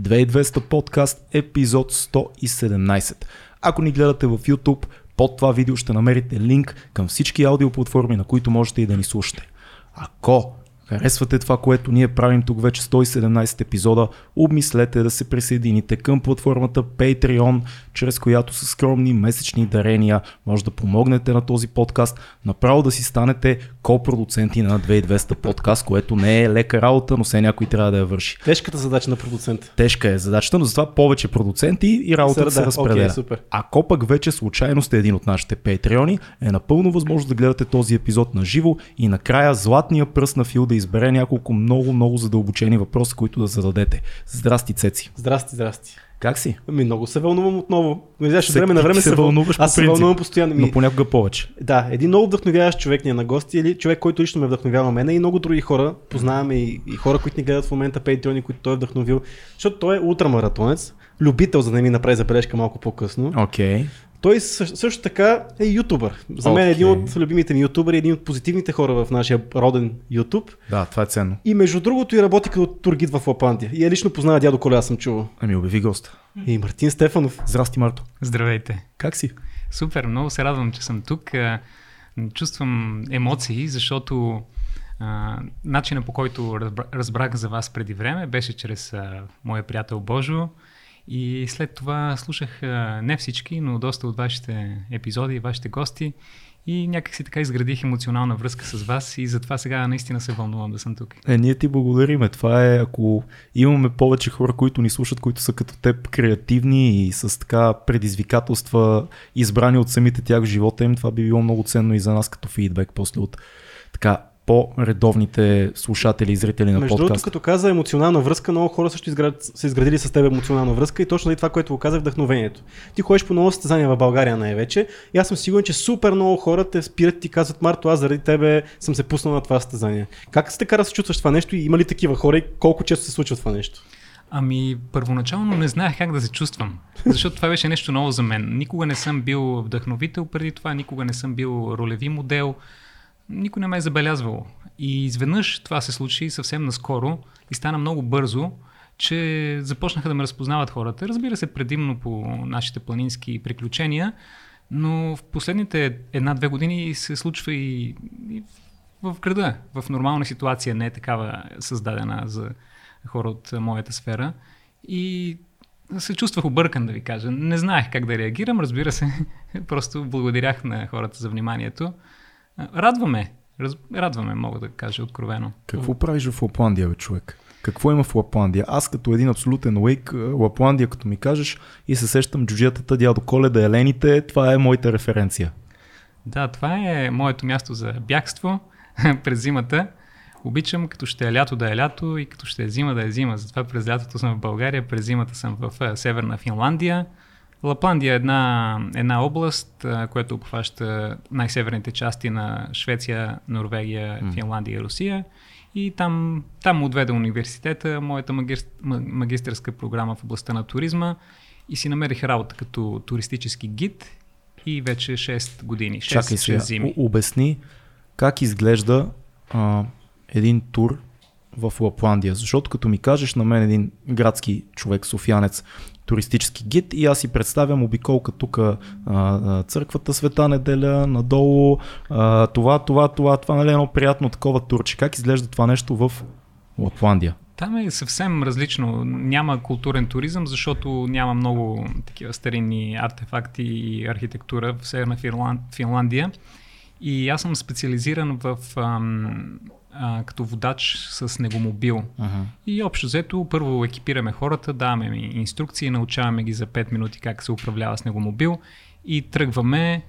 2200 подкаст, епизод 117. Ако ни гледате в YouTube, под това видео ще намерите линк към всички аудиоплатформи, на които можете и да ни слушате. Ако харесвате това, което ние правим тук вече 117 епизода, обмислете да се присъедините към платформата Patreon, чрез която с скромни месечни дарения може да помогнете на този подкаст, направо да си станете ко-продуценти на 2200 подкаст, което не е лека работа, но все някой трябва да я върши. Тежката задача на продуцент. Тежка е задачата, но затова повече продуценти и работата се да, разпределя. окей, супер. Ако пък вече случайно сте един от нашите патреони, е напълно възможно да гледате този епизод на живо и накрая златния пръст на Фил да избере няколко много, много задълбочени въпроса, които да зададете. Здрасти, Цеци. Здрасти, здрасти. Как си? Ами много се вълнувам отново. Не знаеш, от време на време се въл- вълнуваш Аз се вълнувам постоянно. Но понякога повече. Да, един много вдъхновяващ човек ни е на гости, или човек, който лично ме вдъхновява мене и много други хора. Познаваме и, и хора, които ни гледат в момента, патреони, които той е вдъхновил. Защото той е ултрамаратонец, любител, за да ми направи забележка малко по-късно. Окей. Той също, така е ютубър. За мен е един от любимите ми ютубъри, един от позитивните хора в нашия роден ютуб. Да, това е ценно. И между другото и работи като тургид в Лапландия. И е лично познава дядо Коля, аз съм чувал. Ами обяви гост. И Мартин Стефанов. Здрасти, Марто. Здравейте. Как си? Супер, много се радвам, че съм тук. Чувствам емоции, защото а, начина по който разбра, разбрах за вас преди време беше чрез а, моя приятел Божо. И след това слушах не всички, но доста от вашите епизоди и вашите гости. И някак си така изградих емоционална връзка с вас и затова сега наистина се вълнувам да съм тук. Е, ние ти благодариме. Това е, ако имаме повече хора, които ни слушат, които са като теб креативни и с така предизвикателства, избрани от самите тях в живота им, това би било много ценно и за нас като фидбек после от така по-редовните слушатели и зрители на Между другото, подкаста. като каза емоционална връзка, много хора също изград... са изградили с теб емоционална връзка и точно и това, което го каза, е вдъхновението. Ти ходиш по много състезания в България най-вече и аз съм сигурен, че супер много хора те спират и ти казват, Марто, аз заради тебе съм се пуснал на това състезание. Как се така да се чувстваш това нещо и има ли такива хора и колко често се случва това нещо? Ами, първоначално не знаех как да се чувствам, защото това беше нещо ново за мен. Никога не съм бил вдъхновител преди това, никога не съм бил ролеви модел, никой не ме е забелязвал. И изведнъж това се случи съвсем наскоро и стана много бързо, че започнаха да ме разпознават хората. Разбира се, предимно по нашите планински приключения, но в последните една-две години се случва и, и в града, в нормална ситуация, не е такава създадена за хора от моята сфера. И се чувствах объркан, да ви кажа. Не знаех как да реагирам, разбира се. Просто благодарях на хората за вниманието. Радваме. Раз... Радваме, мога да кажа откровено. Какво правиш в Лапландия, бе, човек? Какво има в Лапландия? Аз като един абсолютен лейк, Лапландия, като ми кажеш и се сещам джуджетата, дядо Коледа, елените, това е моята референция. Да, това е моето място за бягство през зимата. Обичам като ще е лято да е лято и като ще е зима да е зима. Затова през лятото съм в България, през зимата съм в а, северна Финландия. Лапландия е една, една област, която обхваща най-северните части на Швеция, Норвегия, Финландия и Русия. И там, там отведе университета, моята магистр, магистърска програма в областта на туризма и си намерих работа като туристически гид и вече 6 години, 6, Чакай 6 сега, зими. о- обясни как изглежда а, един тур в Лапландия. Защото като ми кажеш на мен един градски човек, софиянец, туристически гид и аз си представям обиколка тук църквата Света неделя, надолу, а, това, това, това, това, нали едно приятно такова турче. Как изглежда това нещо в Лапландия? Там е съвсем различно. Няма културен туризъм, защото няма много такива старинни артефакти и архитектура в Северна Финланд... Финландия. И аз съм специализиран в ам, а, като водач с снегомобил. Uh-huh. И общо взето, първо екипираме хората, даваме им инструкции, научаваме ги за 5 минути как се управлява снегомобил и тръгваме.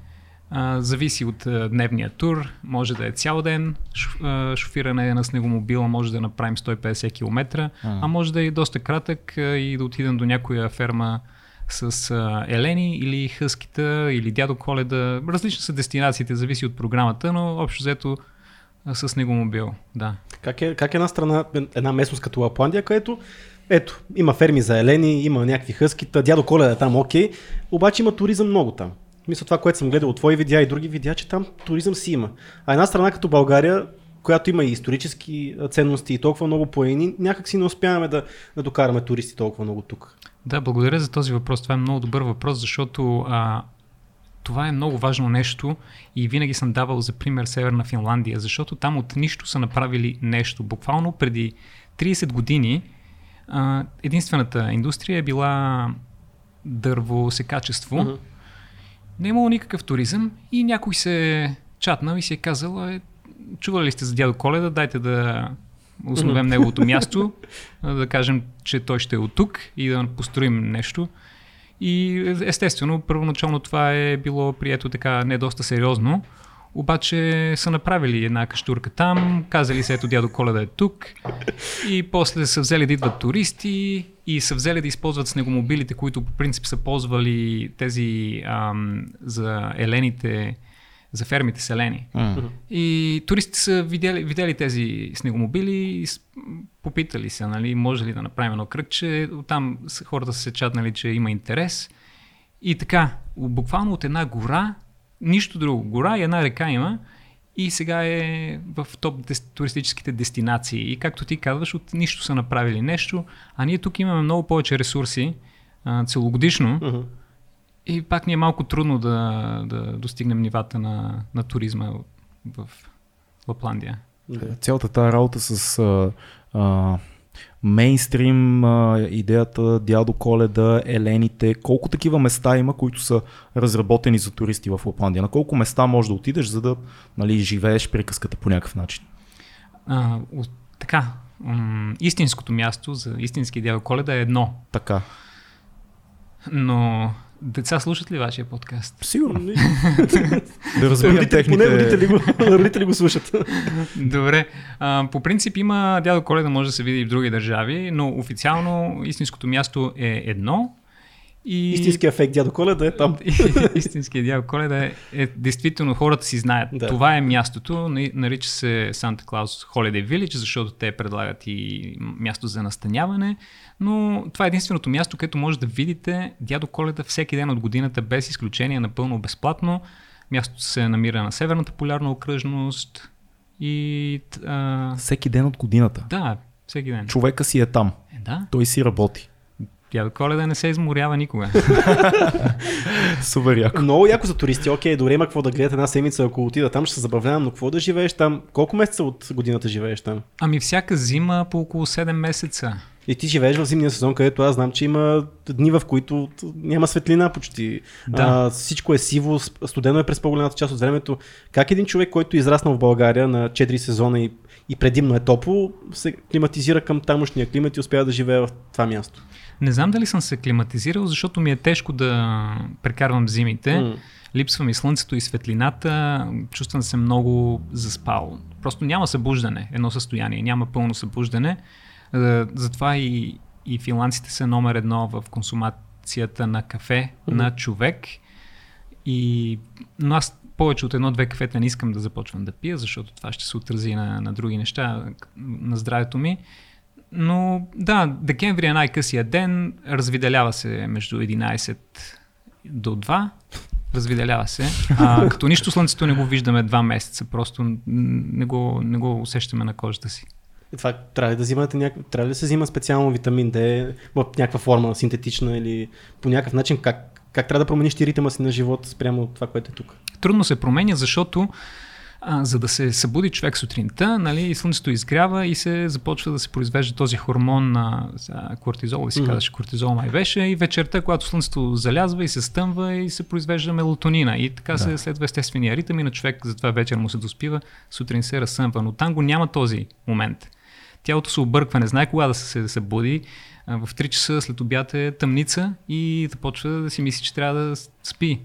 А, зависи от а, дневния тур, може да е цял ден а, шофиране на снегомобила, може да направим 150 км, а може да е доста кратък а, и да отидем до някоя ферма с а, елени или хъскита или дядо Коледа. Различни са дестинациите, зависи от програмата, но общо взето а, с снегомобил, да. Как е, как е една страна, една местност като Лапландия, където ето, има ферми за елени, има някакви хъскита, дядо Коледа е там, окей, обаче има туризъм много там. Мисля това, което съм гледал от твои видеа и други видеа, че там туризъм си има. А една страна като България, която има и исторически ценности и толкова много планини, някак си не успяваме да, да докараме туристи толкова много тук. Да, благодаря за този въпрос. Това е много добър въпрос, защото а, това е много важно нещо и винаги съм давал за пример Северна Финландия, защото там от нищо са направили нещо. Буквално преди 30 години а, единствената индустрия е била дървосекачество. Мгм. Не е имало никакъв туризъм и някой се е чатнал и си е казал, е, чували ли сте за дядо Коледа, дайте да основем неговото място, да кажем, че той ще е от тук и да построим нещо. И естествено, първоначално това е било прието така не доста сериозно, обаче са направили една каштурка там, казали се ето дядо Коледа е тук и после са взели да идват туристи и са взели да използват снегомобилите, които по принцип са ползвали тези ам, за елените, за фермите селени. М. И туристите са видели, видели тези снегомобили и попитали се, нали, може ли да направим едно кръгче. Там хората са се чатнали, че има интерес. И така, буквално от една гора, нищо друго, гора и една река има. И сега е в топ туристическите дестинации. И както ти казваш, от нищо са направили нещо, а ние тук имаме много повече ресурси а, целогодишно. Мгм. И пак ни е малко трудно да, да достигнем нивата на, на туризма в Лапландия. Цялата тази работа с а, а, мейнстрим а, идеята Дядо Коледа, Елените, колко такива места има, които са разработени за туристи в Лапландия? На колко места можеш да отидеш, за да нали, живееш приказката по някакъв начин? А, от, така, м- истинското място за истински дядо Коледа е едно. Така. Но деца слушат ли вашия подкаст? Сигурно. да разбирам Родители, поне техните... родители го, родители го слушат. Добре. А, по принцип има дядо Коледа, може да се види и в други държави, но официално истинското място е едно. И... Истинския фейк дядо Коледа е там. Истинският дядо Коледа е, е действително хората си знаят. Да. Това е мястото, на- нарича се Санта Клаус Holiday Village, защото те предлагат и място за настаняване, но това е единственото място, където може да видите дядо Коледа всеки ден от годината без изключение, напълно безплатно. Мястото се намира на Северната полярна окръжност и а, Всеки ден от годината. да, всеки ден. Човека си е там. Е, да, Той си работи. Дядо Коледа не се изморява никога. Супер яко. Много яко за туристи. Окей, добре, има какво да гледат една седмица, ако отида там, ще се забавлявам, но какво да живееш там? Колко месеца от годината живееш там? Ами всяка зима по около 7 месеца. И ти живееш в зимния сезон, където аз знам, че има дни, в които няма светлина почти. Да. А, всичко е сиво, студено е през по-голямата част от времето. Как един човек, който е израснал в България на 4 сезона и, и предимно е топло, се климатизира към тамошния климат и успява да живее в това място? Не знам дали съм се климатизирал, защото ми е тежко да прекарвам зимите. М. Липсва ми слънцето и светлината, чувствам се много заспал. Просто няма събуждане, едно състояние, няма пълно събуждане. Е, Затова и, и финландците са номер едно в консумацията на кафе Мгм. на човек. И, но аз повече от едно-две кафета не искам да започвам да пия, защото това ще се отрази на, на други неща, на здравето ми. Но да, декември е най-късия ден, развиделява се между 11 до 2. Развиделява се. А, като нищо слънцето не го виждаме два месеца, просто не го, не го усещаме на кожата си. И това трябва да взимате някакъв, трябва да се взима специално витамин D в някаква форма, синтетична или по някакъв начин, как, как трябва да промениш ти ритъма си на живот спрямо това, което е тук? Трудно се променя, защото а, за да се събуди човек сутринта, нали, слънцето изгрява и се започва да се произвежда този хормон на а, кортизол, си Мгм. казваш кортизол май беше, и вечерта, когато слънцето залязва и се стъмва и се произвежда мелатонина. И така Да. се следва естествения ритъм и на човек затова вечер му се доспива, сутрин се разсъмва. Но там го няма този момент. Тялото се обърква, не знае кога да се събуди. В 3 часа след обяд е тъмница и започва да си мисли, че трябва да спи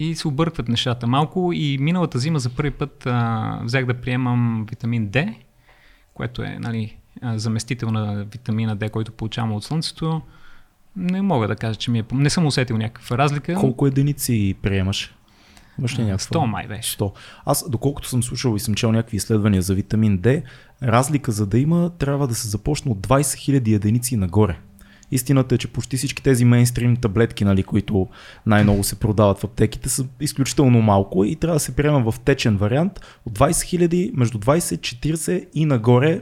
и се объркват нещата малко. И миналата зима за първи път а, взех да приемам витамин D, което е нали, заместител на витамина D, който получавам от слънцето. Не мога да кажа, че ми е... Не съм усетил някаква разлика. Колко единици приемаш? Имаш ли някаква? 100 май беше. 100. Аз, доколкото съм слушал и съм чел някакви изследвания за витамин D, разлика за да има, трябва да се започне от 20 000 единици нагоре. Истината е, че почти всички тези мейнстрим таблетки, нали, които най-много се продават в аптеките, са изключително малко и трябва да се приема в течен вариант от 20 000, между 20, 40 и нагоре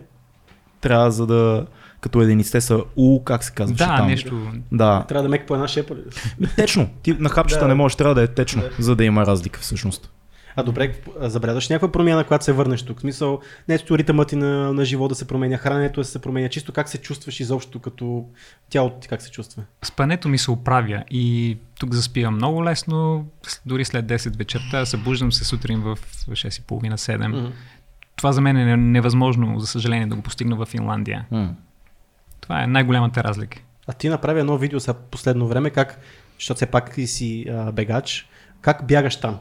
трябва за да като единиците са У, как се казва? Да, там? нещо. Да, Трябва да мек по една шепа. течно. Ти на хапчета Да. не можеш, трябва да е течно, за да има разлика всъщност. А добре, а забелязваш някаква промяна, когато се върнеш тук? В смисъл, нещо ритъмът ти на, на живота да се променя, храненето да се променя, чисто как се чувстваш изобщо като тялото ти как се чувства? Спането ми се оправя и тук заспивам много лесно, дори след 10 вечерта, събуждам се сутрин в 6.30-7. Мгм. Това за мен е не- невъзможно, за съжаление, да го постигна в Финландия. М. Това е най-голямата разлика. А ти направи едно видео сега последно време, как, защото все пак и си а, бегач, как бягаш там?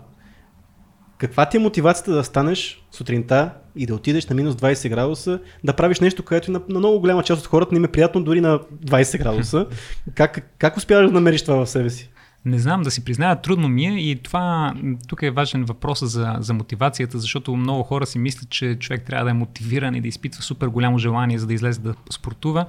Каква ти е мотивацията да станеш сутринта и да отидеш на минус 20 градуса, да правиш нещо, което на, на много голяма част от хората не им е приятно дори на 20 градуса? как, как успяваш да намериш това в себе си? Не знам, да си призная, трудно ми е и това, тук е важен въпрос за, за мотивацията, защото много хора си мислят, че човек трябва да е мотивиран и да изпитва супер голямо желание, за да излезе да спортува.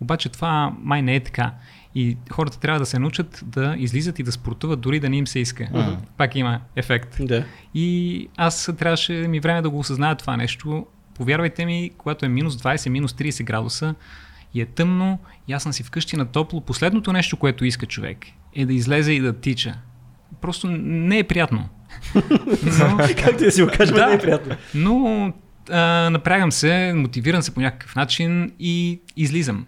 Обаче това май не е така. И хората трябва да се научат да излизат и да спортуват, дори да не им се иска. Мгм. Пак има ефект. Да. И аз трябваше ми време да го осъзная това нещо. Повярвайте ми, когато е минус 20, минус 30 градуса и е тъмно, и аз съм си вкъщи на топло, последното нещо, което иска човек е да излезе и да тича. Просто не е приятно. Но, как ти да си го кажем, Да. не е приятно. но а, напрягам се, мотивирам се по някакъв начин и излизам.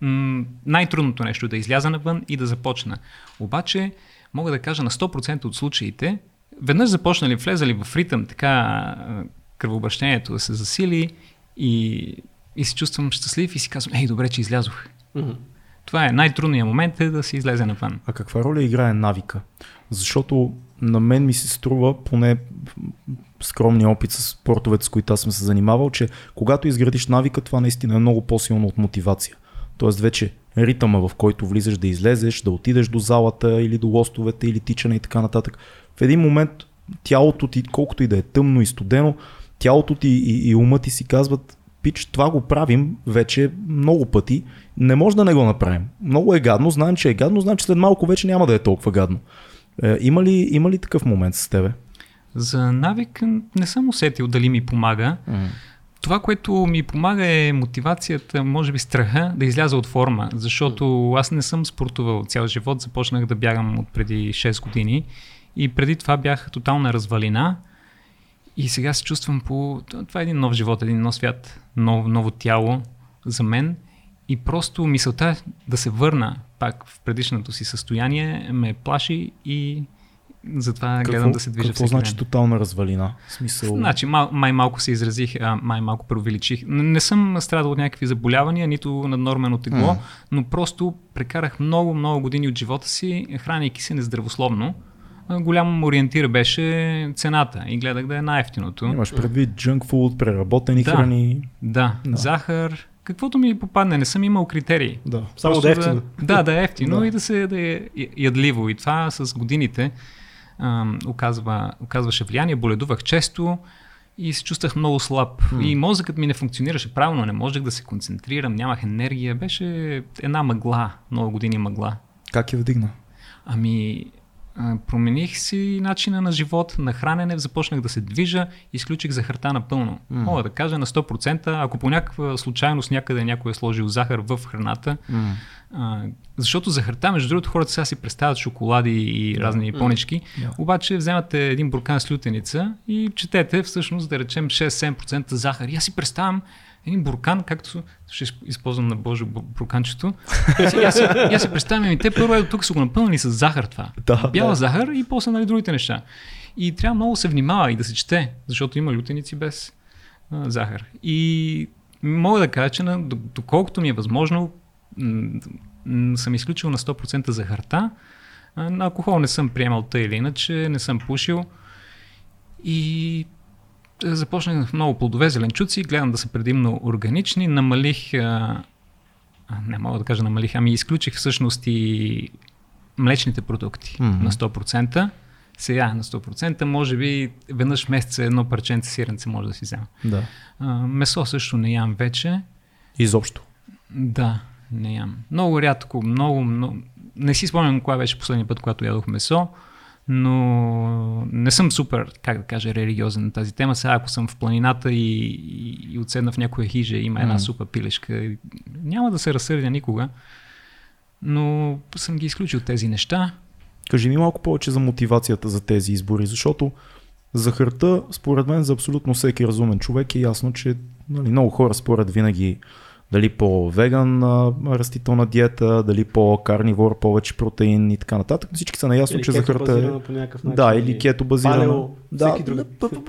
М- най-трудното нещо е да изляза навън и да започна. Обаче, мога да кажа на 100% от случаите, веднъж започнали, влезали в ритъм, така кръвообращението да се засили и, и се чувствам щастлив и си казвам, ей, добре, че излязох. Мгм. Това е най-трудният момент е да се излезе навън. А каква роля играе навика? Защото на мен ми се струва, поне скромния опит с спортовете, с които аз съм се занимавал, че когато изградиш навика, това наистина е много по-силно от мотивация. Тоест вече ритъма, в който влизаш да излезеш, да отидеш до залата или до лостовете или тичане и така нататък. В един момент тялото ти, колкото и да е тъмно и студено, тялото ти и, и умът ти си казват, пич, това го правим вече много пъти, не може да не го направим. Много е гадно, знаем, че е гадно, знам, че след малко вече няма да е толкова гадно. Е, има, ли, има ли такъв момент с тебе? За навик не съм усетил дали ми помага. Това, което ми помага е мотивацията, може би страха да изляза от форма, защото аз не съм спортувал цял живот, започнах да бягам от преди 6 години. И преди това бях тотална развалина. И сега се чувствам по... Това е един нов живот, един нов свят, нов, ново тяло за мен. И просто мисълта да се върна пак в предишното си състояние ме плаши и затова гледам да се движа какво значи ден. тотална развалина? В смисъл... Значи, мал, май малко се изразих, а, май малко преувеличих. Не, съм страдал от някакви заболявания, нито наднормено тегло, М. но просто прекарах много, много години от живота си, хранейки се нездравословно. Голям ориентир беше цената и гледах да е най-ефтиното. Имаш предвид junk food, преработени Да. храни. Да, Да. захар, каквото ми попадне, не съм имал критерии. Да. Само Просто да е ефтино. Да, да е ефтино Да. и да, се, да е ядливо. И това с годините оказва, оказваше влияние. Боледувах често и се чувствах много слаб. М. И мозъкът ми не функционираше правилно, не можех да се концентрирам, нямах енергия. Беше една мъгла, много години мъгла. Как я вдигна? Ами, промених си начина на живот, на хранене, започнах да се движа, изключих захарта напълно. М. Мога да кажа на 100%, ако по някаква случайност някъде някой е сложил захар в храната, М. а, защото захарта, между другото, хората сега си представят шоколади и разни понички, Да. обаче вземате един буркан с лютеница и четете всъщност, да речем, 6-7% захар. И аз си представям един буркан, както ще изп- използвам на Божо бу- бурканчето. Аз, си- си- и представям, ами те първо ето тук са го напълнили с захар това. Да, Бяла да. захар и после нали, другите неща. И трябва много се внимава и да се чете, защото има лютеници без а, захар. И мога да кажа, че на, доколкото ми е възможно, м, м, съм изключил на 100% захарта. А, На алкохол не съм приемал тъй или иначе, не съм пушил. И е, започнах много плодове, зеленчуци, гледам да са предимно органични, намалих, а, не мога да кажа намалих, ами изключих всъщност и млечните продукти Мгм. на 100%. Сега на 100%, може би веднъж месеца едно парченце сиренце може да си взема. Да. А, месо също не ям вече. Изобщо. Да. Не ям. Много рядко, много, много... Не си спомням кога беше последния път, когато ядох месо, но не съм супер, как да кажа, религиозен на тази тема. Сега ако съм в планината и, и, и отседна в някоя хижа, има една Мгм. супа пилешка, няма да се разсърдя никога, но съм ги изключил тези неща. Кажи ми малко повече за мотивацията за тези избори, защото захарта, според мен, за абсолютно всеки разумен човек е ясно, че нали, много хора според винаги дали по-веган растителна диета, дали по-карнивор, повече протеин и така нататък. Всички са наясно, Или че кето захарта е... по начин. Да, или кето базирана. Палео, да, друг.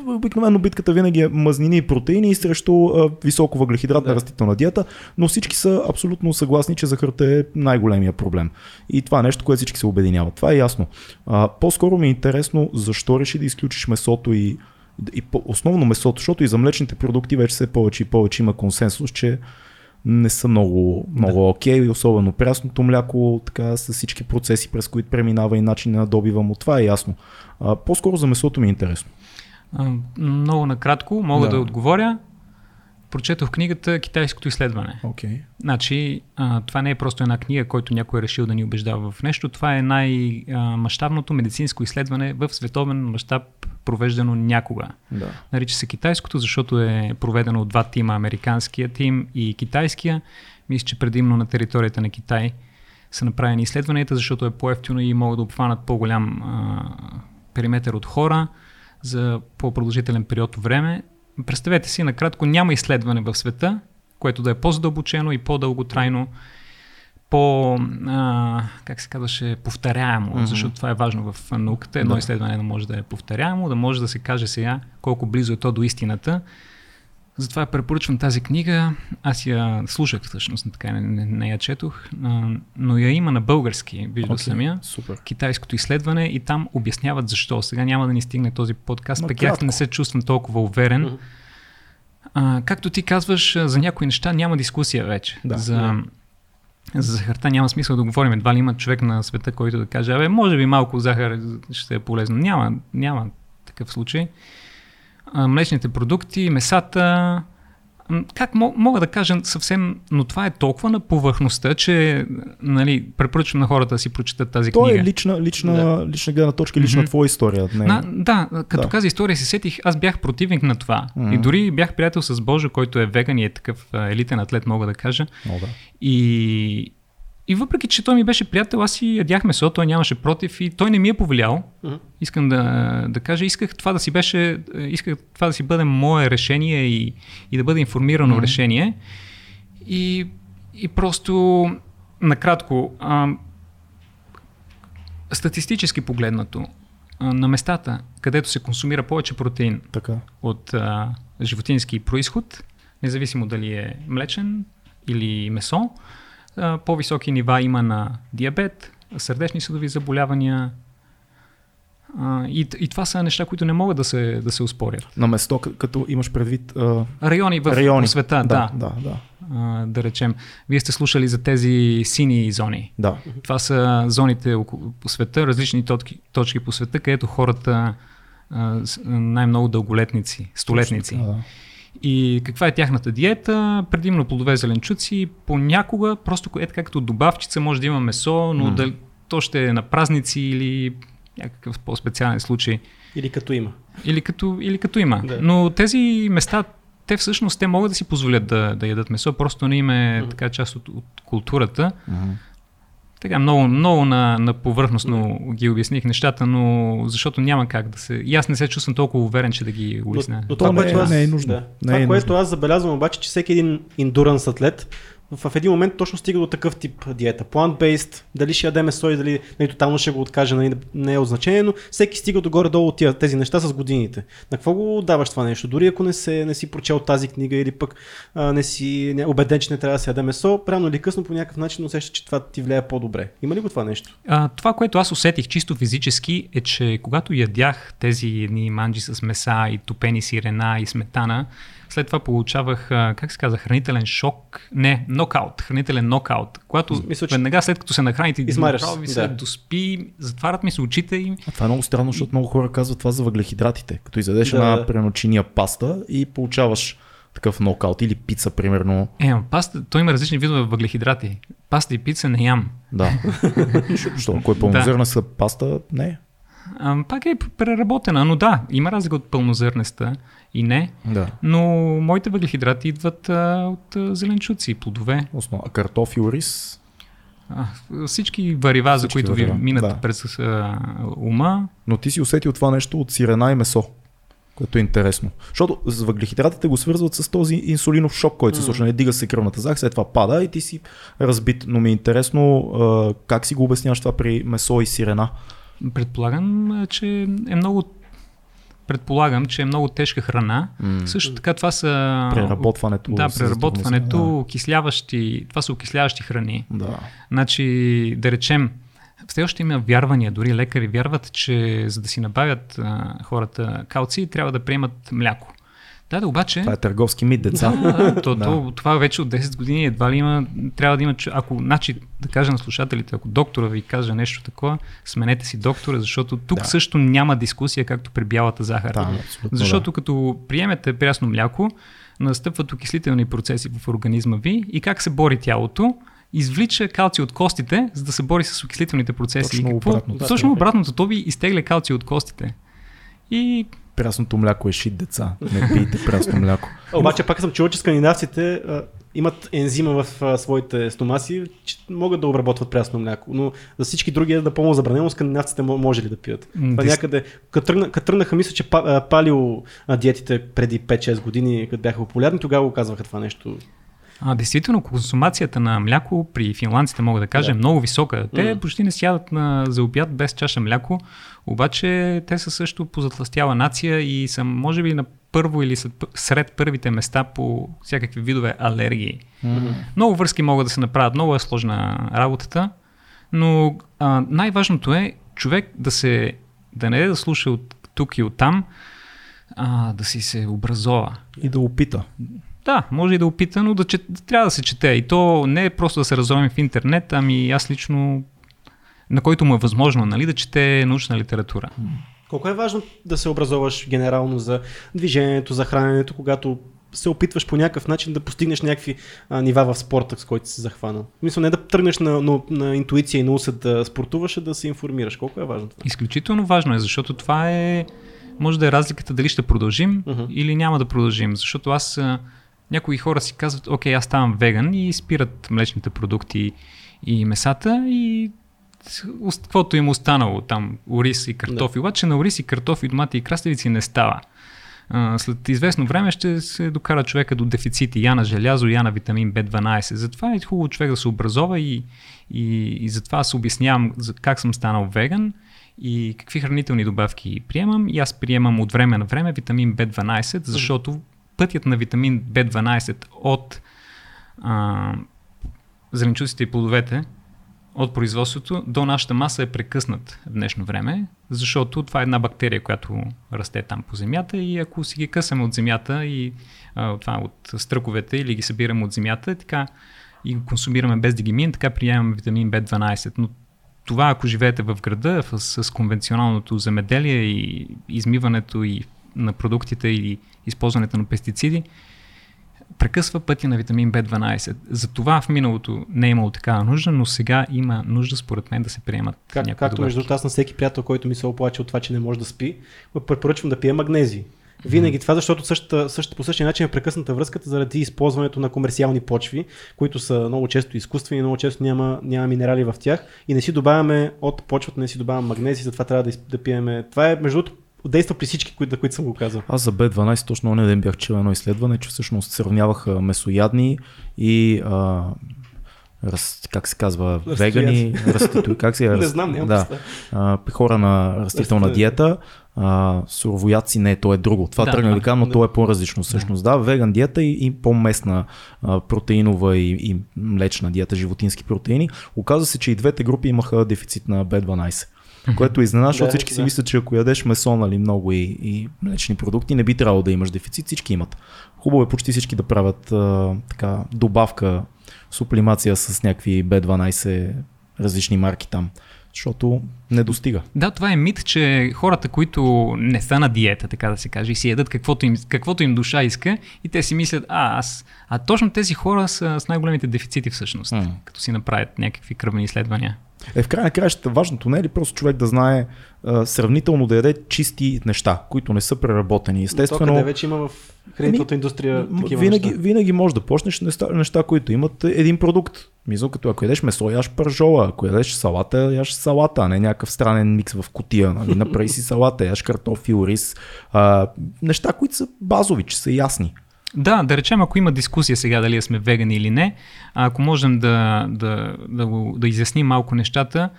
обикновено битката винаги е мазнини и протеини срещу а, високо въглехидратна Да. растителна диета, но всички са абсолютно съгласни, че захарта е най-големия проблем. И това е нещо, което всички се обединяват. Това е ясно. А, по-скоро ми е интересно защо реши да изключиш месото и, и основно месото, защото и за млечните продукти вече все повече и повече има консенсус, че не са много, много окей, okay, особено прясното мляко, така с всички процеси, през които преминава и начин на добива му. Това е ясно. А, по-скоро за месото ми е интересно. А, много накратко мога Да. да, да отговоря. Прочетох книгата Китайското изследване. Okay. Значи, а, това не е просто една книга, който някой е решил да ни убеждава в нещо. Това е най-мащабното медицинско изследване в световен мащаб, провеждано някога. Да. Нарича се китайското, защото е проведено от два тима, американския тим и китайския. Мисля, че предимно на територията на Китай са направени изследванията, защото е по-ефтино и могат да обхванат по-голям а, периметър от хора за по-продължителен период от време. Представете си, накратко, няма изследване в света, което да е по-задълбочено и по-дълготрайно, по, а, как се казваше, повторяемо, mm-hmm. защото това е важно в науката. Едно да. изследване да може да е повторяемо, да може да се каже сега колко близо е то до истината. Затова препоръчвам тази книга. Аз я слушах всъщност, така не, не, не я четох, а, но я има на български, виждал Окей, okay. съм я. Супер. Китайското изследване и там обясняват защо. Сега няма да ни стигне този подкаст, пък аз не се чувствам толкова уверен. Мгм. А, както ти казваш, за някои неща няма дискусия вече. Да. за, Да. за захарта няма смисъл да говорим. Едва ли има човек на света, който да каже, абе, може би малко захар ще е полезно. Няма, няма такъв случай. Млечните продукти, месата, как мо- мога да кажа съвсем, но това е толкова на повърхността, че нали, препоръчвам на хората да си прочитат тази То книга. е лична, лична, да. лична гледна точка, лична Мгм. твоя история. Не. На, да, като Да. каза история си сетих, аз бях противник на това. Мгм. И дори бях приятел с Божо, който е веган и е такъв елитен атлет, мога да кажа. О, да. И, и въпреки, че той ми беше приятел, аз си ядях месо, той нямаше против и той не ми е повлиял. Мгм. Искам да, да кажа, исках това да си беше, исках това да си бъде мое решение и, и да бъде информирано Мгм. решение. И, и просто накратко, а, статистически погледнато, а, на местата, където се консумира повече протеин Така. от а, животински происход, независимо дали е млечен или месо, по-високи нива има на диабет, сърдечни съдови заболявания. А, и, и това са неща, които не могат да се, да се успорят. На место, като имаш предвид а, Райони в райони. света, да, да, да, да. а, да речем. Вие сте слушали за тези сини зони. да. Това са зоните около- по света, различни точки, точки по света, където хората а, най-много дълголетници, столетници. А, И каква е тяхната диета? Предимно плодове, зеленчуци. Понякога, просто е така като добавчица, може да има месо, но М. да, то ще е на празници или някакъв по-специален случай. Или като има. Или като, или като има. Да. Но тези места, те всъщност те могат да си позволят да, да ядат месо, просто не им е Мгм. така част от, от културата. мгм. Така, много, много на, на повърхностно ги обясних нещата, но защото няма как да се... И аз не се чувствам толкова уверен, че да ги Но, обясня. но То това, не което е- аз, не е нужно. Да. Не това, е което нужно. аз забелязвам обаче, че всеки един индуранс атлет в един момент точно стига до такъв тип диета. Plant-based, дали ще яде месо и дали нали, тотално ще го откаже, нали, не е от но всеки стига до горе-долу от тези неща с годините. На какво го даваш това нещо? Дори ако не, се, не си прочел тази книга или пък а, не си не, убеден, че не трябва да се яде месо, рано или късно по някакъв начин усещаш, че това ти влияе по-добре. Има ли го това нещо? А, това, което аз усетих чисто физически е, че когато ядях тези едни манджи с меса и топени сирена и сметана, след това получавах, а, как се казва, хранителен шок, не, нокаут, хранителен нокаут, когато Мисля, че- веднага след като се нахраните, Измаряш направо ви се да. доспи, затварят ми се очите и А това е много странно, защото много хора казват това за въглехидратите. Като изядеш Да, една да. преночиния паста и получаваш такъв нокаут или пица, примерно. Е, паста, той има различни видове въглехидрати. Паста и пица не ям. Да. Що, ако е пълнозърнеста паста, не. Пак е преработена, но да, има разлика от пълнозърнеста и не. Да. Но моите въглехидрати идват а, от а, зеленчуци, плодове. Основа. А картофил, рис, А, всички варива, за Всички които ви варива, минат да. през а, ума, но ти си усетил това нещо от сирена и месо, което е интересно. Защото с въглехидратите го свързват с този инсулинов шок, който се случва. Не дига се кръвната захар, след това пада и ти си разбит. Но ми е интересно а, как си го обясняваш това при месо и сирена. Предполагам, че е много предполагам, че е много тежка храна. М. Също така това са... Преработването. Да, преработването, затрудни. окисляващи, това са окисляващи храни. Да. да. Значи, да речем, все още има вярвания, дори лекари вярват, че за да си набавят а, хората калци, трябва да приемат мляко. Да, да, обаче... Това е търговски мит, деца. Да, да, то, Да. То, това вече от 10 години едва ли има, трябва да има, ако, значи, да кажа на слушателите, ако доктора ви каже нещо такова, сменете си доктора, защото тук Да. също няма дискусия, както при бялата захар. Да, Защото като приемете прясно мляко, настъпват окислителни процеси в организма ви и как се бори тялото, извлича калци от костите, за да се бори с окислителните процеси. Точно И какво? обратното. Точно обратното. То ви изтегля калци от костите. И Прясното мляко е шит, деца. Не пийте прясно мляко. Обаче пак съм чувал, че скандинавците а, имат ензима в а, своите стомаси, че могат да обработват прясно мляко. Но за всички други е напълно забранено, скандинавците мо- може ли да пият? М, Това дис- някъде, като, тръгна, като тръгнаха, мисля, че палио диетите преди 5-6 години, като бяха популярни, тогава го казваха това нещо. А, действително, консумацията на мляко при финландците, мога да кажа, Да. е много висока. Те М. почти не сядат на, за обяд без чаша мляко, обаче те са също позатластяла нация и са, може би, на първо или сред първите места по всякакви видове алергии. Много връзки могат да се направят, много е сложна работата, но а, най-важното е човек да се да не е да слуша от тук и от там, а, да си се образова. И да опита. Да, може и да опита, но да, чет, трябва да се чете. И то не е просто да се разровим в интернет, ами аз лично, на който му е възможно, нали, да чете научна литература. Колко е важно да се образоваш генерално за движението, за храненето, когато се опитваш по някакъв начин да постигнеш някакви а, нива в спорта, с който си захванал. Мисля, не да тръгнеш на, на, на интуиция и на усет да спортуваш, а да се информираш. Колко е важно това? Изключително важно е, защото това е, може да е разликата дали ще продължим Мгм. или няма да продължим. Защото аз, някои хора си казват, окей, аз ставам веган и спират млечните продукти и месата и каквото им останало там, ориз и картофи. Обаче на ориз и картофи, домати и краставици не става. А, след известно време ще се докара човека до дефицити я на желязо, я на витамин B12. Затова е хубаво човек да се образова и, и, и затова аз обяснявам за как съм станал веган и какви хранителни добавки приемам. И аз приемам от време на време витамин B12, защото пътят на витамин B12 от а, зеленчуците и плодовете от производството до нашата маса е прекъснат в днешно време, защото това е една бактерия, която расте там по земята и ако си ги късаме от земята и а, това, от стръковете или ги събираме от земята, така и го консумираме без да ги така приемаме витамин B12. Но това, ако живеете в града в- с конвенционалното земеделие и измиването и на продуктите и използването на пестициди, прекъсва пътя на витамин B12. За това в миналото не е имало такава нужда, но сега има нужда според мен да се приемат Как, някои както добавки. между другото аз на всеки приятел, който ми се оплаче от това, че не може да спи, препоръчвам да пие магнези. Винаги това, защото същата, същата, по същия начин е прекъсната връзката заради използването на комерциални почви, които са много често изкуствени, много често няма, няма минерали в тях и не си добавяме от почвата, не си добавяме магнези, затова трябва да, да пиеме. Това е между другото действа при всички, които, на които съм го казал. Аз за B12 точно оня ден бях чел едно изследване, че всъщност сравняваха месоядни и а, раз, как се казва, вегани, раститу, как се Не знам, нямам да, а, хора на растителна Растителна. диета, а, суровоядци не, то е друго. Това Да, тръгна да да, кажа, но да. то е по-различно всъщност. Да, веган диета и, и по-местна а, протеинова и, и млечна диета, животински протеини. Оказва се, че и двете групи имаха дефицит на B12. Което изненада, защото Да, всички си мислят, че ако ядеш месо, нали, много и, и млечни продукти, не би трябвало да имаш дефицит, всички имат. Хубаво е почти всички да правят а, така добавка, сублимация с някакви B12 различни марки там. защото не достига. Да, това е мит, че хората, които не са на диета, така да се каже, и си ядат каквото им, каквото им душа иска, и те си мислят, а, аз. А точно тези хора са с най-големите дефицити всъщност, М. като си направят някакви кръвни изследвания. Е, в край на краищата важното не е ли просто човек да знае а, сравнително да яде чисти неща, които не са преработени. Естествено. Естествено, вече има в хранителната индустрия м- такива винаги, неща. винаги можеш да почнеш неща, неща, които имат един продукт. Мисъл, като ако ядеш месо, яш пържола, ако ядеш салата, яш салата, а не някакъв странен микс в кутия. Нали? Направи си салата, яш картофил, рис. А, неща, които са базови, че са ясни. Да, да речем, ако има дискусия сега дали сме вегани или не, ако можем да, да, да, го- да изясним малко нещата,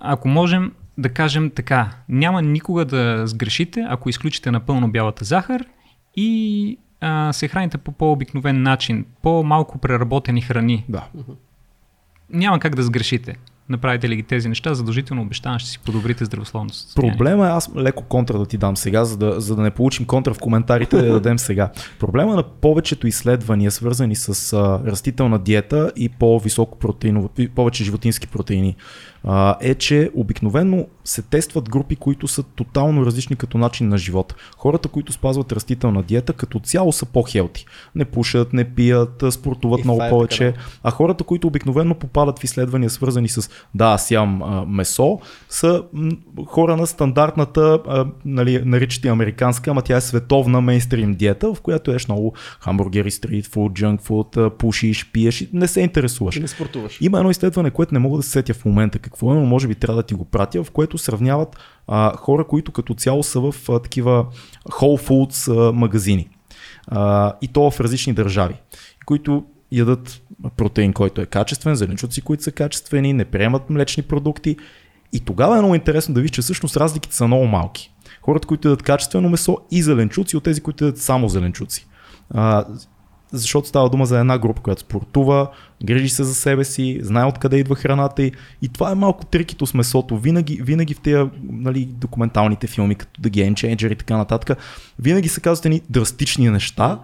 ако можем да кажем така, няма никога да сгрешите, ако изключите напълно бялата захар и а, се храните по по-обикновен начин, по-малко преработени храни. Да. Няма как да сгрешите. Направите ли ги тези неща, задължително обещавам, ще си подобрите здравословното състояние. Проблема е, аз леко контра да ти дам сега, за да, за да не получим контра в коментарите, да я дадем сега. Проблема на повечето изследвания, свързани с а, растителна диета и по-високо протеиново, и повече животински протеини, а, е, че обикновено се тестват групи, които са тотално различни като начин на живот. Хората, които спазват растителна диета, като цяло са по-хелти. Не пушат, не пият, спортуват И много е повече. така, А хората, които обикновено попадат в изследвания, свързани с да, аз ям а, месо, са м, хора на стандартната, а, нали, наричате американска, ама тя е световна мейнстрим диета, в която еш много хамбургери, стритфуд, джанкфуд, а, пушиш, пиеш и не се интересуваш. И не спортуваш. Има едно изследване, което не мога да се сетя в момента какво е, но може би трябва да ти го пратя, в което сравняват а, хора, които като цяло са в а, такива Whole Foods а, магазини. А, и то в различни държави, които ядат протеин, който е качествен, зеленчуци, които са качествени, не приемат млечни продукти. И тогава е много интересно да видиш, че всъщност разликите са много малки. Хората, които ядат качествено месо и зеленчуци, от тези, които ядат само зеленчуци. А, защото става дума за една група, която спортува, грижи се за себе си, знае откъде идва храната й. И това е малко трикито с месото. Винаги, винаги в тези нали, документалните филми, като The Game Changer и така нататък, винаги се казват едни драстични неща и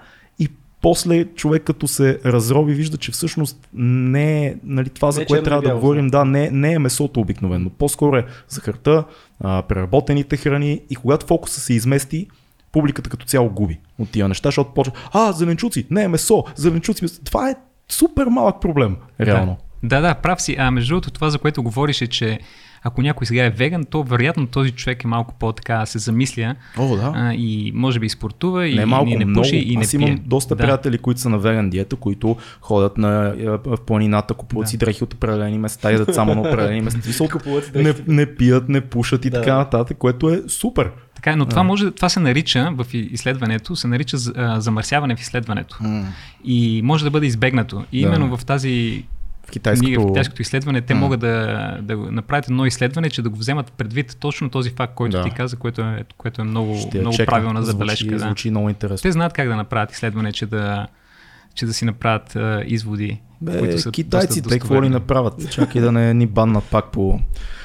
после човек като се разроби вижда, че всъщност не е нали, това, за Не е което трябва да говорим, да, не, не е месото обикновено. По-скоро е захарта, а, преработените храни и когато фокуса се измести, публиката като цяло губи от тия неща, защото почва, а, зеленчуци, не, месо, зеленчуци, месо. Това е супер малък проблем, реално. Да, да, прав си. А между другото, това, за което говориш е, че ако някой сега е веган, то вероятно този човек е малко по-така се замисля О, да. а, и може би и спортува и, не малко, и не много. пуши и не Аз пие. имам доста да. приятели, които са на веган диета, които ходят на, е, в планината, купуват Да. си дрехи от определени места, ядат само на определени места. Си не, не пият, не пушат и Да, така да. нататък, което е супер. Така е, но това, може, това се нарича в и- изследването, се нарича а, замърсяване в изследването. И може да бъде избегнато. И Да. именно в тази В китайското... в китайското изследване, те М. могат да, да направят едно изследване, че да го вземат предвид точно този факт, който Да. ти каза, което е, което е много, Ще много чекна. правилна звучи, забележка. Да. Звучи много интересно. Те знаят как да направят изследване, че да, че да си направят а, изводи, Бе, които са китайците, какво ли направят? Чакай да не ни баннат пак по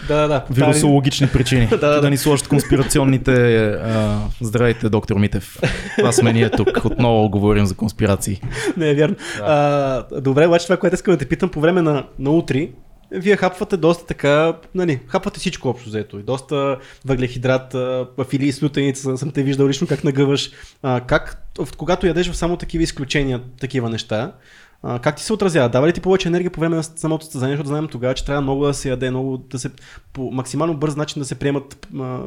Да, да, да. вирусологични причини. Да, да, да, да. ни сложат конспирационните... А, здравейте, доктор Митев. Това сме ние тук. Отново говорим за конспирации. Не е вярно. А, добре, обаче това, което искам да те питам по време на, на утри, вие хапвате доста така, нали, хапвате всичко общо взето. И доста въглехидрат, филии с лютеница, съм те виждал лично как нагъваш. А, как, когато ядеш в само такива изключения, такива неща, а, как ти се отразява? Дава ли ти повече енергия по време на самото състезание, защото знаем тогава, че трябва много да се яде, много да се, по максимално бърз начин да се приемат а, а,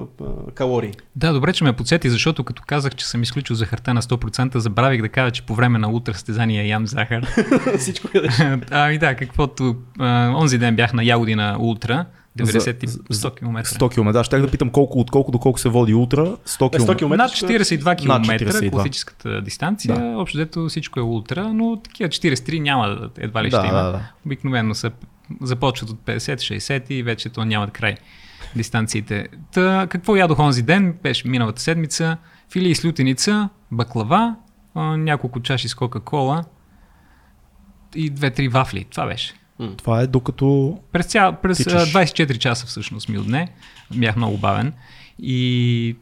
калории. Да, добре, че ме подсети, защото като казах, че съм изключил захарта на 100%, забравих да кажа, че по време на утре състезание ям захар. Всичко ядеш. ами да, каквото... А, онзи ден бях на ягоди на ултра, 90 и За- 100 км. 100 км. Да, щях да питам колко, от колко до колко се води утра. 100 Бе, 100 км. км. Над 42 км Над 42. класическата дистанция, Да. общо дето всичко е ултра, но такива 43 няма, едва ли Да, ще има. да, да. Обикновено са, започват от 50-60 и вече то нямат край дистанциите. Та, какво ядох онзи ден? Беше миналата седмица. Филии с лютеница, баклава, няколко чаши с Кока-Кола и две-три вафли. Това беше. Това е докато... През, цял, през Тичаш. 24 часа всъщност ми отне. Бях много бавен. И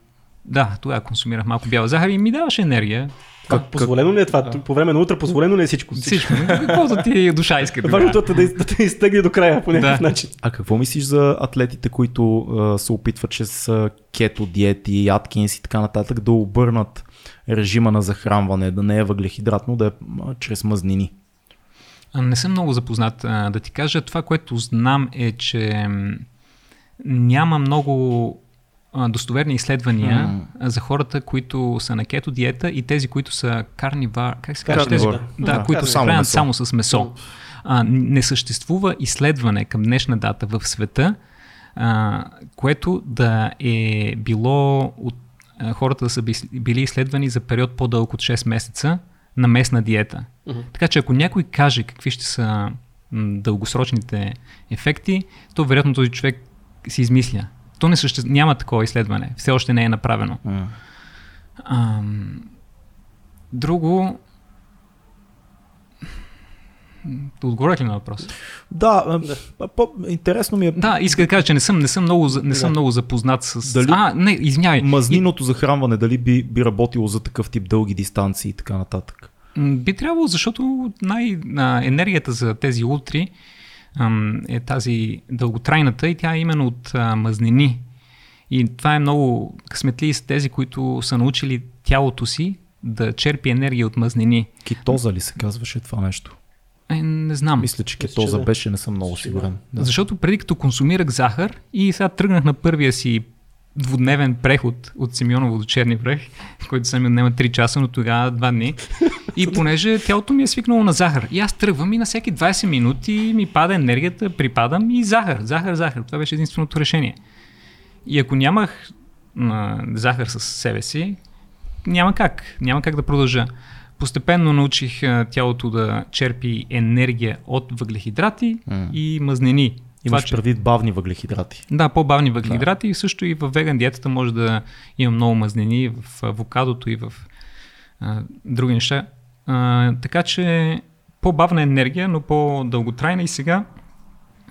да, тогава консумирах малко бяла захар и ми даваше енергия. Как, Как- позволено ли е това? По време на утре позволено ли е всичко? Всичко. Каквото ти душа иска. Важното тогава. е да, да те изтегли до края по някакъв Да. начин. А какво мислиш за атлетите, които а, се опитват чрез а, кето диети, Аткинс и така нататък да обърнат режима на захранване, да не е въглехидратно, да е а, чрез мазнини? Не съм много запознат. Да ти кажа, това, което знам е, че няма много достоверни изследвания а, за хората, които са на кето диета и тези, които са карнивар, как се казва? Тези, да, Да, които се само хранят месо. само с месо. А, не съществува изследване към днешна дата в света, а, което да е било от а, хората да са би- били изследвани за период по-дълъг от 6 месеца на местна диета. Мгм. Така че ако някой каже какви ще са дългосрочните ефекти, то вероятно този човек си измисля. То не съще... няма такова изследване. Все още не е направено. М. Ам, друго... Отговоря ли на въпрос? Да, по- интересно ми е Да, иска да кажа, че не съм, не съм, много, не съм Да. много запознат с... Дали- А, не, извинявай. мазниното захранване, дали би, би работило за такъв тип дълги дистанции и така нататък. Би трябвало, защото най- енергията за тези ултри ам, е тази дълготрайната и тя е именно от мазнини. И това е много късметли с тези, които са научили тялото си да черпи енергия от мазнини. Кетоза ли се казваше това нещо? Е, не знам. Мисля, че Мисля, кетоза да. беше, не съм много сигурен. Да. Защото преди като консумирах захар и сега тръгнах на първия си двудневен преход от Симеоново до Черни връх, който са ми отнема 3 часа, но тогава 2 дни. И понеже тялото ми е свикнало на захар. И аз тръгвам и на всеки 20 минути ми пада енергията, припадам и захар, захар, захар. Това беше единственото решение. И ако нямах а, захар със себе си, няма как. Няма как да продължа. Постепенно научих а, тялото да черпи енергия от въглехидрати М. и мазнини. Това, Имаш че- предвид бавни въглехидрати. да, по-бавни въглехидрати и също и в веган диетата може да има много мазнини в авокадото и в а, други неща. А, така че по-бавна енергия, но по-дълготрайна и сега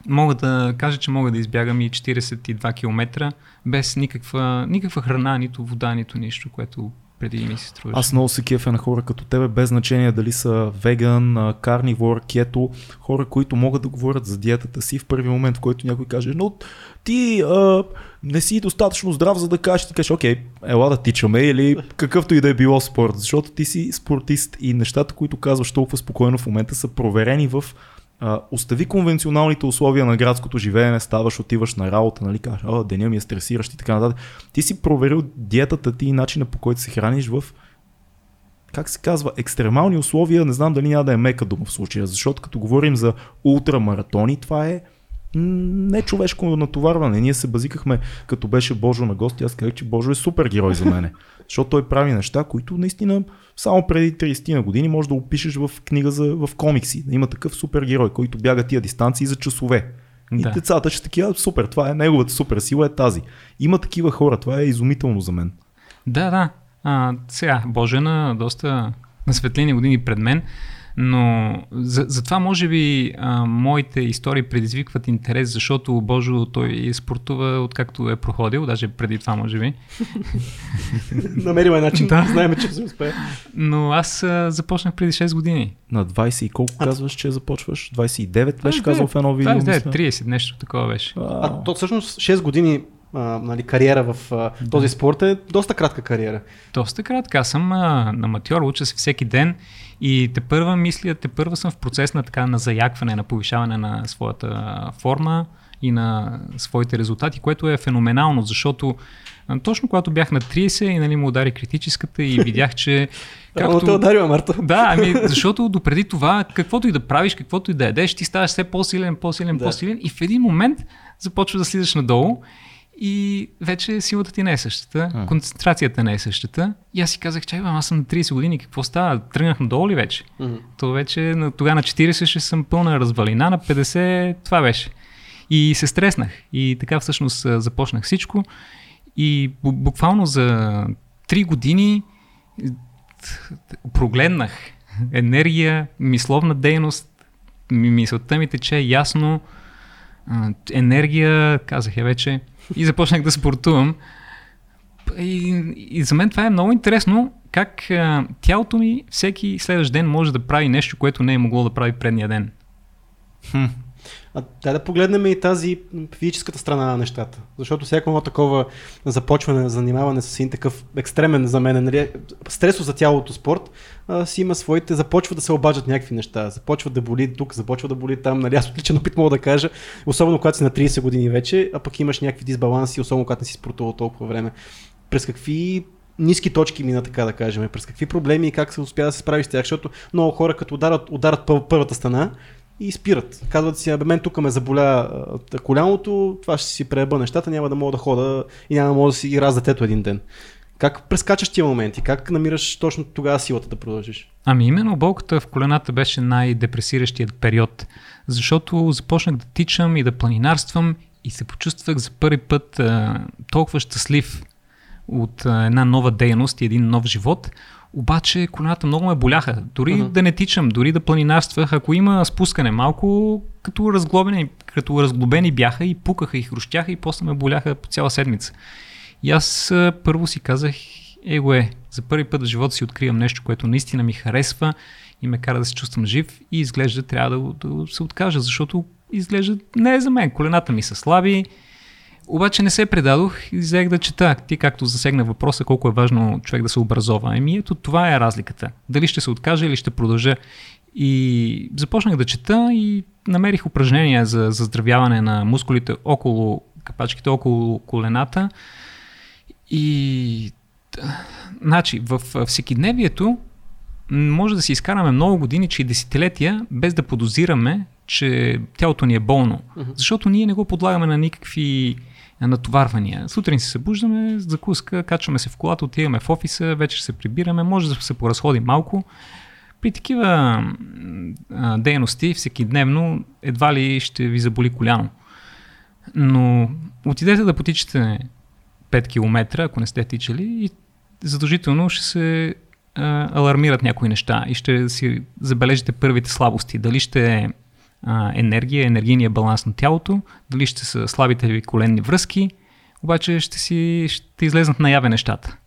мога да кажа, че мога да избягам и 42 км без никаква, никаква храна, нито вода, нито нищо, което преди ми се струваше. Аз много се кефя на хора като тебе, без значение дали са веган, карнивор, кето, хора, които могат да говорят за диетата си в първи момент, в който някой каже, но ти а, не си достатъчно здрав, за да кажеш, ти кажеш, окей, ела да тичаме или какъвто и да е било спорт, защото ти си спортист и нещата, които казваш толкова спокойно в момента са проверени в остави конвенционалните условия на градското живеене, ставаш, отиваш на работа, нали, кажеш, а, деня ми е стресиращ и така нататък. Ти си проверил диетата ти и начина по който се храниш в как се казва, екстремални условия, не знам дали няма да е мека дума в случая, защото като говорим за ултрамаратони, това е не човешко натоварване. Ние се базикахме, като беше Божо на гости, аз казах, че Божо е супер герой за мене. Защото той прави неща, които наистина само преди 30 на години може да опишеш в книга за, в комикси. Да има такъв супер герой, който бяга тия дистанции за часове. И Да. децата ще такива, супер, това е неговата супер сила, е тази. Има такива хора, това е изумително за мен. Да, да. А, сега, Боже, на доста на светлини години пред мен, но за, затова може би а, моите истории предизвикват интерес, защото Божо той спортува откакто е проходил, даже преди това може би. Намерил е начин, Да. знаем, че се успее. Но аз а, започнах преди 6 години. На 20 и колко казваш, че започваш? 29 беше 29, казал в едно видео. 29, мисля. 30, нещо такова беше. А то всъщност 6 години а, нали, кариера в а, този спорт е доста кратка кариера. Доста кратка. Аз съм а, аматьор, уча се всеки ден и те първа мисля, те първа съм в процес на така на заякване, на повишаване на своята форма и на своите резултати, което е феноменално, защото точно когато бях на 30 и нали, му удари критическата и видях, че Рано те ударила, Марто. да, ами защото допреди това, каквото и да правиш, каквото и да ядеш, ти ставаш все по-силен, по-силен, Да. по-силен и в един момент започва да слизаш надолу и вече силата ти не е същата, А. концентрацията не е същата. И аз си казах, чай, бе, аз съм на 30 години, какво става? Тръгнах надолу ли вече? Мгм. То вече на- тогава на 40 ще съм пълна развалина, на 50 това беше. И се стреснах. И така всъщност започнах всичко. И бу- буквално за 3 години прогледнах енергия, мисловна дейност, ми- мисълта ми тече ясно, енергия, казах я вече, и започнах да спортувам. И, и за мен това е много интересно, как а, тялото ми всеки следващ ден може да прави нещо, което не е могло да прави предния ден. Хм. А дай да погледнем и тази физическата страна на нещата. Защото всяко едно такова започване, занимаване с един такъв екстремен за мен, нали, стресо за тялото спорт, а, си има своите, започва да се обаждат някакви неща. Започва да боли тук, започва да боли там. Нали, аз отличен опит мога да кажа, особено когато си на 30 години вече, а пък имаш някакви дисбаланси, особено когато не си спортувал толкова време. През какви ниски точки мина, така да кажем, през какви проблеми и как се успя да се справиш с тях, защото много хора като ударат, ударат първата стена, и спират. Казват си, абе мен тук ме заболя коляното, това ще си преба нещата, няма да мога да хода и няма да мога да си и раз детето един ден. Как прескачаш тия моменти? Как намираш точно тогава силата да продължиш? Ами именно болката в колената беше най-депресиращият период, защото започнах да тичам и да планинарствам и се почувствах за първи път а, толкова щастлив от а, една нова дейност и един нов живот, обаче колената много ме боляха. Дори uh-huh. да не тичам, дори да планинарствах, ако има спускане малко, като разглобени, като разглобени бяха и пукаха и хрущяха и после ме боляха по цяла седмица. И аз първо си казах, его е, за първи път в живота си откривам нещо, което наистина ми харесва и ме кара да се чувствам жив и изглежда трябва да, да се откажа, защото изглежда не е за мен. Колената ми са слаби, обаче не се предадох и взех да чета. Ти както засегна въпроса колко е важно човек да се образова. Еми ето това е разликата. Дали ще се откажа или ще продължа. И започнах да чета и намерих упражнения за заздравяване на мускулите около капачките, около колената. И значи, в всекидневието може да си изкараме много години, че и десетилетия, без да подозираме, че тялото ни е болно. Защото ние не го подлагаме на никакви натоварвания. Сутрин се събуждаме, закуска, качваме се в колата, отиваме в офиса, вече се прибираме, може да се поразходим малко. При такива дейности всеки дневно едва ли ще ви заболи коляно. Но отидете да потичате 5 км, ако не сте тичали, и задължително ще се а, алармират някои неща и ще си забележите първите слабости. Дали ще е енергия, енергийния баланс на тялото, дали ще са слабите ви коленни връзки, обаче ще, си, ще излезнат наяве нещата.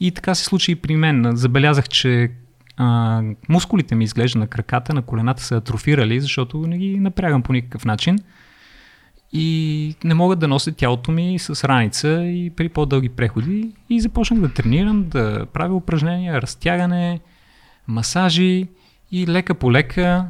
И така се случи и при мен. Забелязах, че а, мускулите ми изглежда на краката, на колената са атрофирали, защото не ги напрягам по никакъв начин. И не могат да носят тялото ми с раница и при по-дълги преходи. И започнах да тренирам, да правя упражнения, разтягане, масажи и лека по лека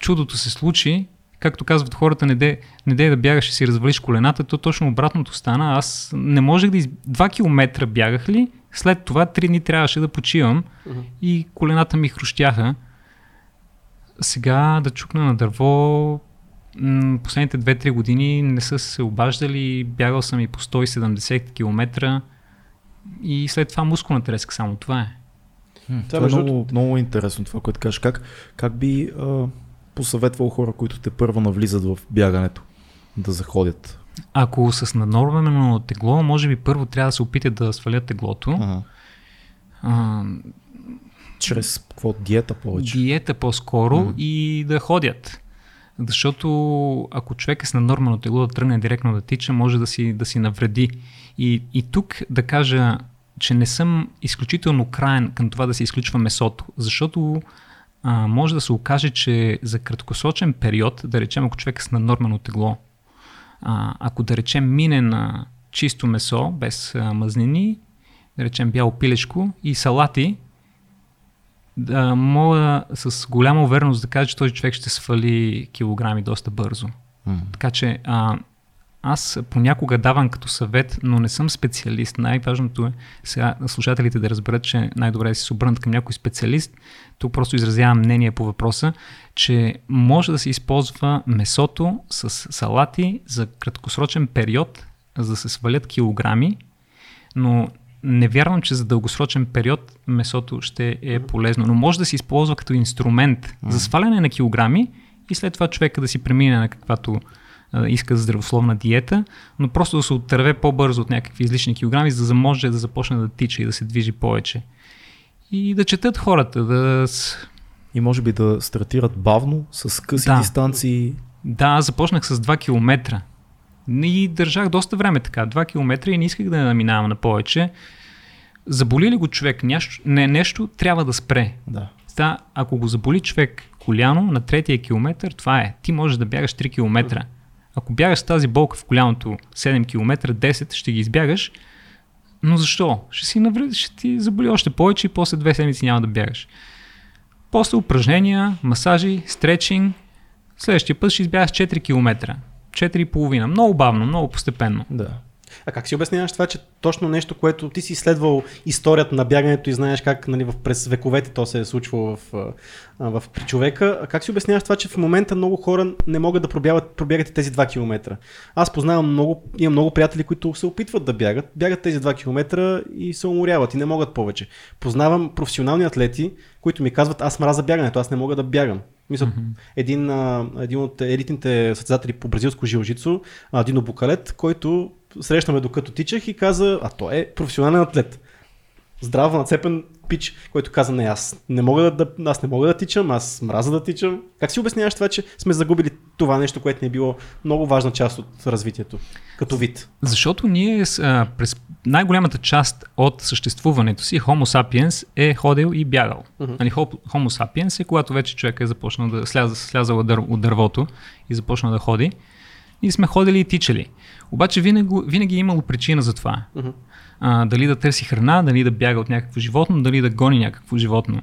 чудото се случи, както казват хората, не де, не де да бягаш и си развалиш колената, то точно обратното стана. Аз не можех да из... Два километра бягах ли, след това три дни трябваше да почивам uh-huh. и колената ми хрущяха. Сега да чукна на дърво, последните 2-3 години не са се обаждали, бягал съм и по 170 км и след това мускулна треска само. Това е. Хм, това, това е много, много интересно това, което кажеш. Как, как би а, посъветвал хора, които те първо навлизат в бягането, да заходят? Ако с наднормено тегло, може би първо трябва да се опитат да свалят теглото. Ага. А, Чрез какво? Диета повече? Диета по-скоро ага. и да ходят. Защото ако човек е с наднормено тегло да тръгне директно да тича, може да си, да си навреди. И, и тук да кажа, че не съм изключително краен към това да се изключва месото, защото а, може да се окаже, че за краткосрочен период, да речем, ако човек е с наднормено тегло, а, ако да речем мине на чисто месо, без а, мазнини, да речем бяло пилешко и салати, да мога с голяма увереност да кажа, че този човек ще свали килограми доста бързо. Mm. Така че а, аз понякога давам като съвет, но не съм специалист. Най-важното е сега слушателите да разберат, че най-добре е да си се обърнат към някой специалист. Тук просто изразявам мнение по въпроса, че може да се използва месото с салати за краткосрочен период, за да се свалят килограми, но не вярвам, че за дългосрочен период месото ще е полезно, но може да се използва като инструмент за сваляне на килограми и след това човека да си премине на каквато иска здравословна диета, но просто да се отърве по-бързо от някакви излишни килограми, за да може да започне да тича и да се движи повече. И да четат хората, да... И може би да стартират бавно, с къси да. дистанции. Да, започнах с 2 км. И държах доста време така, 2 км и не исках да наминавам на повече. Заболи ли го човек нещо, не, нещо, трябва да спре. Да. Та, ако го заболи човек коляно на третия километър, това е. Ти можеш да бягаш 3 км. Ако бягаш с тази болка в коляното 7 км, 10 ще ги избягаш, но защо? Ще си навред, ще ти заболи още повече и после две седмици няма да бягаш. После упражнения, масажи, стречинг. Следващия път ще избягаш 4 км. 4,5. Много бавно, много постепенно. Да. А как си обясняваш това, че точно нещо, което ти си изследвал историята на бягането и знаеш как нали, в, през вековете то се е случвало в, в, при човека, а как си обясняваш това, че в момента много хора не могат да пробягат, пробягат тези 2 км? Аз познавам много, имам много приятели, които се опитват да бягат, бягат тези 2 км и се уморяват и не могат повече. Познавам професионални атлети, които ми казват, аз мраза бягането, аз не мога да бягам. Мисля, mm-hmm. един, а, един от елитните състезатели по бразилско жилжицо, Дино Букалет, който срещаме докато тичах и каза, а той е професионален атлет. Здраво нацепен пич, който каза, не, аз не мога да, аз не мога да тичам, аз мраза да тичам. Как си обясняваш това, че сме загубили това нещо, което не е било много важна част от развитието, като вид? Защото ние а, през най-голямата част от съществуването си, Homo sapiens е ходил и бягал. Uh-huh. Нали, Homo sapiens е когато вече човек е започнал да сляза, слязал от дървото и започнал да ходи. И сме ходили и тичали. Обаче винаги, винаги е имало причина за това. Uh-huh. А, дали да търси храна, дали да бяга от някакво животно, дали да гони някакво животно.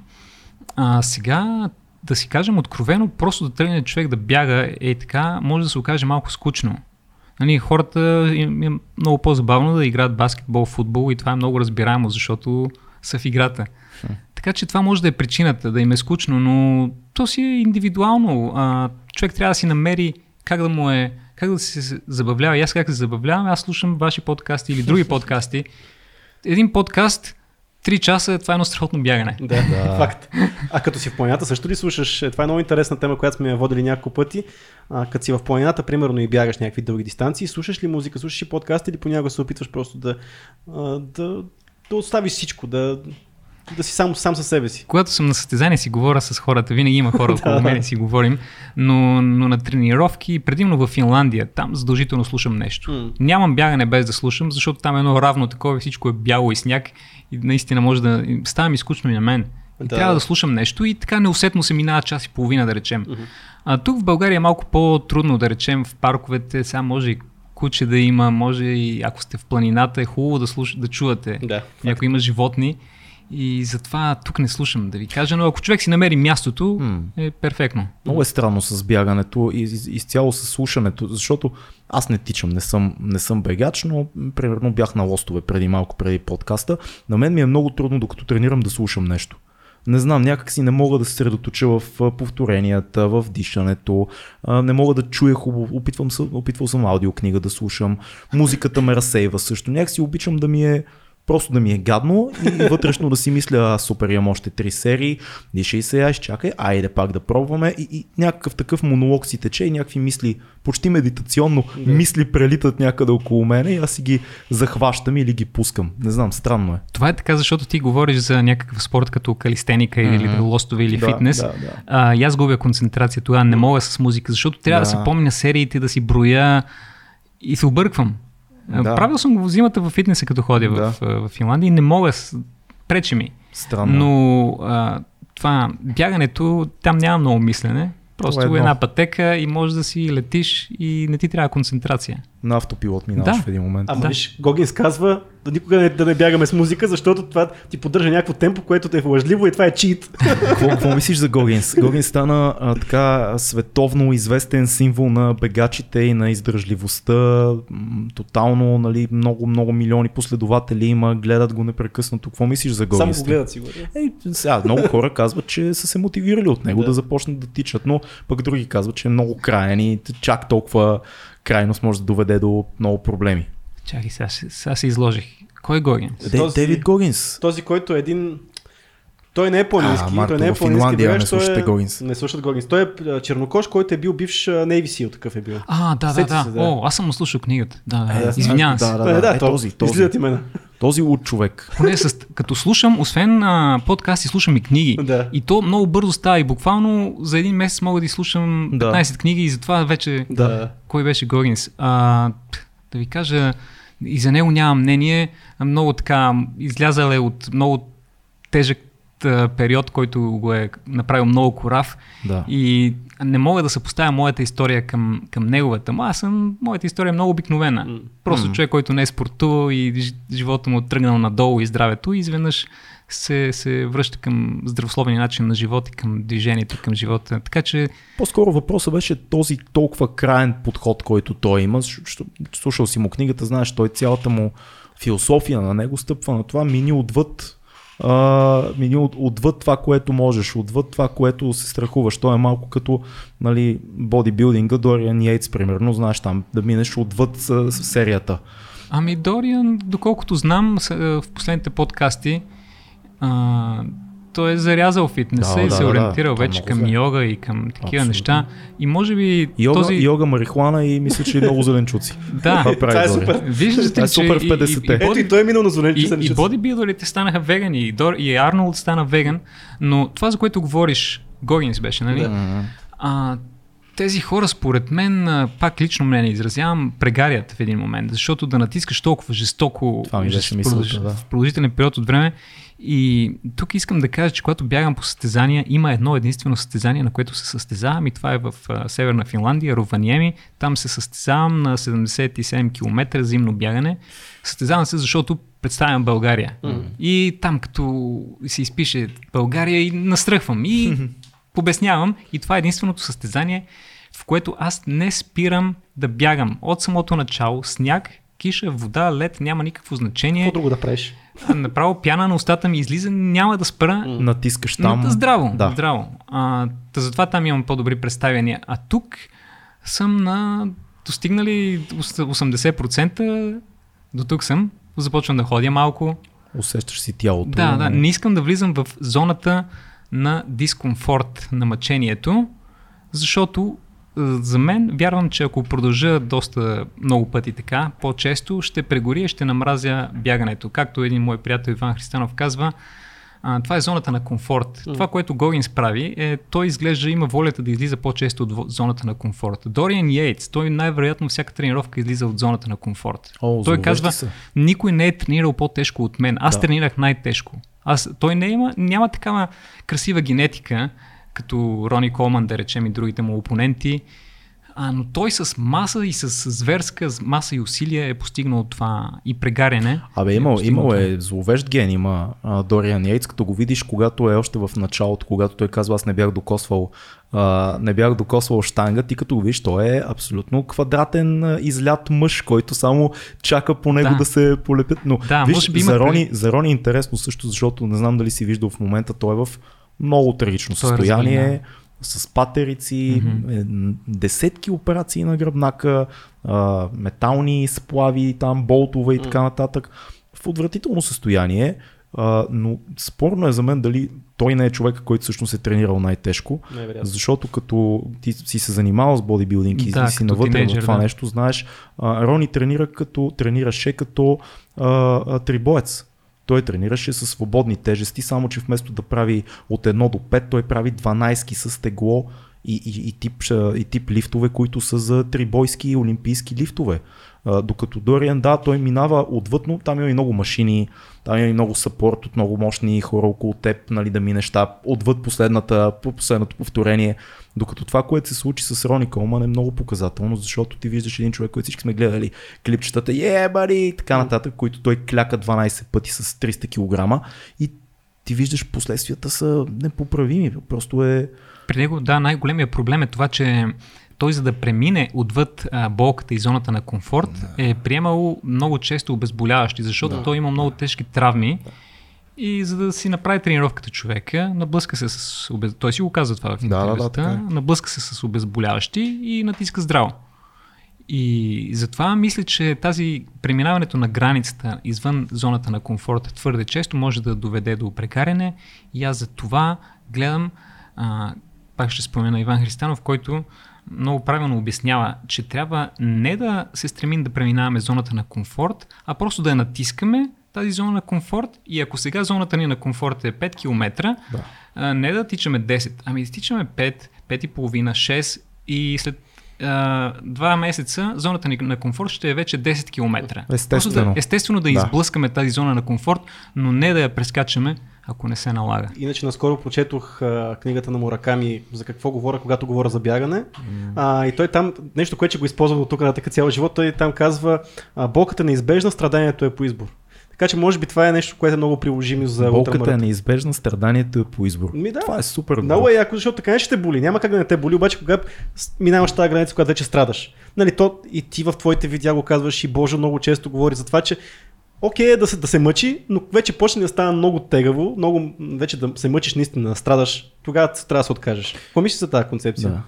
А сега, да си кажем откровено, просто да тръгне човек да бяга е така, може да се окаже малко скучно. Нали, хората им е много по-забавно да играят баскетбол, футбол и това е много разбираемо, защото са в играта. Така че това може да е причината да им е скучно, но то си е индивидуално. А, човек трябва да си намери как да му е как да се забавлява. И аз как се забавлявам, аз слушам ваши подкасти или други подкасти. Един подкаст, 3 часа, това е едно страхотно бягане. Да, да. факт. А като си в планината, също ли слушаш? Е, това е много интересна тема, която сме я водили няколко пъти. А, като си в планината, примерно, и бягаш някакви дълги дистанции, слушаш ли музика, слушаш ли подкаст или понякога се опитваш просто да, да, да оставиш всичко, да, да си сам, сам със себе си. Когато съм на състезание си говоря с хората, винаги има хора около мен си говорим, но, но на тренировки, предимно в Финландия, там задължително слушам нещо. Mm. Нямам бягане без да слушам, защото там е едно равно такова, всичко е бяло и сняг и наистина може да... Става ми скучно и на мен. И да. трябва да слушам нещо и така неусетно се минава час и половина, да речем. Mm-hmm. А тук в България е малко по-трудно, да речем, в парковете, сега може и куче да има, може и ако сте в планината, е хубаво да, слуш... да чувате. Да, Някой има животни. И затова тук не слушам да ви кажа, но ако човек си намери мястото, mm. е перфектно. Много е странно с бягането и изцяло с слушането, защото аз не тичам, не съм, не съм бегач, но примерно бях на лостове преди малко, преди подкаста. На мен ми е много трудно, докато тренирам, да слушам нещо. Не знам, някак си не мога да се средоточа в повторенията, в дишането, не мога да чуя хубаво, опитвам, опитвал съм аудиокнига да слушам, музиката ме разсейва също, някак си обичам да ми е Просто да ми е гадно и вътрешно да си мисля, супер, имам още три серии, дишай сега, изчакай, айде пак да пробваме и, и някакъв такъв монолог си тече и някакви мисли, почти медитационно, да. мисли прелитат някъде около мене и аз си ги захващам или ги пускам. Не знам, странно е. Това е така, защото ти говориш за някакъв спорт като калистеника mm-hmm. или лостове или да, фитнес. Да, да. А, и аз губя концентрация, тогава не мога с музика, защото трябва да, да си помня сериите, да си броя и се обърквам. Да. Правил съм го зимата в фитнеса, като ходя да. в, в Финландия и не мога, пречи ми. Странно. Но а, това бягането, там няма много мислене. Просто е една пътека и можеш да си летиш и не ти трябва концентрация. На автопилот минаваш да. в един момент. Ама да. виж, Гогинс казва да никога не, да не бягаме с музика, защото това ти поддържа някакво темпо, което е лъжливо и това е чит. Какво мислиш за Гогинс? Гогинс стана а, така световно известен символ на бегачите и на издържливостта. Тотално, нали, много, много милиони последователи има, гледат го непрекъснато. Какво мислиш за Гогинс? Само го гледат сигурно. Ей, сега, много хора казват, че са се мотивирали от него да. да започнат да тичат, но пък други казват, че е много краен и чак толкова крайност може да доведе до много проблеми. Чакай, сега, сега се изложих. Кой е Гогинс? Де, този, Дейвид Гогинс. Този, който е един... Той не е планински, а, той не е планински бегач, не слушате е... Гогинс. Не слушат Гогинс. Той е чернокош, който е бил бивш Navy SEAL, такъв е бил. А, да, да, да. да. О, аз съм слушал книгата. Да, да, е, извинявам се. Да, да, да, да, е, този, този. Излизат имена. Този луд човек. Поне с, като слушам, освен а, подкасти, слушам и книги. Да. И то много бързо става и буквално за един месец мога да изслушам Да. 15 книги и затова вече Да. кой беше Горинс. А, да ви кажа, и за него нямам мнение. Много така, излязал е от много тежък период, който го е направил много корав. Да. И не мога да съпоставя моята история към, към неговата. Ма аз съм, моята история е много обикновена. Просто М. човек, който не е спортувал и жи- живота му е тръгнал надолу и здравето, и изведнъж се, се връща към здравословния начин на живот и към движението, към живота. Така че По-скоро въпросът беше този толкова краен подход, който той има. Слушал си му книгата, знаеш, той цялата му философия на него стъпва на това мини отвъд мини от, отвъд това, което можеш, отвъд това, което се страхуваш. Той е малко като нали, бодибилдинга, Дориан Йейтс, примерно, знаеш там, да минеш отвъд с, с серията. Ами Дориан, доколкото знам в последните подкасти, а, той е зарязал фитнеса Да, и да, се ориентирал да. Вече към зле. йога и към такива Абсолютно. неща. И може би Йога, този... йога марихуана и мисля, че и много зеленчуци. Да, Това Това е супер. виждате, Това е супер в и- и- 50-те. и Ето боди- и той е минал на зонечки И, и бодибилдерите станаха вегани, и, Дор, и Арнолд стана веган, но това, за което говориш, Гогинс беше, нали? Да. А, тези хора, според мен, пак лично мнение изразявам, прегарят в един момент, защото да натискаш толкова жестоко Това ми беше мисълта, да. в продължителен период от време. И тук искам да кажа, че когато бягам по състезания, има едно единствено състезание, на което се състезавам и това е в а, Северна Финландия, Рованиеми. Там се състезавам на 77 км зимно бягане. Състезавам се, защото представям България. И там като се изпише България и настръхвам и побеснявам. И това е единственото състезание, в което аз не спирам да бягам. От самото начало, сняг, киша, вода, лед, няма никакво значение. Какво друго да правиш? Направо пяна на устата ми излиза, няма да спра. Натискаш Там, там. здраво, Да. здраво. А, та затова там имам по-добри представяния. А тук съм на достигнали 80%, до тук съм, започвам да ходя малко. Усещаш си тялото. Да, да, не искам да влизам в зоната на дискомфорт, на мъчението, защото за мен вярвам, че ако продължа доста много пъти така, по-често ще прегоря и ще намразя бягането. Както един мой приятел Иван Христанов казва, а, това е зоната на комфорт. Това, което Гогинс прави, е той изглежда има волята да излиза по-често от зоната на комфорт. Дориан Йейтс, той най-вероятно всяка тренировка излиза от зоната на комфорт. О, той казва, са. никой не е тренирал по-тежко от мен. Аз Да. тренирах най-тежко. Аз, той не има, няма такава красива генетика, като Рони Колман, да речем, и другите му опоненти. А, но той с маса и с зверска маса и усилия е постигнал това и прегаряне. Абе, е имал, постигнал имал е зловещ ген, има а, Дориан Йейтс, като го видиш, когато е още в началото, когато той казва, аз не бях докосвал, а, не бях докосвал штанга, ти като го видиш, той е абсолютно квадратен излят мъж, който само чака по него Да. да, се полепят. Но Да, виж, за, Рони, предвид- за Рони е интересно също, защото не знам дали си виждал в момента, той е в много трагично Той е състояние. развален, с патерици, е, н- десетки операции на гръбнака, а, метални сплави, там болтове и така нататък. В отвратително състояние, а, но спорно е за мен дали той не е човек, който всъщност е тренирал най-тежко, Най-вероятно. защото като ти си се занимавал с бодибилдинг и Да, си навътре тинейджър, в това да. нещо, знаеш, а, Рони тренира като, тренираше като а, а, трибоец. Той тренираше с свободни тежести, само че вместо да прави от 1 до 5, той прави 12 с тегло и, и, и, тип, и тип лифтове, които са за трибойски и олимпийски лифтове. А, докато Дориан, да, той минава отвъд, но там има и много машини, там има и много съпорт от много мощни хора около теб, нали, да минеш там отвъд последната, по- последното повторение. Докато това, което се случи с Рони Колман е много показателно, защото ти виждаш един човек, който всички сме гледали клипчетата, е, бари, и така нататък, които той кляка 12 пъти с 300 кг и ти виждаш последствията са непоправими. Просто е... При него, да, най-големият проблем е това, че той за да премине отвъд а, болката и зоната на комфорт да. е приемал много често обезболяващи, защото да. той има много тежки травми и за да си направи тренировката човека, наблъска се с... Обез... Той си го каза това в Да, да, да, интервюта, така е. наблъска се с обезболяващи и натиска здраво. И затова мисля, че тази преминаването на границата извън зоната на комфорт твърде често може да доведе до прекарене и аз за това гледам, а, пак ще спомена Иван Христанов, който много правилно обяснява, че трябва не да се стремим да преминаваме зоната на комфорт, а просто да я натискаме, тази зона на комфорт и ако сега зоната ни на комфорт е 5 км, Да. а, не да тичаме 10, ами да тичаме 5, 5,5, 6 и след а, два месеца зоната ни на комфорт ще е вече 10 км. Естествено. да, естествено да, Да. изблъскаме тази зона на комфорт, но не да я прескачаме, ако не се налага. Иначе наскоро прочетох а, книгата на Мураками за какво говоря, когато говоря за бягане. А, и той там, нещо, което ще го използва от тук на така цял живот, той там казва, а, болката е неизбежна, страданието е по избор. Така че може би това е нещо, което е много приложимо за Болката е неизбежна, страданието е по избор. Ми да. Това е супер. Много е яко, защото така не ще те боли. Няма как да не те боли, обаче когато минаваш тази граница, когато вече страдаш. Нали, то и ти в твоите видеа го казваш и Боже много често говори за това, че окей е да се, да се мъчи, но вече почне да става много тегаво, много вече да се мъчиш наистина, да страдаш, тогава трябва да се откажеш. Какво мислиш за тази концепция? Да.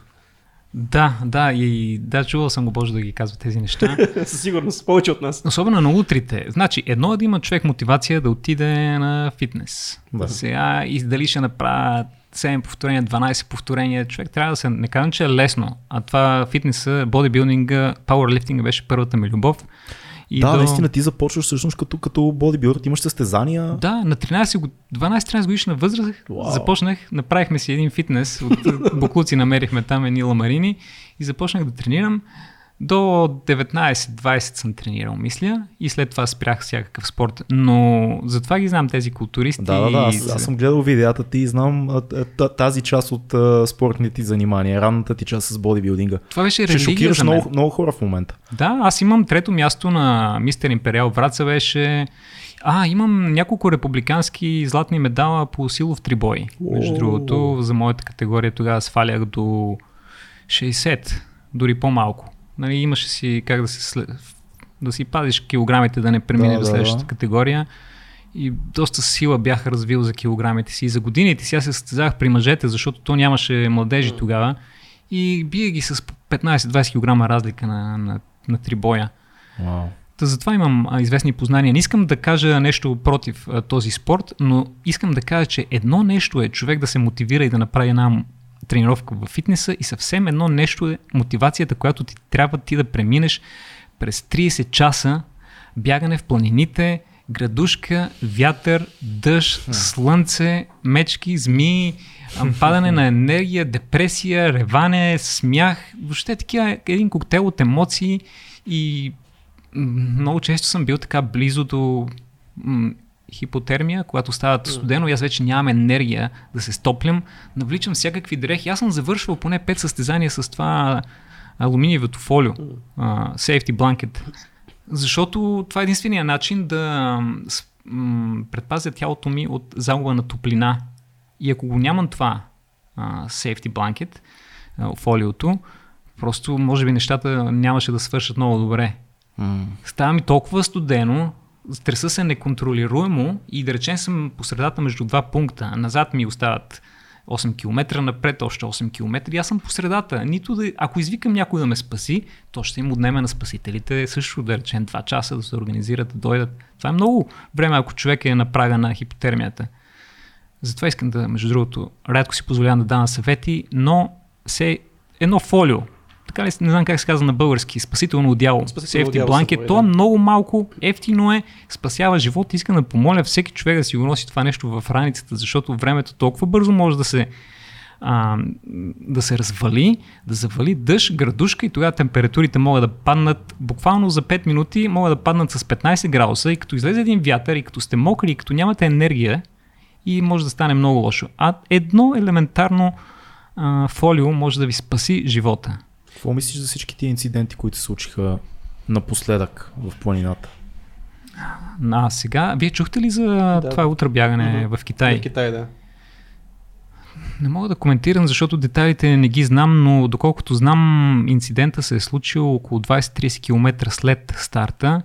Да, да, и да, чувал съм го Боже да ги казва тези неща. Със сигурност, повече от нас. Особено на утрите. Значи, едно е да има човек мотивация да отиде на фитнес. Да. Сега и дали ще направя 7 повторения, 12 повторения, човек трябва да се... Не казвам, че е лесно, а това фитнеса, бодибилдинга, пауърлифтинга беше първата ми любов. И да, до... наистина ти започваш всъщност като, като бодибилдър, имаш състезания. Да, на 13, го- 12-13 годишна възраст Уау. започнах, направихме си един фитнес, от буклуци намерихме там едни ламарини и започнах да тренирам. До 19-20 съм тренирал, мисля, и след това спрях всякакъв спорт. Но затова ги знам тези културисти. Да, да, да. Аз, аз съм гледал видеята ти и знам тази част от а, спортните ти занимания, ранната ти част с бодибилдинга. Това беше Ще религия шокираш за мен. много, много хора в момента. Да, аз имам трето място на Мистер Империал. Враца беше... А, имам няколко републикански златни медала по силов трибой. Между О. другото, за моята категория тогава свалях до 60, дори по-малко. Нали, имаше си как да се да си пазиш килограмите, да не премине Да, до да, следващата да. категория. И доста сила бях развил за килограмите си. И за годините сега се състезавах при мъжете, защото то нямаше младежи тогава. И бия ги с по 15-20 кг разлика на, на, на трибоя. Вау. Та затова имам а, известни познания. Не искам да кажа нещо против а, този спорт, но искам да кажа, че едно нещо е човек да се мотивира и да направи една тренировка в фитнеса и съвсем едно нещо е мотивацията, която ти трябва ти да преминеш през 30 часа бягане в планините, градушка, вятър, дъжд, слънце, мечки, змии, падане на енергия, депресия, реване, смях, въобще такива един коктейл от емоции и много често съм бил така близо до хипотермия, когато става студено и аз вече нямам енергия да се стоплям, навличам всякакви дрехи. Аз съм завършвал поне 5 състезания с това алуминиевото фолио, а, safety blanket, защото това е единствения начин да предпазя тялото ми от загуба на топлина. И ако го нямам това а, safety blanket, фолиото, просто може би нещата нямаше да свършат много добре. М. Става ми толкова студено, стреса се неконтролируемо и да речем съм по средата между два пункта. Назад ми остават 8 км, напред още 8 км аз съм по средата. Нито да, ако извикам някой да ме спаси, то ще им отнеме на спасителите също да речем 2 часа да се организират, да дойдат. Това е много време, ако човек е на прага на хипотермията. Затова искам да, между другото, рядко си позволявам да дам съвети, но се едно фолио, така ли, не знам как се казва на български, спасително одяло, Спасително safety blanket, води, то е много малко, ефтино е, спасява живот. Искам да помоля всеки човек да си го носи това нещо в раницата, защото времето толкова бързо може да се а, да се развали, да завали дъжд, градушка и тогава температурите могат да паднат буквално за 5 минути, могат да паднат с 15 градуса и като излезе един вятър и като сте мокри и като нямате енергия и може да стане много лошо. А едно елементарно а, фолио може да ви спаси живота. Какво мислиш за всички тия инциденти, които се случиха напоследък в планината? А сега, вие чухте ли за Да. това ултрабягане Мгм. в Китай? В Китай, да. Не мога да коментирам, защото детайлите не ги знам, но доколкото знам, инцидента се е случил около 20-30 км след старта.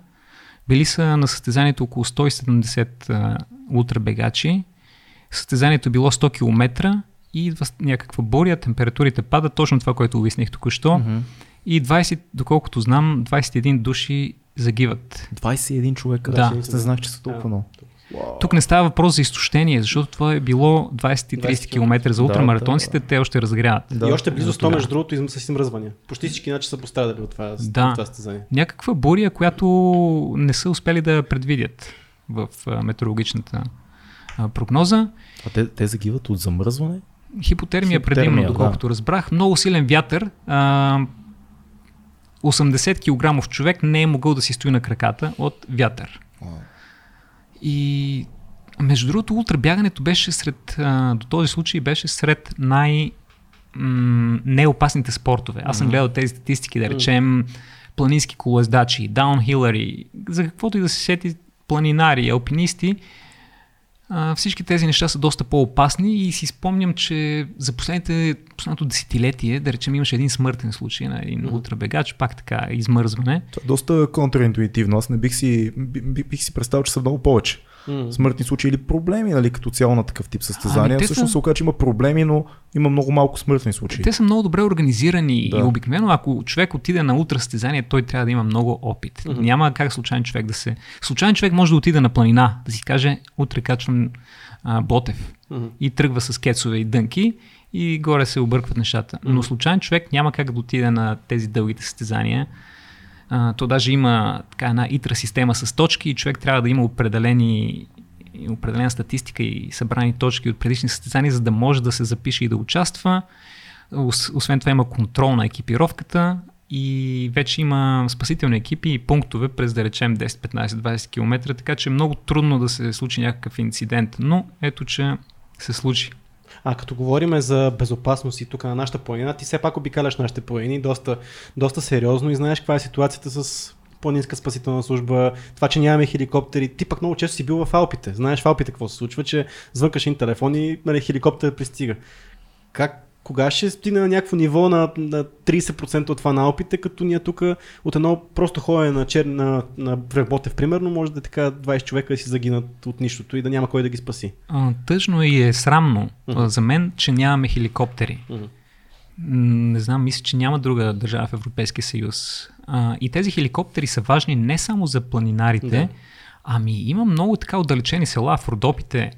Били са на състезанието около 170 а, ултрабегачи. Състезанието е било 100 км и идва някаква буря, температурите падат, точно това, което обясних току-що. Мгм. И 20, доколкото знам, 21 души загиват. 21 човека. Да. Не знах, че са толкова Да. много. Тук не става въпрос за изтощение, защото това е било 20-30 км за Да, ултрамаратонците, те още разгряват. Да, и още близо да, 100, тогава. между другото, изм- с измръзвания. Почти всички иначе са пострадали от това, Да. от това състезание. Някаква буря, която не са успели да предвидят. в а, метеорологичната а, прогноза. А те, те загиват от замръзване? Хипотермия, предимно, Хипотермия, да. доколкото разбрах. Много силен вятър. А, 80 кг човек не е могъл да си стои на краката от вятър. И между другото, ултрабягането беше сред, а, до този случай беше сред най- м- неопасните спортове. Аз съм гледал тези статистики, да речем планински колоездачи, даунхилъри, за каквото и да се сети планинари, алпинисти, а, всички тези неща са доста по-опасни и си спомням, че за последните, последното десетилетие, да речем, имаше един смъртен случай на един ултрабегач, пак така измързване. Това е доста контраинтуитивно. Аз не бих си, би- би- бих си представил, че са много повече. Смъртни случаи или проблеми, нали, като цяло на такъв тип състезания. Ами, Всъщност са- се оказа, че има проблеми, но има много малко смъртни случаи. Те са много добре организирани Да. и обикновено ако човек отиде на утра състезание, той трябва да има много опит. Няма как случайен човек да се... Случайен човек може да отиде на планина, да си каже, утре качвам а, Ботев и тръгва с кецове и дънки и горе се объркват нещата. Но случайен човек няма как да отиде на тези дългите състезания. То даже има така една итра система с точки и човек трябва да има определени определена статистика и събрани точки от предишни състезания, за да може да се запише и да участва. Ос- Освен това има контрол на екипировката и вече има спасителни екипи и пунктове през да речем 10, 15, 20 км, така че е много трудно да се случи някакъв инцидент, но ето, че се случи. А като говорим за безопасност и тук на нашата планина, ти все пак обикаляш нашите планини доста, доста сериозно и знаеш каква е ситуацията с планинска спасителна служба, това, че нямаме хеликоптери. Ти пък много често си бил в Алпите. Знаеш в Алпите какво се случва, че звънкаш един телефон и нали, хеликоптер пристига. Как, кога ще стигне на някакво ниво на, на 30% от това на Алпите, като ние тук от едно просто ходене на, чер... на, на Вреботев, примерно, може да така 20 човека да си загинат от нищото и да няма кой да ги спаси. А, тъжно и е срамно а, за мен, че нямаме хеликоптери. М, Не знам, мисля, че няма друга държава в Европейския съюз. А, и тези хеликоптери са важни не само за планинарите, Да. ами има много така отдалечени села в Родопите.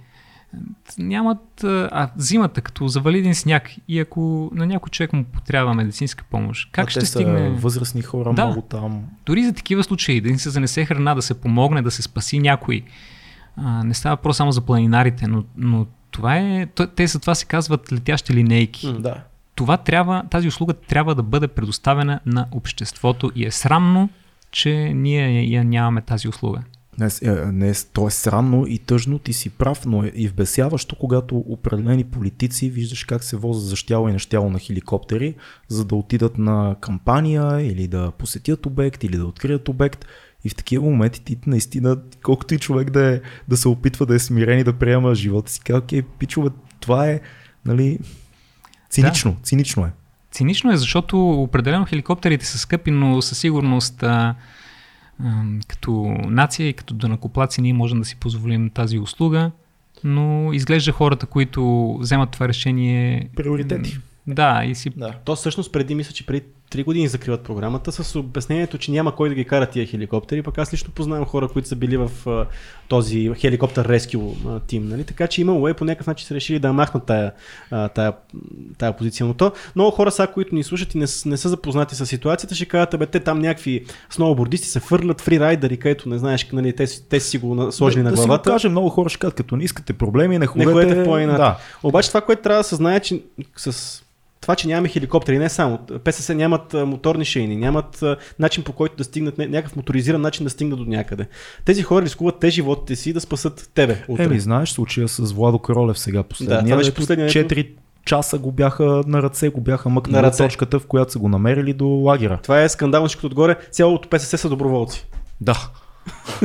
Нямат, а, зимата, като завали един сняг и ако на някой човек му потрябва медицинска помощ, как а ще те стигне? възрастни хора Да. много там. Дори за такива случаи, да ни се занесе храна, да се помогне, да се спаси някой. А, не става въпрос само за планинарите, но, но това е, те за това се казват летящи линейки. М. Да. Това трябва, тази услуга трябва да бъде предоставена на обществото и е срамно, че ние я нямаме тази услуга. Не, е, не, е- то е срамно и тъжно, ти си прав, но е и вбесяващо, когато определени политици виждаш как се возят за щяло и нещяло на хеликоптери, за да отидат на кампания или да посетят обект или да открият обект. И в такива моменти ти наистина, колкото и човек да, е, да се опитва да е смирен и да приема живота си, как окей, пичове, това е, нали, цинично, цинично е. Цинично е, защото определено хеликоптерите са скъпи, но със сигурност а, като нация и като данакоплаци ние можем да си позволим тази услуга, но изглежда хората, които вземат това решение... Приоритети. Да, и си... Да. То всъщност преди, мисля, че преди 3 години закриват програмата с обяснението, че няма кой да ги кара тия хеликоптери, пък аз лично познавам хора, които са били в а, този хеликоптер рескю тим, нали? така че имало е по някакъв начин са решили да махнат тая, а, тая, тая позиция. Но то, много хора са, които ни слушат и не, не са запознати с ситуацията, ще кажат, бе, те там някакви сноубордисти се фърлят, фрирайдери, където не знаеш, нали, те, те си го на- сложили да, на да си го главата. кажем, много хора ще кажат, като не искате проблеми, не ходете, Не ходете в планината. Да. Обаче това, което трябва да се знае, че с това, че нямаме хеликоптери, не само. ПСС нямат моторни шейни, нямат начин по който да стигнат, ня- някакъв моторизиран начин да стигнат до някъде. Тези хора рискуват те животите си да спасат тебе утре. Еми, знаеш случая с Владо Кролев сега последния. Да, това беше дето последният, 4 часа го бяха на ръце, го бяха мъкнали На ръце. точката, в която са го намерили до лагера. Това е скандално, защото отгоре цялото ПСС са доброволци. Да.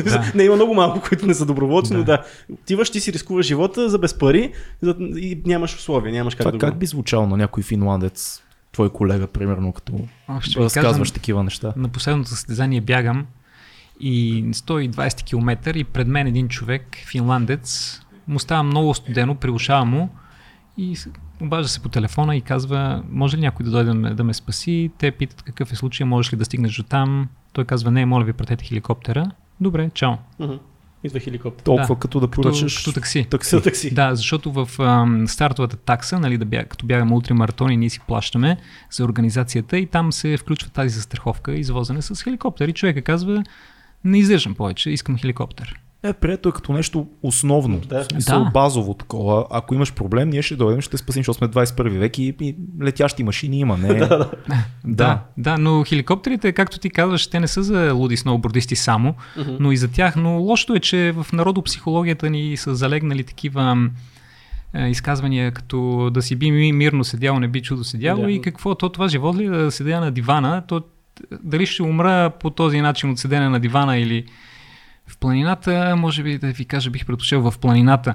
Да. не има много малко, които не са доброволци, Да. но да. Отиваш, ти си рискуваш живота за без пари за, и нямаш условия, нямаш как Това да как би звучало на някой финландец, твой колега, примерно, като О, ще разказваш кажа, такива неща? на последното състезание бягам и 120 км и пред мен един човек, финландец, му става много студено, прилушава му и обажда се по телефона и казва, може ли някой да дойде да ме, да ме спаси? Те питат какъв е случай, можеш ли да стигнеш до там? Той казва, не, моля ви, пратете хеликоптера. Добре, чао. Идва хеликоптер. Толкова Да. като да Като, поръчаш като такси. такси. С такси. Да, защото в ам, стартовата такса, нали, да бяг, като бягаме ултрамаратони, ние си плащаме за организацията и там се включва тази застраховка, извозене с хеликоптер. И човека казва, не издържам повече, искам хеликоптер. Е, прието е като нещо основно, Да. смисъл Да. базово такова. Ако имаш проблем, ние ще дойдем, ще те спасим, защото сме 21 век и, и летящи машини има. Не, да, Да, да, но хеликоптерите, както ти казваш, те не са за луди сноубордисти само, но и за тях. Но лошото е, че в народопсихологията ни са залегнали такива е, изказвания, като да си би ми- мирно седяло, не би чудо седяло Да. и какво, то това живот ли е да седя на дивана, то дали ще умра по този начин от седене на дивана или в планината, може би да ви кажа, бих предпочел в планината.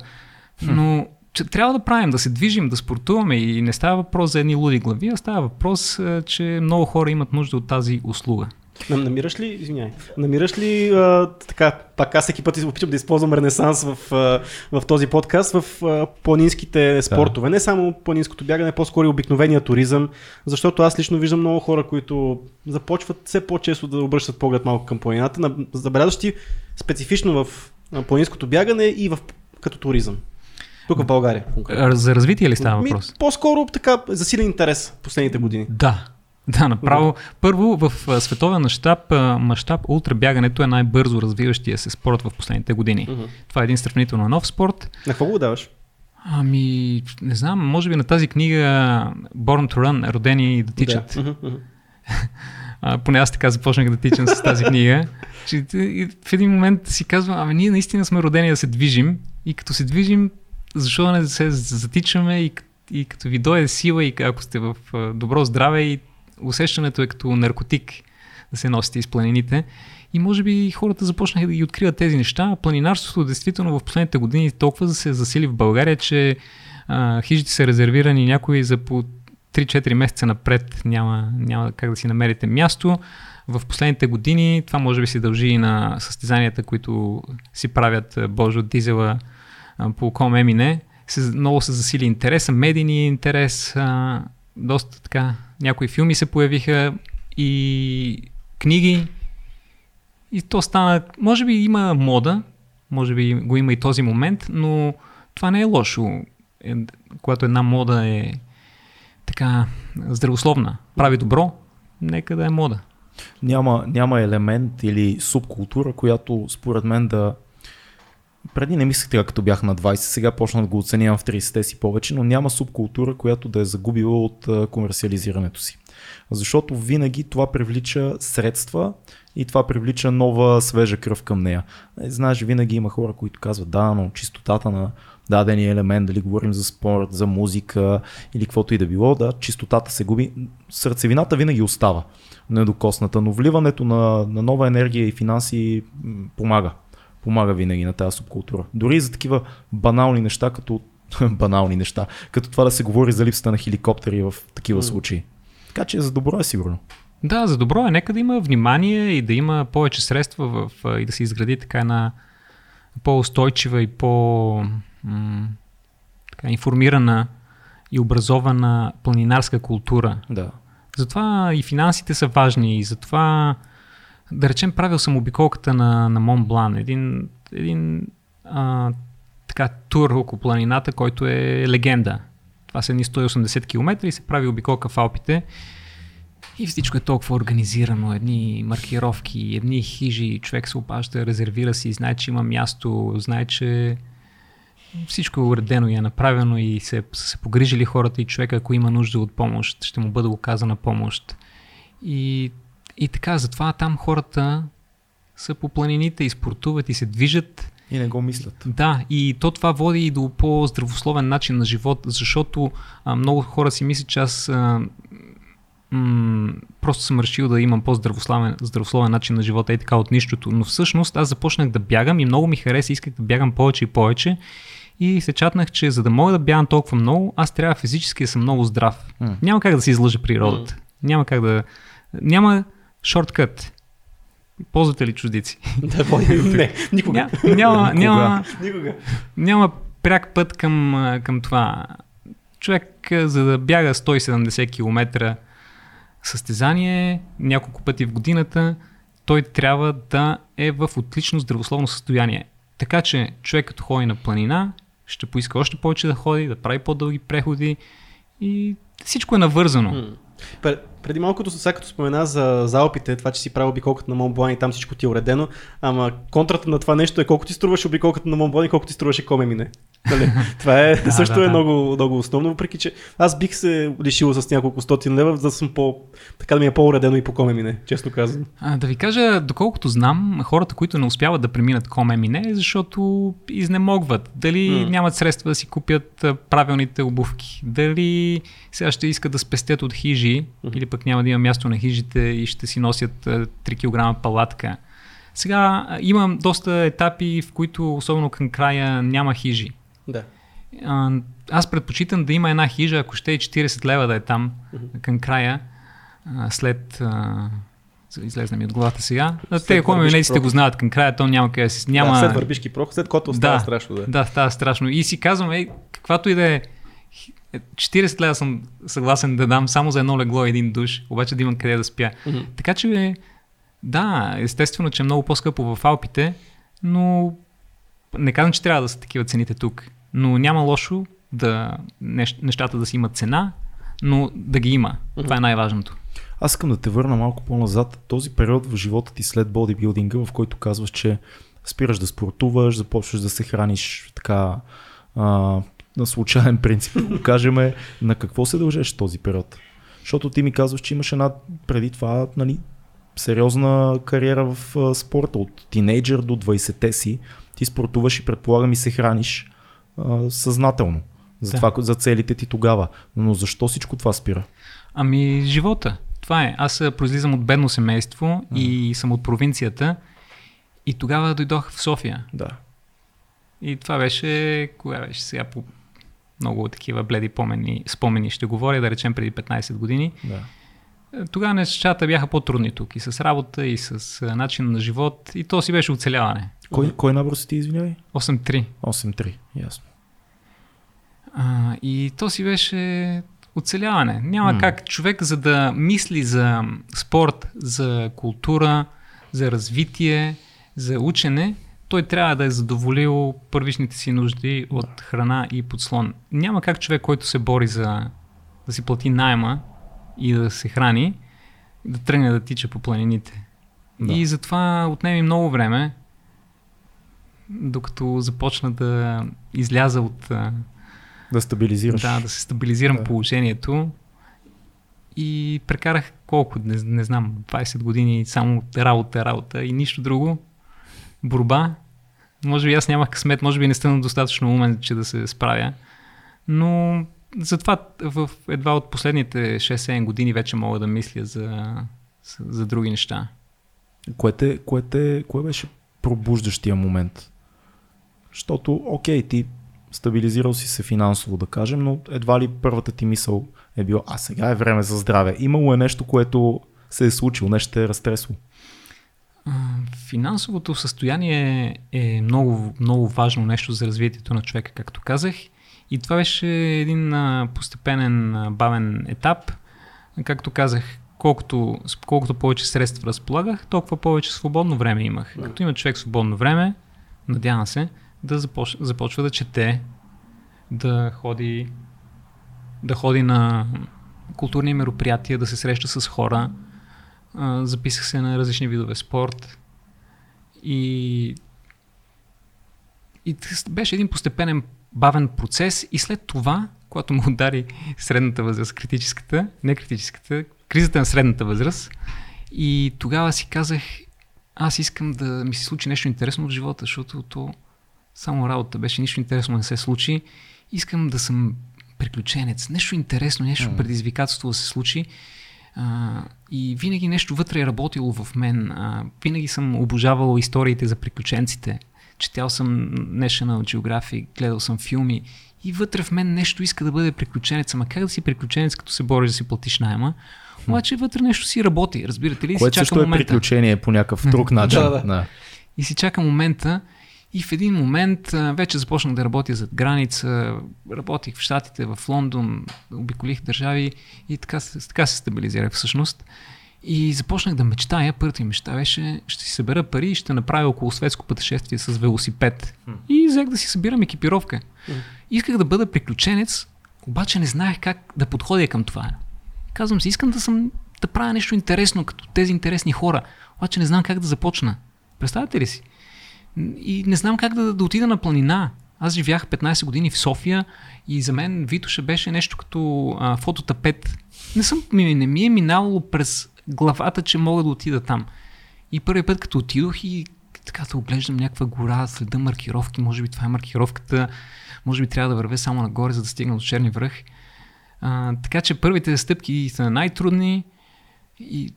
Но че трябва да правим, да се движим, да спортуваме и не става въпрос за едни луди глави, а става въпрос, че много хора имат нужда от тази услуга. Нам- Намираш ли, извиняй, намираш ли а, така, пак аз всеки път опитам да използвам ренесанс в, а, в този подкаст, в а, планинските спортове, не само планинското бягане, по-скоро и обикновения туризъм, защото аз лично виждам много хора, които започват все по-често да обръщат поглед малко към планината, на- забелязващи специфично в планинското бягане и в, като туризъм. Тук в България. конкретно. За развитие ли става Ми, въпрос? По-скоро така засилен интерес последните години. Да. Да, направо. Първо, в световен мащаб, мащаб ултрабягането е най-бързо развиващия се спорт в последните години. Мгм. Това е един сравнително нов спорт. На какво го даваш? Ами, не знам, може би на тази книга Born to Run, родени да тичат. Да. Мгм. А, поне аз така започнах да тичам с тази книга. Че, и в един момент си казвам, ами ние наистина сме родени да се движим и като се движим, защо да не се затичаме и, и като ви дойде сила и ако сте в добро здраве и усещането е като наркотик да се носите из планините. И може би хората започнаха да ги откриват тези неща. Планинарството действително в последните години толкова да се засили в България, че а, хижите са резервирани някои за по 3-4 месеца напред няма, няма как да си намерите място. В последните години това може би се дължи и на състезанията, които си правят Божо Дизела по ком Емине. Много се засили интереса, медийния интерес, доста така, някои филми се появиха и книги. И то стана, може би има мода, може би го има и този момент, но това не е лошо, е, когато една мода е така здравословна, прави добро, нека да е мода. Няма, няма елемент или субкултура, която според мен да... Преди не мислех така, като бях на 20, сега почна да го оценявам в 30-те си повече, но няма субкултура, която да е загубила от комерциализирането си. Защото винаги това привлича средства и това привлича нова свежа кръв към нея. Е, Знаеш, винаги има хора, които казват, да, но чистотата на дадения елемент, дали говорим за спорт, за музика или каквото и да било, да, чистотата се губи. Сърцевината винаги остава недокосната, но вливането на, на нова енергия и финанси помага. Помага винаги на тази субкултура. Дори и за такива банални неща, като банални неща, като това да се говори за липсата на хеликоптери в такива случаи. Така че за добро е сигурно. Да, за добро е. Нека да има внимание и да има повече средства в, и да се изгради така една по-устойчива и по м, така, информирана и образована планинарска култура. Да. Затова и финансите са важни и затова, да речем, правил съм обиколката на, на Мон Блан, един, един а, така, тур около планината, който е легенда. Това са едни 180 км и се прави обиколка в Алпите. И всичко е толкова организирано, едни маркировки, едни хижи, човек се обажда, резервира си, знае, че има място, знае, че всичко е уредено и е направено и се, са се погрижили хората и човека, ако има нужда от помощ, ще му бъде оказана помощ. И, и така, затова там хората са по планините и спортуват и се движат. И не го мислят. Да, и то това води и до по-здравословен начин на живот, защото а, много хора си мислят, че аз а, м- просто съм решил да имам по-здравословен здравословен начин на живота и така от нищото. Но всъщност аз започнах да бягам и много ми хареса, исках да бягам повече и повече. И се чатнах, че за да мога да бягам толкова много, аз трябва физически да съм много здрав. М. Няма как да се излъжа природата. Няма как да... Няма шорткът. Ползвате ли чуждици? Да, не, никога. Ня, няма, няма, Никога. няма пряк път към, към това. Човек, за да бяга 170 км състезание няколко пъти в годината, той трябва да е в отлично здравословно състояние. Така че човек като ходи на планина, ще поиска още повече да ходи, да прави по-дълги преходи и всичко е навързано. Преди малкото, сега като спомена за, за Алпите, това, че си правил обиколката на Монблан и там всичко ти е уредено, ама контрата на това нещо е колко ти струваше обиколката на Монблан и колко ти струваше Комемине. Нали? Това е, Да, също да, е да. много, много основно, въпреки че аз бих се лишил с няколко стотин лева, за да съм по, така да ми е по-уредено и по Комемине, честно казвам. А, да ви кажа, доколкото знам, хората, които не успяват да преминат Комемине, е защото изнемогват. Дали mm. нямат средства да си купят правилните обувки, дали сега ще искат да спестят от хижи, Мгм. или пък няма да има място на хижите и ще си носят а, 3 кг палатка. Сега имам доста етапи, в които особено към края няма хижи. Да. А, аз предпочитам да има една хижа, ако ще е 40 лева да е там Мгм. към края, а, след... А, излезна ми от главата сега. След те, проход. го знаят към края, то няма къде си... Няма... Да, след върбишки прох, след който става Да. страшно. Да. Да, става страшно. И си казвам, ей, каквато и да е, хи- е, 40 лева съм съгласен да дам само за едно легло и един душ, обаче да имам къде да спя. Мгм. Така че, да, естествено, че е много по-скъпо в Алпите, но не казвам, че трябва да са такива цените тук. Но няма лошо да нещ- нещата да си имат цена, но да ги има. Това е най-важното. Аз искам да те върна малко по-назад. Този период в живота ти след бодибилдинга, в който казваш, че спираш да спортуваш, започваш да се храниш така а, на случайен принцип, да го кажем, на какво се дължеше този период? Защото ти ми казваш, че имаш една преди това нали, сериозна кариера в а, спорта. От тинейджър до 20-те си ти спортуваш и предполагам и се храниш а, съзнателно за, Да. това, за целите ти тогава. Но защо всичко това спира? Ами, живота. Това е. Аз а, произлизам от бедно семейство и съм от провинцията. И тогава дойдох в София. Да. И това беше, кога беше сега по много такива бледи помени, спомени ще говоря, да речем преди 15 години. да. Тогава нещата бяха по-трудни тук и с работа, и с а, начин на живот, и то си беше оцеляване. Кой, кой набор си ти, извинявай? 8-3. 8-3, ясно. А, и то си беше оцеляване. Няма М. как човек, за да мисли за спорт, за култура, за развитие, за учене, той трябва да е задоволил първичните си нужди от храна и подслон. Няма как човек, който се бори за да си плати найма и да се храни, да тръгне да тича по планините. Да. И затова отнеми много време, докато започна да изляза от Да стабилизираш. да, да се стабилизирам Да. положението. И прекарах колко, не, не знам, 20 години само работа, работа и нищо друго. Борба. Може би аз нямах късмет, може би не стана достатъчно умен, че да се справя. Но затова в едва от последните 6-7 години вече мога да мисля за, за, за други неща. Кое, те, кое, те, кое беше пробуждащия момент? Защото, окей, ти стабилизирал си се финансово, да кажем, но едва ли първата ти мисъл е била, а сега е време за здраве. Имало е нещо, което се е случило, нещо те е разтресло. Финансовото състояние е много, много важно нещо за развитието на човека, както казах. И това беше един постепенен, бавен етап. Както казах, колкото, колкото повече средства разполагах, толкова повече свободно време имах. Като има човек свободно време, надявам се, да започ, започва да чете, да ходи, да ходи на културни мероприятия, да се среща с хора. А, записах се на различни видове спорт и, и беше един постепенен бавен процес и след това, когато му удари средната възраст, критическата, не критическата, кризата на средната възраст и тогава си казах, аз искам да ми се случи нещо интересно в живота, защото то само работа беше, нищо интересно не се случи. Искам да съм приключенец, нещо интересно, нещо М. предизвикателство да се случи. А, и винаги нещо вътре е работило в мен. А, винаги съм обожавал историите за приключенците. Четял съм National Geographic, гледал съм филми и вътре в мен нещо иска да бъде приключенец. Ама как да си приключенец, като се бориш да си платиш найема? Обаче вътре нещо си работи, разбирате ли? И си Което чака също е момента. приключение по някакъв друг начин. Да, да. да. И си чака момента и в един момент вече започнах да работя зад граница, работих в Штатите, в Лондон, обиколих държави и така, така се стабилизирах всъщност. И започнах да мечтая, първата ми мечта беше, ще си събера пари и ще направя около светско пътешествие с велосипед. И взех да си събирам екипировка. Исках да бъда приключенец, обаче не знаех как да подходя към това. Казвам си, искам да съм да правя нещо интересно, като тези интересни хора. Обаче не знам как да започна. Представете ли си? И не знам как да, да отида на планина. Аз живях 15 години в София и за мен Витоша беше нещо като а, фототапет. Не, съм, ми, не ми е минало през главата, че мога да отида там. И първият път, като отидох и така да оглеждам някаква гора, следа маркировки, може би това е маркировката, може би трябва да вървя само нагоре, за да стигна до черни връх. А, така че първите стъпки са най-трудни и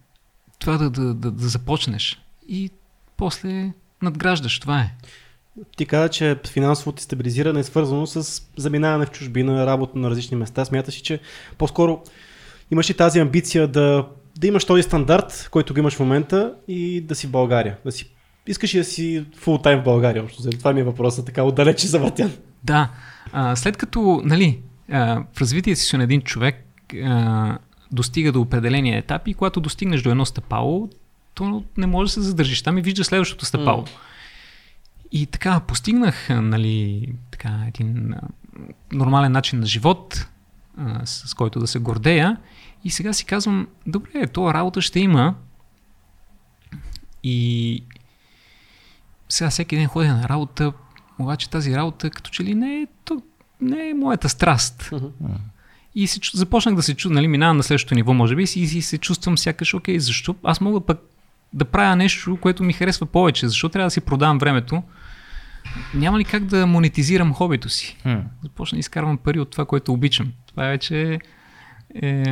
това да, да, да, да започнеш. И после надграждаш, това е. Ти каза, че финансовото стабилизиране е свързано с заминаване в чужбина, работа на различни места. Смяташ че по-скоро имаш ли тази амбиция да, да имаш този стандарт, който го имаш в момента и да си в България? Да си, искаш ли да си фул тайм в България? Общо, това ми е въпросът, така отдалече завъртян. Да. А, след като, нали, а, в развитието си на един човек а, достига до определени етапи и когато достигнеш до едно стъпало, то не може да се задържиш там и виждаш следващото стъпало. Mm. И така, постигнах нали, така, един а, нормален начин на живот, а, с, който да се гордея. И сега си казвам, добре, това работа ще има. И сега всеки ден ходя на работа, обаче тази работа като че ли не е, то, не е моята страст. Uh-huh. И се, започнах да се чувствам, нали, минавам на следващото ниво, може би, и, и се чувствам сякаш, окей, защо аз мога пък да правя нещо, което ми харесва повече, защо трябва да си продавам времето, няма ли как да монетизирам хобито си? Hmm. Започна да изкарвам пари от това, което обичам. Това е вече е,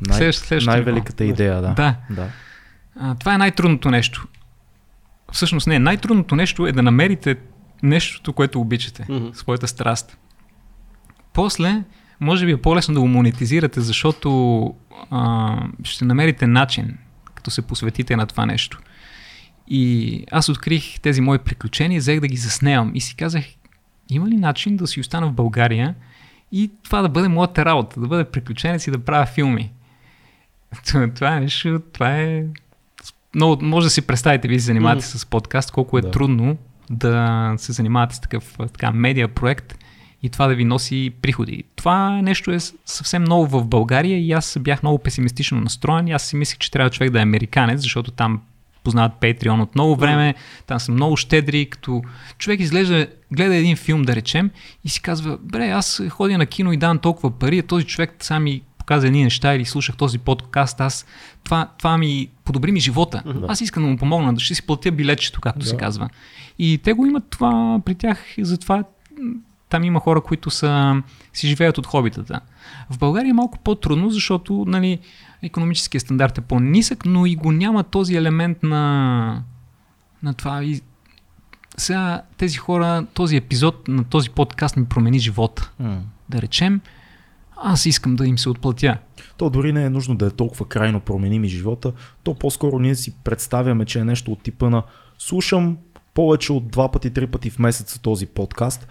Най- следващ, най-великата ниво. идея, да. да. да. А, това е най-трудното нещо. Всъщност не, най-трудното нещо е да намерите нещото, което обичате, mm-hmm. своята страст. После, може би е по-лесно да го монетизирате, защото а, ще намерите начин, като се посветите на това нещо. И аз открих тези мои приключения, взех да ги заснемам и си казах, има ли начин да си остана в България и това да бъде моята работа, да бъде приключенец и да правя филми. Това е нещо, това е... Много, може да си представите, вие се занимавате mm. с подкаст, колко е да. трудно да се занимавате с такъв така, медиа проект и това да ви носи приходи. Това нещо е съвсем ново в България и аз бях много песимистично настроен. Аз си мислех, че трябва човек да е американец, защото там познават Patreon от много време, там са много щедри, като човек изглежда, гледа един филм, да речем, и си казва, бре, аз ходя на кино и давам толкова пари, а този човек сам ми показа едни неща или слушах този подкаст, аз това, това ми подобри ми живота. Mm-hmm. Аз искам да му помогна, да ще си платя билетчето, както да. се казва. И те го имат това при тях, затова там има хора, които са, си живеят от хобитата. В България е малко по-трудно, защото нали, економическия стандарт е по-нисък, но и го няма този елемент на, на това. И сега тези хора, този епизод на този подкаст ми промени живота. Mm. Да речем, аз искам да им се отплатя. То дори не е нужно да е толкова крайно промени ми живота, то по-скоро ние си представяме, че е нещо от типа на слушам повече от два пъти, три пъти в месец този подкаст.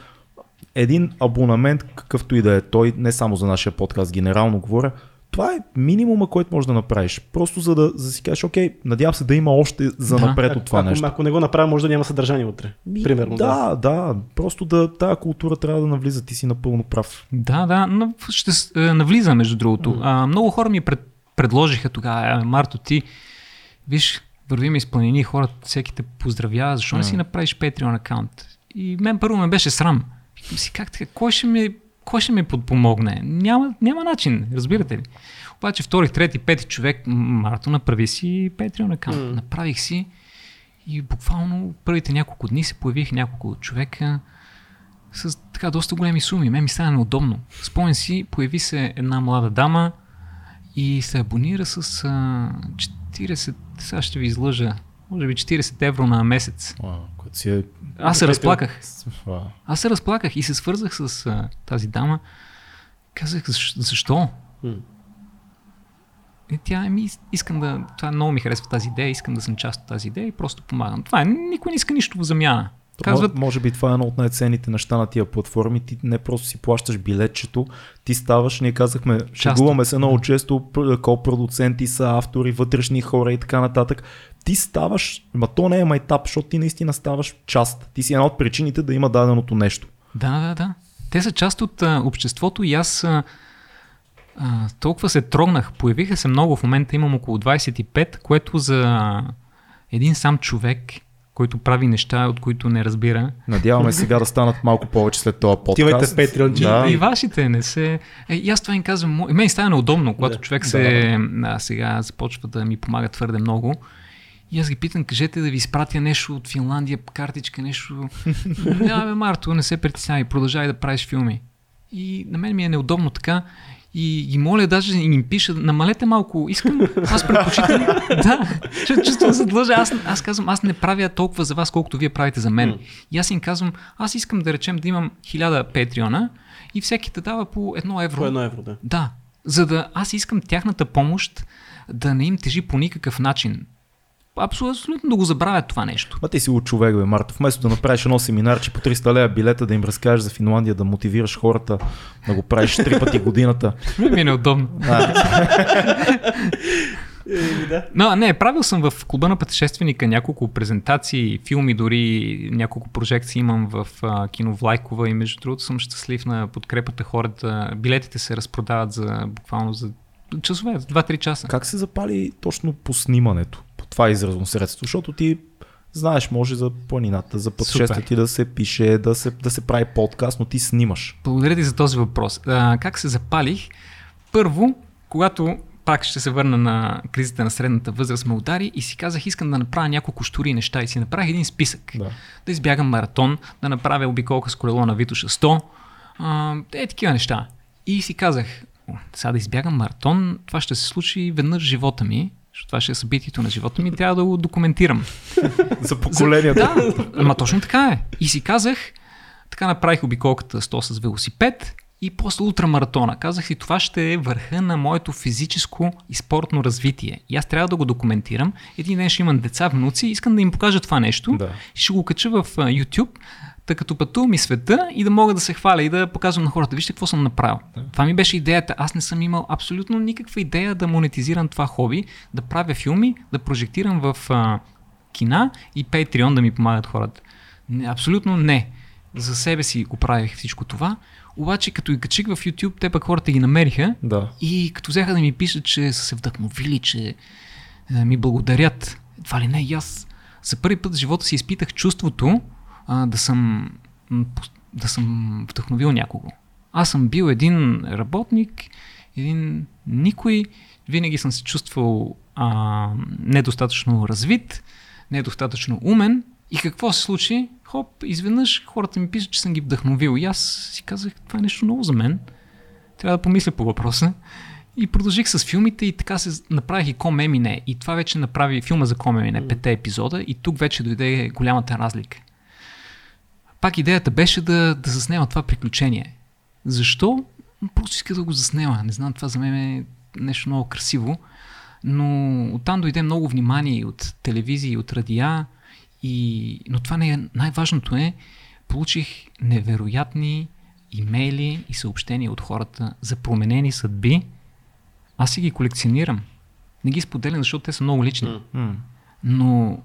Един абонамент, какъвто и да е той, не само за нашия подкаст, генерално говоря, това е минимума, който можеш да направиш. Просто за да, за да си кажеш, окей, надявам се да има още за да. напред от това ако, нещо. Ако не го направя, може да няма съдържание утре. Ми, Примерно. Да, да, да. Просто да, тази култура трябва да навлиза. Ти си напълно прав. Да, да. Но ще е, навлиза, между другото. Mm. А, много хора ми пред, предложиха тогава, Марто, ти, виж, вървим из планини, хората всеки те поздравява, защо mm. не си направиш Patreon аккаунт? И мен първо ме беше срам. Викам си, как така, кой ще ми кой ще ми подпомогне? Няма, няма начин, разбирате ли. Обаче втори, трети, пети човек, Марто, направи си Patreon аккаунт. Mm. Направих си и буквално първите няколко дни се появих няколко човека с така доста големи суми. Мен ми стана неудобно. Спомен си, появи се една млада дама и се абонира с а, 40, сега ще ви излъжа, може би 40 евро на месец. Wow, си е... Аз се разплаках. Аз се разплаках и се свързах с а, тази дама. Казах, защо? Hmm. И тя ми искам да. Това много ми харесва тази идея, искам да съм част от тази идея и просто помагам. Това е, никой не иска нищо в замяна. Казват... Може би това е едно от най-ценните неща на тия платформи. Ти не просто си плащаш билетчето, ти ставаш, ние казахме, шегуваме се много често, ко-продуценти са автори, вътрешни хора и така нататък. Ти ставаш, ма то не е майтап, защото ти наистина ставаш част. Ти си една от причините да има даденото нещо. Да, да, да. Те са част от а, обществото и аз а, А, толкова се трогнах. Появиха се много. В момента имам около 25, което за един сам човек, който прави неща, от които не разбира. Надяваме сега да станат малко повече след този подкаст. Отивайте в Patreon, Да. И вашите не се... Е, и аз това им казвам, мен става неудобно, когато Да. човек се... А, сега започва да ми помага твърде много. И аз ги питам, кажете да ви изпратя нещо от Финландия, картичка, нещо. Да, бе, Марто, не се притеснявай, продължай да правиш филми. И на мен ми е неудобно така. И ги моля даже им пиша, намалете малко, искам, аз предпочитам, да, чувствам се длъжа, аз, аз казвам, аз не правя толкова за вас, колкото вие правите за мен. И аз им казвам, аз искам да речем да имам 1000 патреона и всеки да дава по едно евро. По едно евро, да. Да, за да аз искам тяхната помощ да не им тежи по никакъв начин. Абсолютно да го забравят това нещо. Ма ти си от човек, бе, Марта. Вместо да направиш едно семинарче по 300 лева билета, да им разкажеш за Финландия, да мотивираш хората, да го правиш три пъти годината. Ми е неудобно. Да. Но, не, правил съм в клуба на пътешественика няколко презентации, филми, дори няколко прожекции имам в а, кино Влайкова и между другото съм щастлив на подкрепата хората. Билетите се разпродават за буквално за часове, за 2-3 часа. как се запали точно по снимането, по това изразно средство? Защото ти знаеш, може за планината, за пътешествия Супер. ти да се пише, да се, да се прави подкаст, но ти снимаш. Благодаря ти за този въпрос. А, как се запалих? Първо, когато пак ще се върна на кризата на средната възраст, ме удари и си казах, искам да направя няколко штури неща и си направих един списък. Да. да избягам маратон, да направя обиколка с колело на Витоша 100, а, е такива неща. И си казах, «О, сега да избягам маратон, това ще се случи веднъж в живота ми, защото това ще е събитието на живота ми, трябва да го документирам. За поколенията. Да, ама точно така е. И си казах, така направих обиколката 100 с велосипед и после ултрамаратона. Казах си, това ще е върха на моето физическо и спортно развитие. И аз трябва да го документирам. Един ден ще имам деца, внуци, искам да им покажа това нещо. Да. Ще го кача в YouTube, тъй като пътувам и света и да мога да се хваля и да показвам на хората, вижте какво съм направил. Това ми беше идеята. Аз не съм имал абсолютно никаква идея да монетизирам това хоби, да правя филми, да прожектирам в а, кина и Patreon да ми помагат хората. Не, абсолютно не. За себе си го правих всичко това, обаче като ги качих в YouTube, те пък хората ги намериха Да. и като взеха да ми пишат, че са се вдъхновили, че ми благодарят, едва ли не, и аз за първи път в живота си изпитах чувството а, да съм да съм вдъхновил някого. Аз съм бил един работник, един никой, винаги съм се чувствал а, недостатъчно развит, недостатъчно умен и какво се случи? Хоп, изведнъж хората ми пишат, че съм ги вдъхновил и аз си казах, това е нещо ново за мен трябва да помисля по въпроса. И продължих с филмите и така се направих и Ком Емине. И това вече направи филма за Ком Емине, пете епизода и тук вече дойде голямата разлика. Пак идеята беше да, да заснема това приключение. Защо? Просто иска да го заснема. Не знам, това за мен е нещо много красиво. Но оттам дойде много внимание от телевизии, и от радиа. И... Но това не е най-важното е, получих невероятни имейли и съобщения от хората за променени съдби. Аз си ги колекционирам. Не ги споделям, защото те са много лични. Но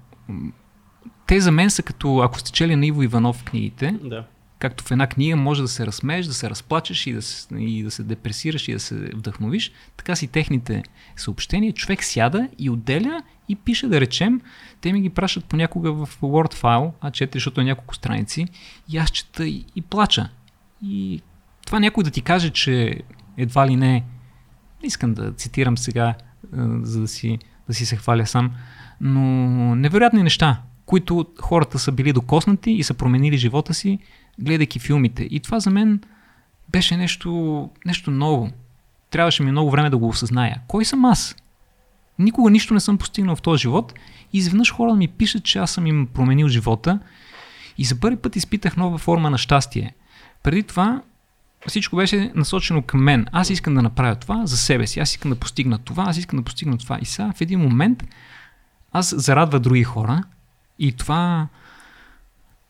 те за мен са като, ако сте чели на Иво Иванов книгите, Да. както в една книга може да се разсмееш, да се разплачеш и да се, и да се депресираш и да се вдъхновиш, така си техните съобщения. Човек сяда и отделя и пише, да речем, те ми ги пращат понякога в Word файл, А4, защото е няколко страници, и аз чета и, и плача. И това някой да ти каже, че едва ли не, не искам да цитирам сега, за да си, да си се хваля сам, но невероятни неща, които хората са били докоснати и са променили живота си, гледайки филмите. И това за мен беше нещо, нещо ново. Трябваше ми много време да го осъзная. Кой съм аз? Никога нищо не съм постигнал в този живот и изведнъж хората ми пишат, че аз съм им променил живота и за първи път изпитах нова форма на щастие. Преди това всичко беше насочено към мен. Аз искам да направя това за себе си. Аз искам да постигна това, аз искам да постигна това. И сега в един момент аз зарадва други хора и това,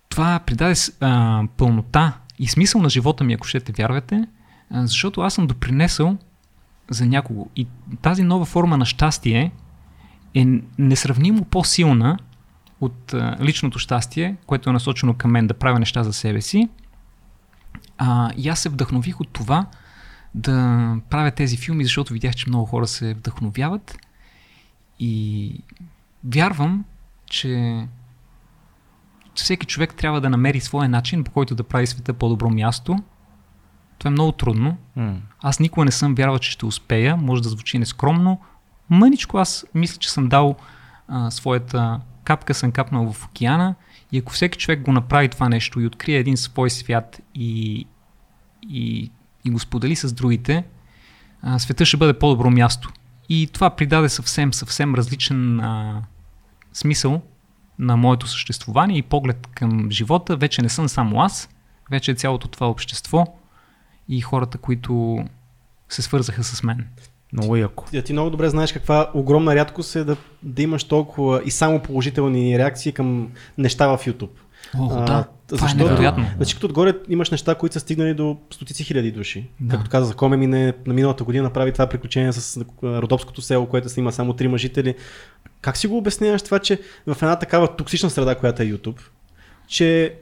това придаде а, пълнота и смисъл на живота ми, ако ще те вярвате, а, защото аз съм допринесъл за някого. И тази нова форма на щастие е несравнимо по-силна от а, личното щастие, което е насочено към мен да правя неща за себе си. А, и аз се вдъхнових от това да правя тези филми, защото видях, че много хора се вдъхновяват и вярвам, че всеки човек трябва да намери своя начин, по който да прави света по-добро място. Това е много трудно. М. Аз никога не съм вярвал, че ще успея. Може да звучи нескромно. Мъничко аз мисля, че съм дал а, своята капка, съм капнал в океана. И ако всеки човек го направи това нещо и открие един свой свят и, и, и го сподели с другите, а, света ще бъде по-добро място. И това придаде съвсем, съвсем различен а, смисъл на моето съществуване и поглед към живота. Вече не съм само аз, вече е цялото това общество и хората, които се свързаха с мен. Много яко. Ти, ти много добре знаеш каква огромна рядкост е да, да имаш толкова и само положителни реакции към неща в YouTube. О, А, да, това защото- е невероятно. Значи като отгоре имаш неща, които са стигнали до стотици хиляди души. Да. Както каза, за Коме мине на миналата година направи това приключение с а, Родопското село, което снима само трима жители. Как си го обясняваш това, че в една такава токсична среда, която е YouTube, че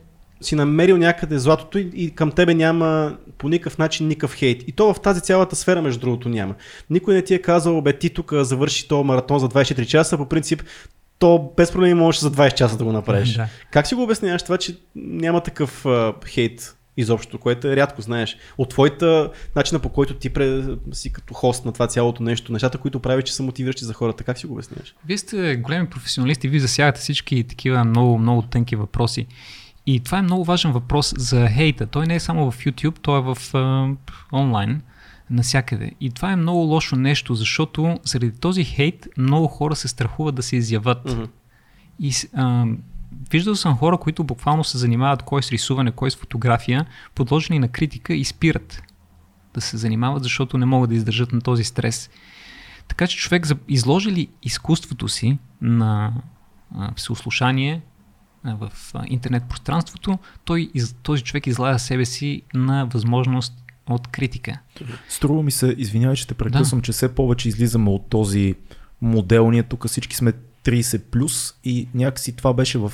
си намерил някъде златото и, и към тебе няма по никакъв начин никакъв хейт. И то в тази цялата сфера, между другото, няма. Никой не ти е казал, бе, ти тук завърши то маратон за 24 часа, по принцип, то без проблеми можеш за 20 часа да го направиш. Да. Как си го обясняваш това, че няма такъв а, хейт изобщо, което е рядко, знаеш. От твоята начина по който ти пре, си като хост на това цялото нещо, нещата, които правиш, че са мотивиращи за хората, как си го обясняваш? Вие сте големи професионалисти, вие засягате всички такива много, много тънки въпроси. И това е много важен въпрос за хейта. Той не е само в YouTube, той е в а, онлайн, насякъде. И това е много лошо нещо, защото заради този хейт много хора се страхуват да се изяват. Мгм. И а, виждал съм хора, които буквално се занимават кой с рисуване, кой с фотография, подложени на критика и спират да се занимават, защото не могат да издържат на този стрес. Така че човек изложи ли изкуството си на всеослушание в интернет пространството, той, този човек излага себе си на възможност от критика. Струва ми се, извинявай, че те прекъсвам, че все повече излизаме от този модел. Ние тук всички сме 30 плюс и някакси това беше в,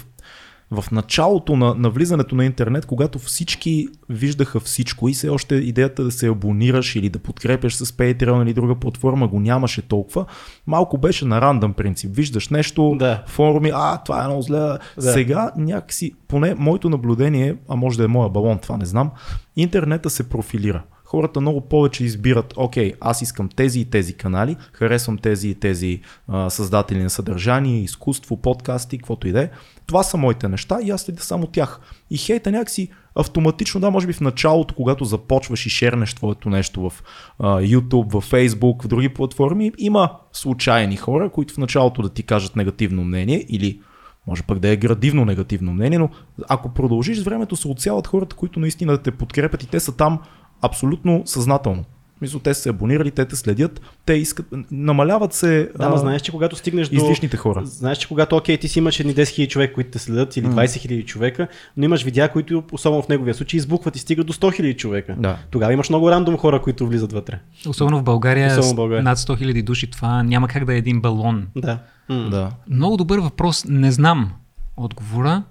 в началото на, на влизането на интернет, когато всички виждаха всичко и все още идеята да се абонираш или да подкрепяш с Patreon или друга платформа го нямаше толкова. Малко беше на рандъм принцип. Виждаш нещо, Да. форуми, а, това е много зле. Да. Сега някакси, поне моето наблюдение, а може да е моя балон, това не знам, интернета се профилира. Хората много повече избират, окей, аз искам тези и тези канали, харесвам тези и тези а, създатели на съдържание, изкуство, подкасти, каквото и да е. Това са моите неща и аз следя само тях. И хейта някакси автоматично, да, може би в началото, когато започваш и шернеш твоето нещо в а, YouTube, в Facebook, в други платформи, има случайни хора, които в началото да ти кажат негативно мнение или може пък да е градивно негативно мнение, но ако продължиш с времето се отсяват хората, които наистина да те подкрепят и те са там абсолютно съзнателно. Мисля, те са се абонирали, те те следят, те искат, намаляват се Да, ма знаеш, че когато стигнеш до... излишните хора. Знаеш, че когато, окей, ти си имаш едни 10 000 човека, които те следят, или 20 000 човека, но имаш видеа, които, особено в неговия случай, избухват и стигат до 100 000 човека. Да. Тогава имаш много рандом хора, които влизат вътре. Особено в България, Особено в България. над 100 000 души, това няма как да е един балон. Да. Да. Много добър въпрос. Не знам отговора.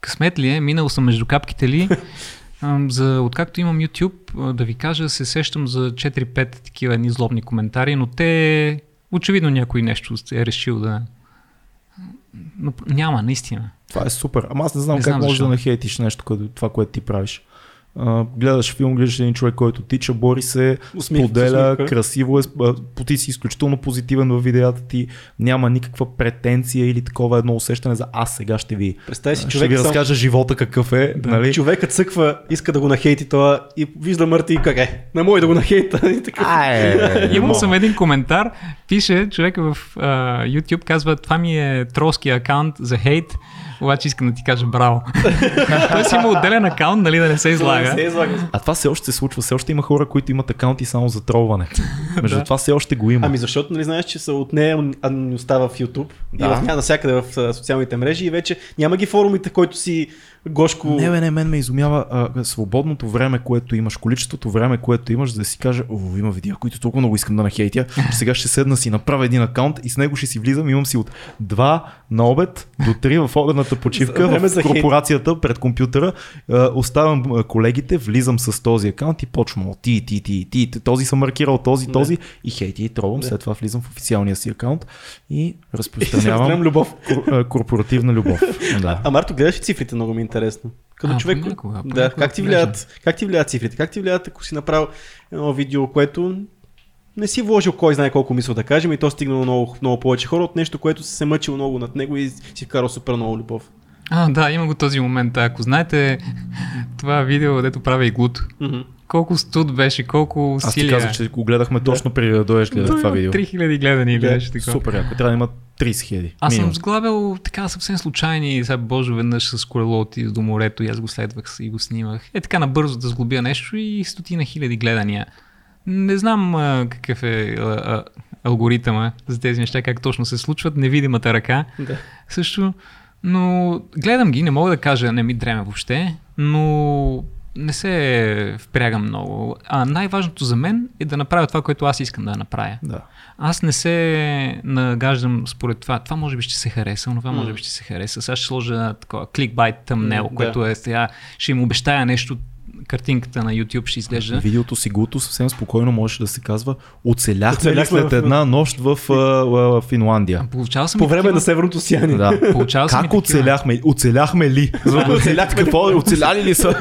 Късмет ли е? Минал съм между капките ли? За, откакто имам YouTube, да ви кажа, се сещам за 4-5 такива едни злобни коментари, но те очевидно някой нещо е решил да... Но няма, наистина. Това е супер. Ама аз не знам Не как можеш да нахейтиш нещо, като това, което ти правиш. А, гледаш филм, гледаш един човек, който тича, бори се, Усмих- споделя, усмивка. красиво е, а, ти си изключително позитивен в видеята ти, няма никаква претенция или такова едно усещане за аз сега ще ви, Представи си, ще човек ви сам- разкажа живота какъв е. Да. Нали? Човекът цъква, иска да го нахейти това и вижда Мърти и как е. Не може да го нахейта. И така. Ай, Имал съм един коментар, пише човека в а, YouTube, казва, това ми е тролски акаунт за хейт, обаче искам да ти кажа браво. Той си има отделен акаунт, нали, да не се излага. Се излага. А това все още се случва, все още има хора, които имат акаунти само за тролване. Между Да. това все още го има. Ами защото нали знаеш, че са от нея анонимността в YouTube Да. и в навсякъде в социалните мрежи и вече няма ги форумите, който си Гошко... Не, бе, не, мен ме изумява а, свободното време, което имаш, количеството време, което имаш, за да си кажа, о, има видеа, които толкова много искам да нахейтя, че сега ще седна си, направя един акаунт и с него ще си влизам, имам си от 2 на обед до 3 в обедната почивка в корпорацията пред компютъра, а, оставям колегите, влизам с този акаунт и почвам от ти, ти, ти, ти, ти, този съм маркирал, този, Да. този и хейти и тролвам, Да. след това влизам в официалния си акаунт и Разпространявам любов. кор- корпоративна любов. Да. А Марто, гледаш ли цифрите? Много ми интересно. Като А, човек. понякога, да, понякога как ти, влияят, как ти влияят цифрите? Как ти влияят, ако си направил едно видео, което не си вложил кой знае колко мисъл да кажем и то стигнало много, много повече хора от нещо, което си се мъчил много над него и си вкарал супер много любов. А, да, има го този момент. Ако знаете това видео, дето правя иглуто, Мгм. Колко студ беше, колко Аз ти усилия. казах, че го гледахме точно преди да дойдеш гледах това видео. 3000 гледани Да, нещо такова. Супер, ако трябва да има 30 хиляди. Аз минимум. съм сглабил така съвсем случайни, сега Боже веднъж с колело отидох до морето и аз го следвах и го снимах. Е така набързо да сглобя нещо и стотина хиляди гледания. Не знам а, какъв е а, а, алгоритъма за тези неща, как точно се случват, невидимата ръка Да. също. Но гледам ги, не мога да кажа не ми дреме въобще, но не се впрягам много. А най-важното за мен е да направя това, което аз искам да направя. Да. Аз не се нагаждам според това. Това може би ще се хареса, но това може би ще се хареса. Сега ще сложа такова кликбайт тъмнел, М, да. което е сега, ще им обещая нещо, картинката на YouTube ще изглежда. Видеото си гуто съвсем спокойно можеше да се казва Оцеляхме, Оцеляхме ли след в- една нощ в а, а, Финландия. Получавал съм По време такива, на Северното сияние. Да. и Как такива. оцеляхме? Оцеляхме ли? Оцеляхме какво? Оцеляли ли са?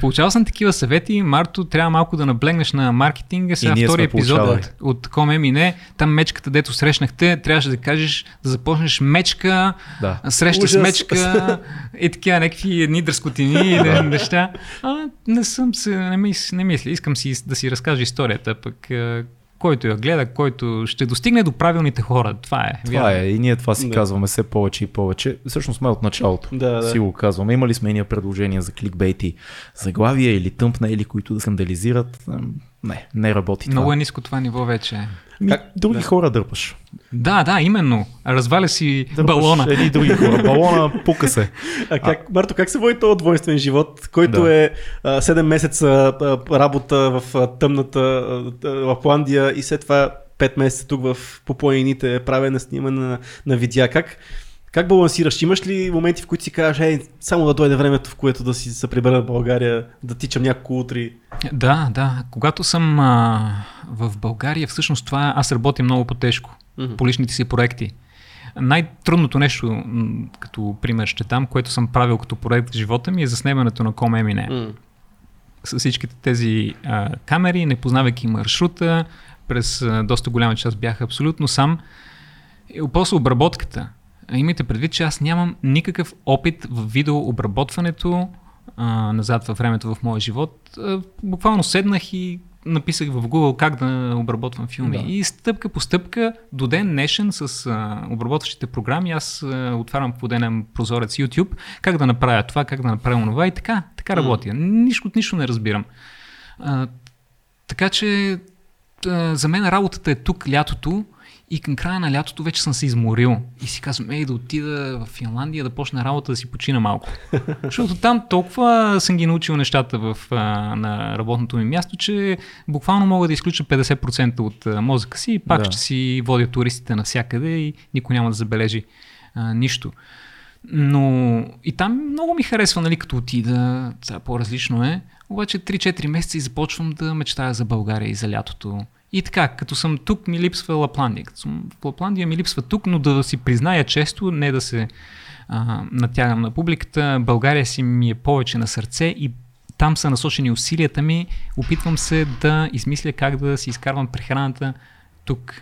Получавал съм такива съвети. Марто, трябва малко да наблегнеш на маркетинга. Сега втори епизод от, от Коме Мине. Там мечката, дето срещнахте, трябваше да кажеш да започнеш мечка, Да. среща с мечка, и такива някакви едни дръскотини и неща. А, не съм се, не, мис, не мисля. Искам си да си разкажа историята, пък който я гледа, който ще достигне до правилните хора. Това е. Това вярно. е. И ние това си Да. казваме все повече и повече. Всъщност сме от началото. Да, да. Си го казваме. Имали сме и ние предложения за кликбейти, заглавия или тъмпнели, които да скандализират. Не, не работи Много това. е ниско това ниво вече. Ми, Как- Други да. хора дърпаш. Да, да, именно. Разваля си Дърпаш балона. Едни други хора. Балона пука се. А как, Марто, как се води този двойствен живот, който Да. е а, 7 месеца а, работа в а, тъмната а, Лапландия и след това 5 месеца тук в по планините, правене, снимане на, на видеа. Как, как балансираш? Имаш ли моменти, в които си кажеш, ей, само да дойде времето, в което да си се прибера в България, да тичам няколко утри? Да, да. Когато съм а, в България, всъщност това аз работя много по-тежко Мгм. по личните си проекти. Най-трудното нещо, като пример ще дам, което съм правил като проект в живота ми е заснемането на Ком Емине. М. С всичките тези а, камери, не познавайки маршрута, през а, доста голяма част бях абсолютно сам. И после обработката. Имайте предвид, че аз нямам никакъв опит в видеообработването а, назад във времето в моя живот. А, буквално седнах и написах в Google как да обработвам филми. Да. И стъпка по стъпка до ден днешен с а, обработващите програми аз а, отварям по денен прозорец YouTube как да направя това, как да направя това и така, така работя. Нищо от нищо не разбирам. А, така че а, за мен работата е тук лятото и към края на лятото вече съм се изморил. И си казвам, ей да отида в Финландия да почна работа да си почина малко. Защото там толкова съм ги научил нещата в, а, на работното ми място, че буквално мога да изключа 50% от а, мозъка си и пак Да. ще си водя туристите навсякъде и никой няма да забележи а, нищо. Но и там много ми харесва, нали, като отида, сега по-различно е. Обаче 3-4 месеца и започвам да мечтая за България и за лятото. И така, като съм тук, ми липсва Лапландия. Като съм в Лапландия ми липсва тук, но да си призная често, не да се а, натягам на публиката, България си ми е повече на сърце и там са насочени усилията ми. Опитвам се да измисля как да си изкарвам прехраната тук.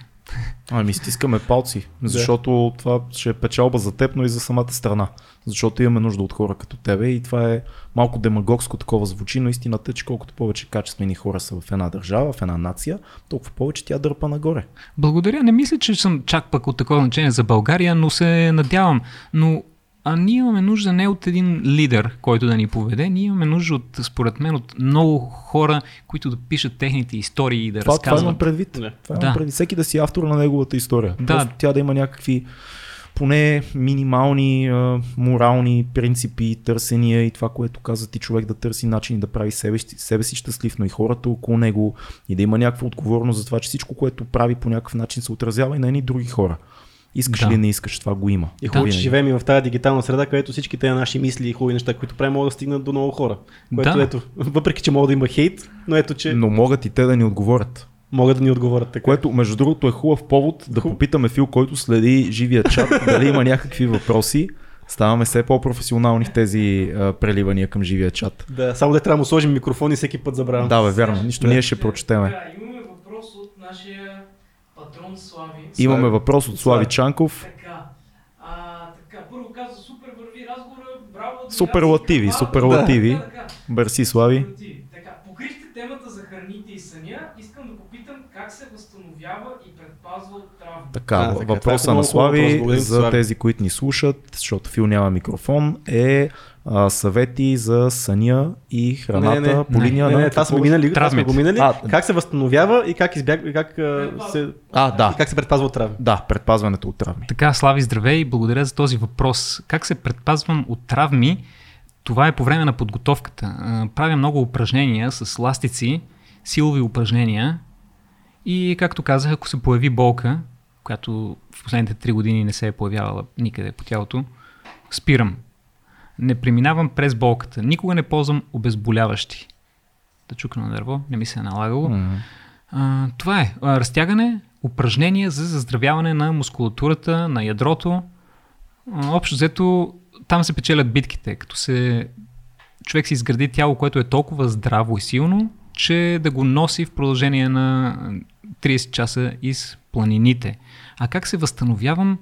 Ами стискаме палци, защото това ще е печалба за теб, но и за самата страна. Защото имаме нужда от хора като тебе и това е малко демагогско такова звучи, но истината е, че колкото повече качествени хора са в една държава, в една нация, толкова повече тя дърпа нагоре. Благодаря. Не мисля, че съм чак пък от такова значение за България, но се надявам. Но а ние имаме нужда не от един лидер, който да ни поведе, ние имаме нужда от, според мен, от много хора, които да пишат техните истории и да Това, това имам разказват. предвид. Да. Това имам Да. предвид. Всеки да си автор на неговата история. Да. Просто тя да има някакви поне минимални а, морални принципи, търсения и това, което каза ти човек да търси начини да прави себе, си- себе си щастлив, но и хората около него и да има някаква отговорност за това, че всичко, което прави по някакъв начин се отразява и на едни други хора. Искаш Да. ли не искаш, това го има. И хубаво, че Винаги. живеем и в тази дигитална среда, където всички тези наши мисли и хубави неща, които правим, могат да стигнат до много хора. Което Да. ето, въпреки че мога да има хейт, но ето, че Но могат и те да ни отговорят. могат да ни отговорят така. Което, между другото, е хубав повод да Хуб- попитаме Фил, който следи живия чат, дали има някакви въпроси. Ставаме все по-професионални в тези а, преливания към живия чат. Да, само да трябва да му сложим микрофон и всеки път забравям. Да, бе, вярно. Нищо Да. ние ще прочетеме. Така, имаме въпрос от нашия патрон Слави. Имаме въпрос от Слави Чанков. Така, а, така, първо каза, супер върви разговора, браво. Суперлативи, суперлативи. Да, Мерси, Слави. суперлативи. Така, покрихте темата за храните и съня. Искам да попитам как се възстановява и предпазва от травми. Така, А, така, въпроса на Слави за Слави. тези, които ни слушат, защото Фил няма микрофон, е а, съвети за съня и храната Не, не, по не. линия Не, на... не, това сме минали, това сме го минали. А, как се възстановява и как, избяг, и как, а, се, А, да. и как се предпазва от травми. Да, предпазването от травми. Така, Слави, здравей, благодаря за този въпрос. Как се предпазвам от травми? Това е по време на подготовката. Правя много упражнения с ластици, силови упражнения и, както казах, ако се появи болка, която в последните 3 години не се е появявала никъде по тялото, спирам. Не преминавам през болката. Никога не ползвам обезболяващи. Да чукна на дърво, не ми се е налагало. М. А, това е. А, разтягане, упражнения за заздравяване на мускулатурата, на ядрото. А, общо взето, там се печелят битките, като се човек си изгради тяло, което е толкова здраво и силно, че да го носи в продължение на 30 часа из планините. А как се възстановявам?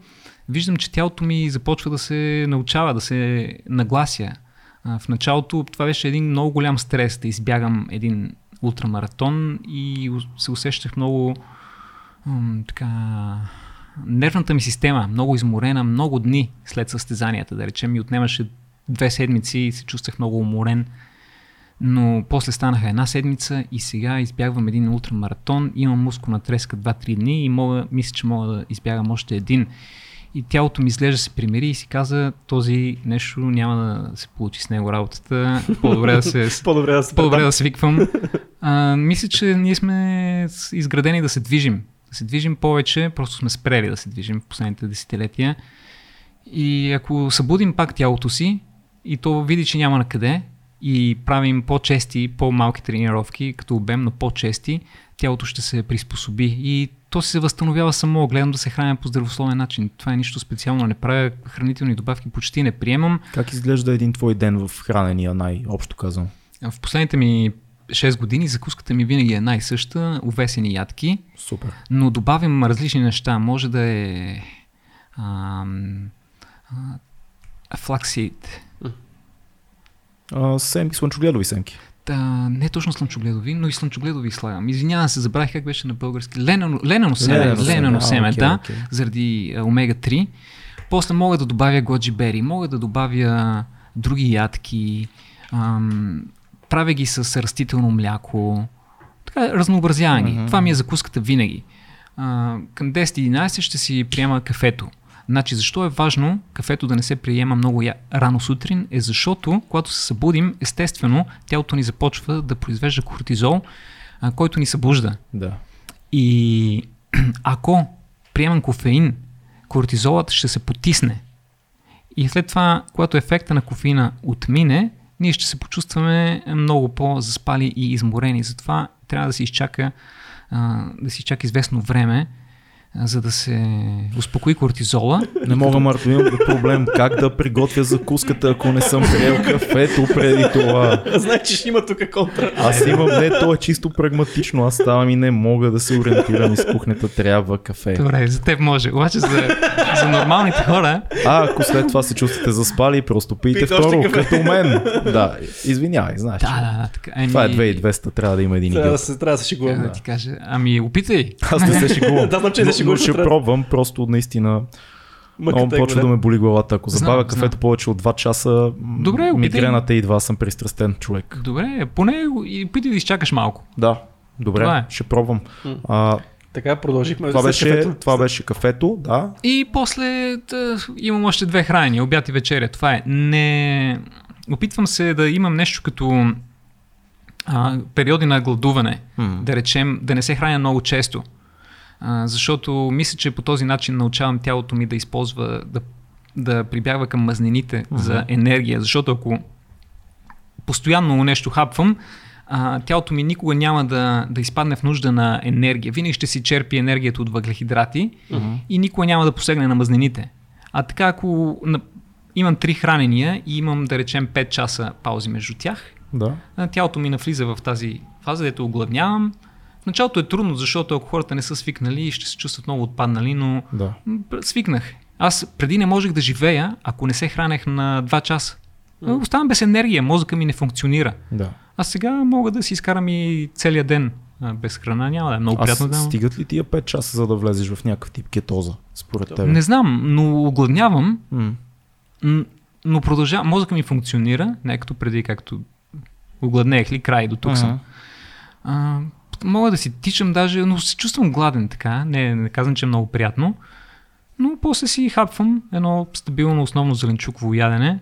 Виждам, че тялото ми започва да се научава, да се наглася. В началото това беше един много голям стрес да избягам един ултрамаратон и се усещах много така нервната ми система, много изморена, много дни след състезанията, да речем, ми отнемаше две седмици и се чувствах много уморен. Но после станаха една седмица и сега избягвам един ултрамаратон, имам мускулна треска 2-3 дни и мога, мисля, че мога да избягам още един. И тялото ми изглежда се примири и си каза, този нещо няма да се получи с него работата, по-добре да се По-добре да се по-добре да свиквам. А, мисля, че ние сме изградени да се движим. Да се движим повече, просто сме спрели да се движим в последните десетилетия. И ако събудим пак тялото си и то види, че няма на къде и правим по-чести, по-малки тренировки, като обем, но по-чести, тялото ще се приспособи и то се възстановява само. Гледам да се храня по здравословен начин. Това е нищо специално. Не правя хранителни добавки, почти не приемам. Как изглежда един твой ден в хранения, най-общо казвам? В последните ми 6 години закуската ми винаги е една и съща, увесени ядки, Супер. но добавям различни неща. Може да е ам, а, флаксид. А, семки, слънчогледови семки. Та, не точно слънчогледови, но и слънчогледови слагам. Извинявам се, забравих как беше на български. Ленено, ленено семе, Ленено семе. А, да, окей. заради а, омега-3. После мога да добавя годжи бери, мога да добавя други ядки, ам, правя ги с растително мляко, така разнообразявани. Мгм. Това ми е закуската винаги. А, към 10-11 ще си приема кафето. Значи, защо е важно кафето да не се приема много я... рано сутрин? Е защото, когато се събудим, естествено, тялото ни започва да произвежда кортизол, а, който ни събужда. Да. И ако приемам кофеин, кортизолът ще се потисне. И след това, когато ефекта на кофеина отмине, ние ще се почувстваме много по-заспали и изморени. Затова трябва да се изчака, да се изчака известно време, за да се успокои кортизола. Не мога, Марто, имам проблем как да приготвя закуската, ако не съм приел кафето преди това. Значи ще има тук контра. Аз имам, не, то е чисто прагматично. Аз ставам и не мога да се ориентирам из кухнята, трябва кафе. Добре, за теб може. Обаче за, за нормалните хора, А, ако след това се чувствате заспали, просто пийте второ, като мен. Да, извинявай, знаеш. да, да, да. Така, ами, Това е 2200, трябва да има един Трябва да се, трябва да се Как шегуваме. да ти кажа? Ами, опитай. Аз не се шегувам. Да, знам, че не се шегуваш, но ще трябва- пробвам, просто наистина много е почва да ме боли главата. Ако Знам, забавя кафето знам. повече от 2 часа, Добре, мигрената идва, аз съм пристрастен човек. Добре, поне и опитай да изчакаш малко. Да, добре, е. ще пробвам. А, Така, продължихме. Това след беше, кафето. това беше кафето, да. И после да, имам още две храни, обяд и вечеря. Това е. Не... Опитвам се да имам нещо като а, периоди на гладуване. М. Да речем, да не се храня много често. А, защото мисля, че по този начин научавам тялото ми да използва, да, да прибягва към мазнините за енергия. Защото ако постоянно нещо хапвам, а, тялото ми никога няма да, да изпадне в нужда на енергия. Винаги ще си черпи енергията от въглехидрати и никога няма да посегне на мазнините. А така, ако на, имам три хранения и имам, да речем, 5 часа паузи между тях, Да. тялото ми навлиза в тази фаза, дето огладнявам. В началото е трудно, защото ако хората не са свикнали, ще се чувстват много отпаднали, но Да. свикнах. Аз преди не можех да живея, ако не се хранех на 2 часа. Оставам без енергия, мозъка ми не функционира. да. А сега мога да си изкарам и целия ден без храна. Няма да е много А приятно да. стигат ли тия 5 часа, за да влезеш в някакъв тип кетоза, според теб? Не знам, но огладнявам, м, но продължава. Мозъка ми функционира, не е като преди, както огладнех ли край до тук съм. Ага. А, мога да си тичам даже, но се чувствам гладен така. Не, не казвам, че е много приятно. Но после си хапвам едно стабилно основно зеленчуково ядене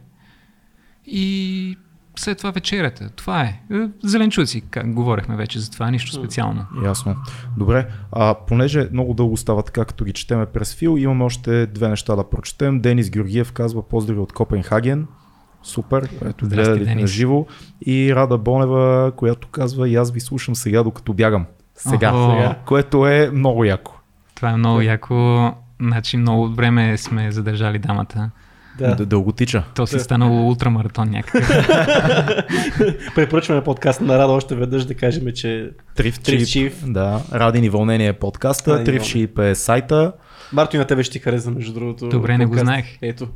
и след това вечерята. Това е. Е, Зеленчуци, как говорихме вече за това, нищо специално. Ясно. Добре, а понеже много дълго става така, като ги четеме през фил, имаме още две неща да прочетем. Денис Георгиев казва поздрави от Копенхаген. Супер, ето Здрасти, гледали на живо. И Рада Бонева, която казва и аз ви слушам сега, докато бягам. Сега, Охо. сега. Което е много яко. Това е много яко. Значи много време сме задържали дамата. Да. Да. Дълго тича. То си е станало ултрамаратон някакъв. Препоръчваме подкаст на Рада още веднъж да кажем, че Триф Триф Чип. Чип. Да, Радин и вълнение е подкаста. Радин и Триф Чип е сайта. Марто и на тебе ще ти хареса, между другото. Добре, не го подкаст. знаех. Ето.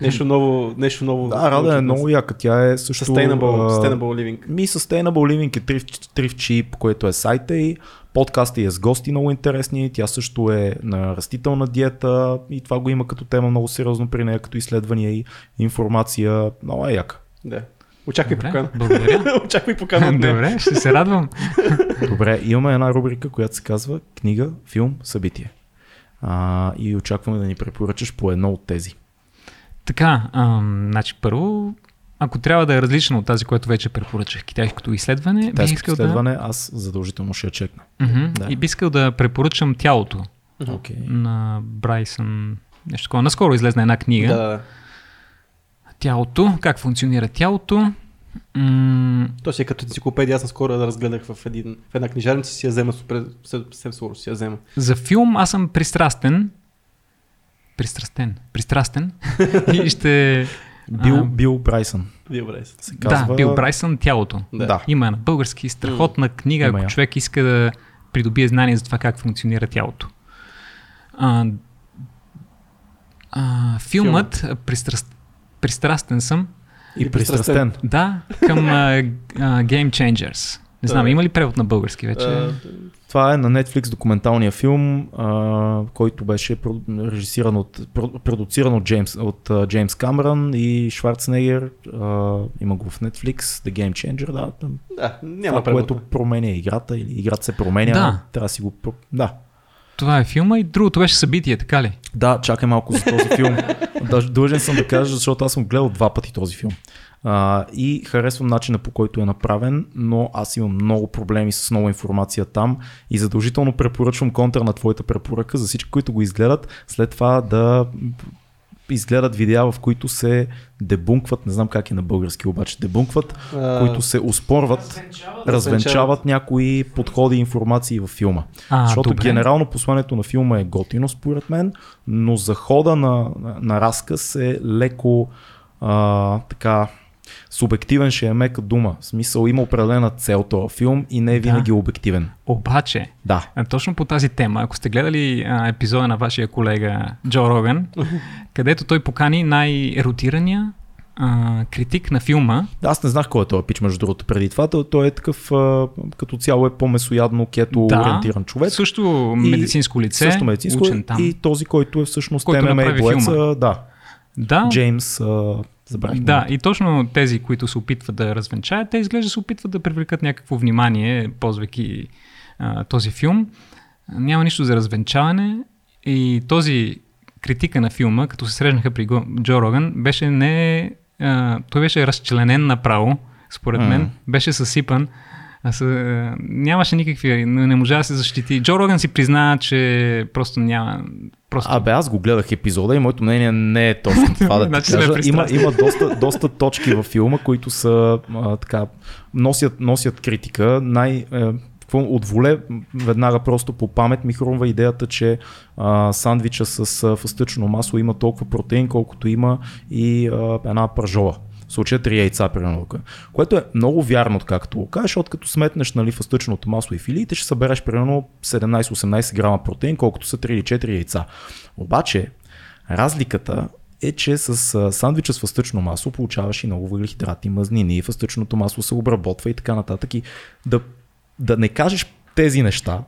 Нещо ново, нещо ново. Да, Рада е много яка. Тя е също... Sustainable, а, sustainable living. Ми Sustainable Living е Триф Чип, което е сайта и подкаста и е с гости много интересни. Тя също е на растителна диета и това го има като тема много сериозно при нея, като изследвания и информация. Много е яка. Да. Очаквай Добре, покана. благодаря. Очаквай покана. Добре, ще се радвам. Добре, имаме една рубрика, която се казва книга, филм, събитие. А, и очакваме да ни препоръчаш по едно от тези. Така, ам, значи първо, ако трябва да е различно от тази, която вече препоръчах, китайското изследване, бих Тайското искал изследване, аз задължително ще я чекна. да... Мгм, Да. И бих искал да препоръчам тялото Окей. на Брайсън. Нещо такова. Наскоро излезна една книга. Да, да, да. Тялото, как функционира тялото. М- То си е като енциклопедия. Аз наскоро да разгледах в, един, в една книжарница си я взема супер, съвсем скоро си я взема. За филм аз съм пристрастен. Пристрастен. Пристрастен. и ще... Бил, А, Бил Брайсън Добре. се казва. Да, Бил Брайсън, тялото. Да. Да. Има на български страхотна книга, Има ако я. човек иска да придобие знание за това как функционира тялото. А, а, филмът, а, пристраст, пристрастен съм, И пристрастен. да, към а, а, Game Changers. Не знам, Да. има ли превод на български вече? Това е на Netflix документалния филм, а, който беше режисиран от, про- продуциран от Джеймс, от Джеймс Камерън и Шварценегер. А, има го в Netflix, The Game Changer, да. Там, да, няма това, превод. което променя играта или играта се променя. Да. Трябва да си го... Да. Това е филма и другото беше събитие, така ли? Да, чакай малко за този филм. Даже длъжен съм да кажа, защото аз съм гледал два пъти този филм. А, и харесвам начина по който е направен, но аз имам много проблеми с нова информация там и задължително препоръчвам контра на твоята препоръка за всички, които го изгледат, след това да изгледат видеа, в които се дебункват, не знам как е на български обаче, дебункват, А, които се успорват, Развенчават. развенчават някои подходи и информации във филма. А, Защото добре. генерално посланието на филма е готино според мен, но за хода на, на, на разказ е леко а, така субективен ще е мека дума. В смисъл има определена цел този филм и не е Да. винаги обективен. Обаче, Да. Точно по тази тема, ако сте гледали а, епизода на вашия колега Джо Роган, където той покани най-еротирания а, критик на филма, Аз не знах кой е този пич, между другото, преди това. Той, той е такъв, а, като цяло е по-месоядно, кето Да. ориентиран човек. също медицинско лице, Също медицинско учен там. и този, който е всъщност Който ММА филма. да, Да, Джеймс, а, забравих. да, и точно тези, които се опитват да развенчаят, те изглежда се опитват да привлекат някакво внимание, ползвайки а, този филм. Няма нищо за развенчаване и този критика на филма, като се срещнаха при Джо Роган, беше не... А, той беше разчленен направо, според мен. Беше съсипан. А с, а, нямаше никакви... Не, не можа да се защити. Джо Роган си призна, че просто няма... Просто... Абе, аз го гледах епизода и моето мнение не е точно това да ти Значи кажа. Има, има доста, доста точки във филма, които са а, така, носят, носят критика. Най, е, от воле, веднага просто по памет ми хрумва идеята, че а, сандвича с а, фъстъчно масло има толкова протеин, колкото има и а, една пържола. Случая три яйца, примерно. Което е много вярно, както го кажеш, защото като сметнеш нали, фъстъчното масло и филиите, ще събереш примерно 17-18 грама протеин, колкото са 3 или 4 яйца. Обаче, разликата е, че с сандвича с фъстъчно масло получаваш и много въглехидрати, мазнини, фъстъчното масло се обработва и така нататък. И да, да не кажеш тези неща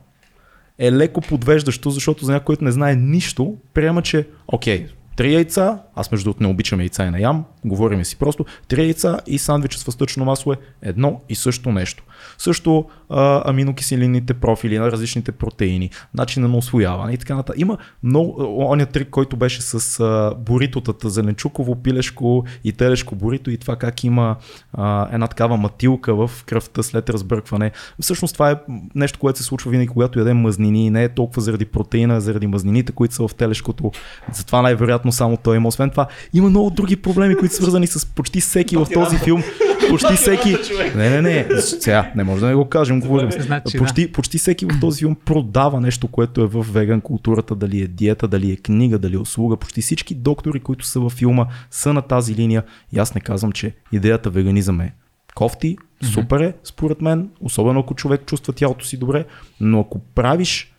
е леко подвеждащо, защото за някой, който не знае нищо, приема, че окей, три яйца, аз между другото не обичам яйца и не ям, говорим си просто, три яйца и сандвич с фъстъчно масло е едно и също нещо. Също а, аминокиселинните профили на различните протеини, начина на освояване и така нататък. Има много, оня трик, който беше с а, боритотата, зеленчуково, пилешко и телешко борито и това как има а, една такава матилка в кръвта след разбъркване. Всъщност това е нещо, което се случва винаги, когато ядем мазнини не е толкова заради протеина, а заради мазнините, които са в телешкото. Затова най-вероятно само той има. Освен това, има много други проблеми, които са свързани с почти всеки в този филм. Почти всеки. Не, не, не. Сега, не може да не го кажем, говорим. Значи, Почти, почти всеки в този филм продава нещо, което е в веган културата, дали е диета, дали е книга, дали е услуга. Почти всички доктори, които са във филма, са на тази линия. И аз не казвам, че идеята веганизъм е кофти, супер е, според мен, особено ако човек чувства тялото си добре, но ако правиш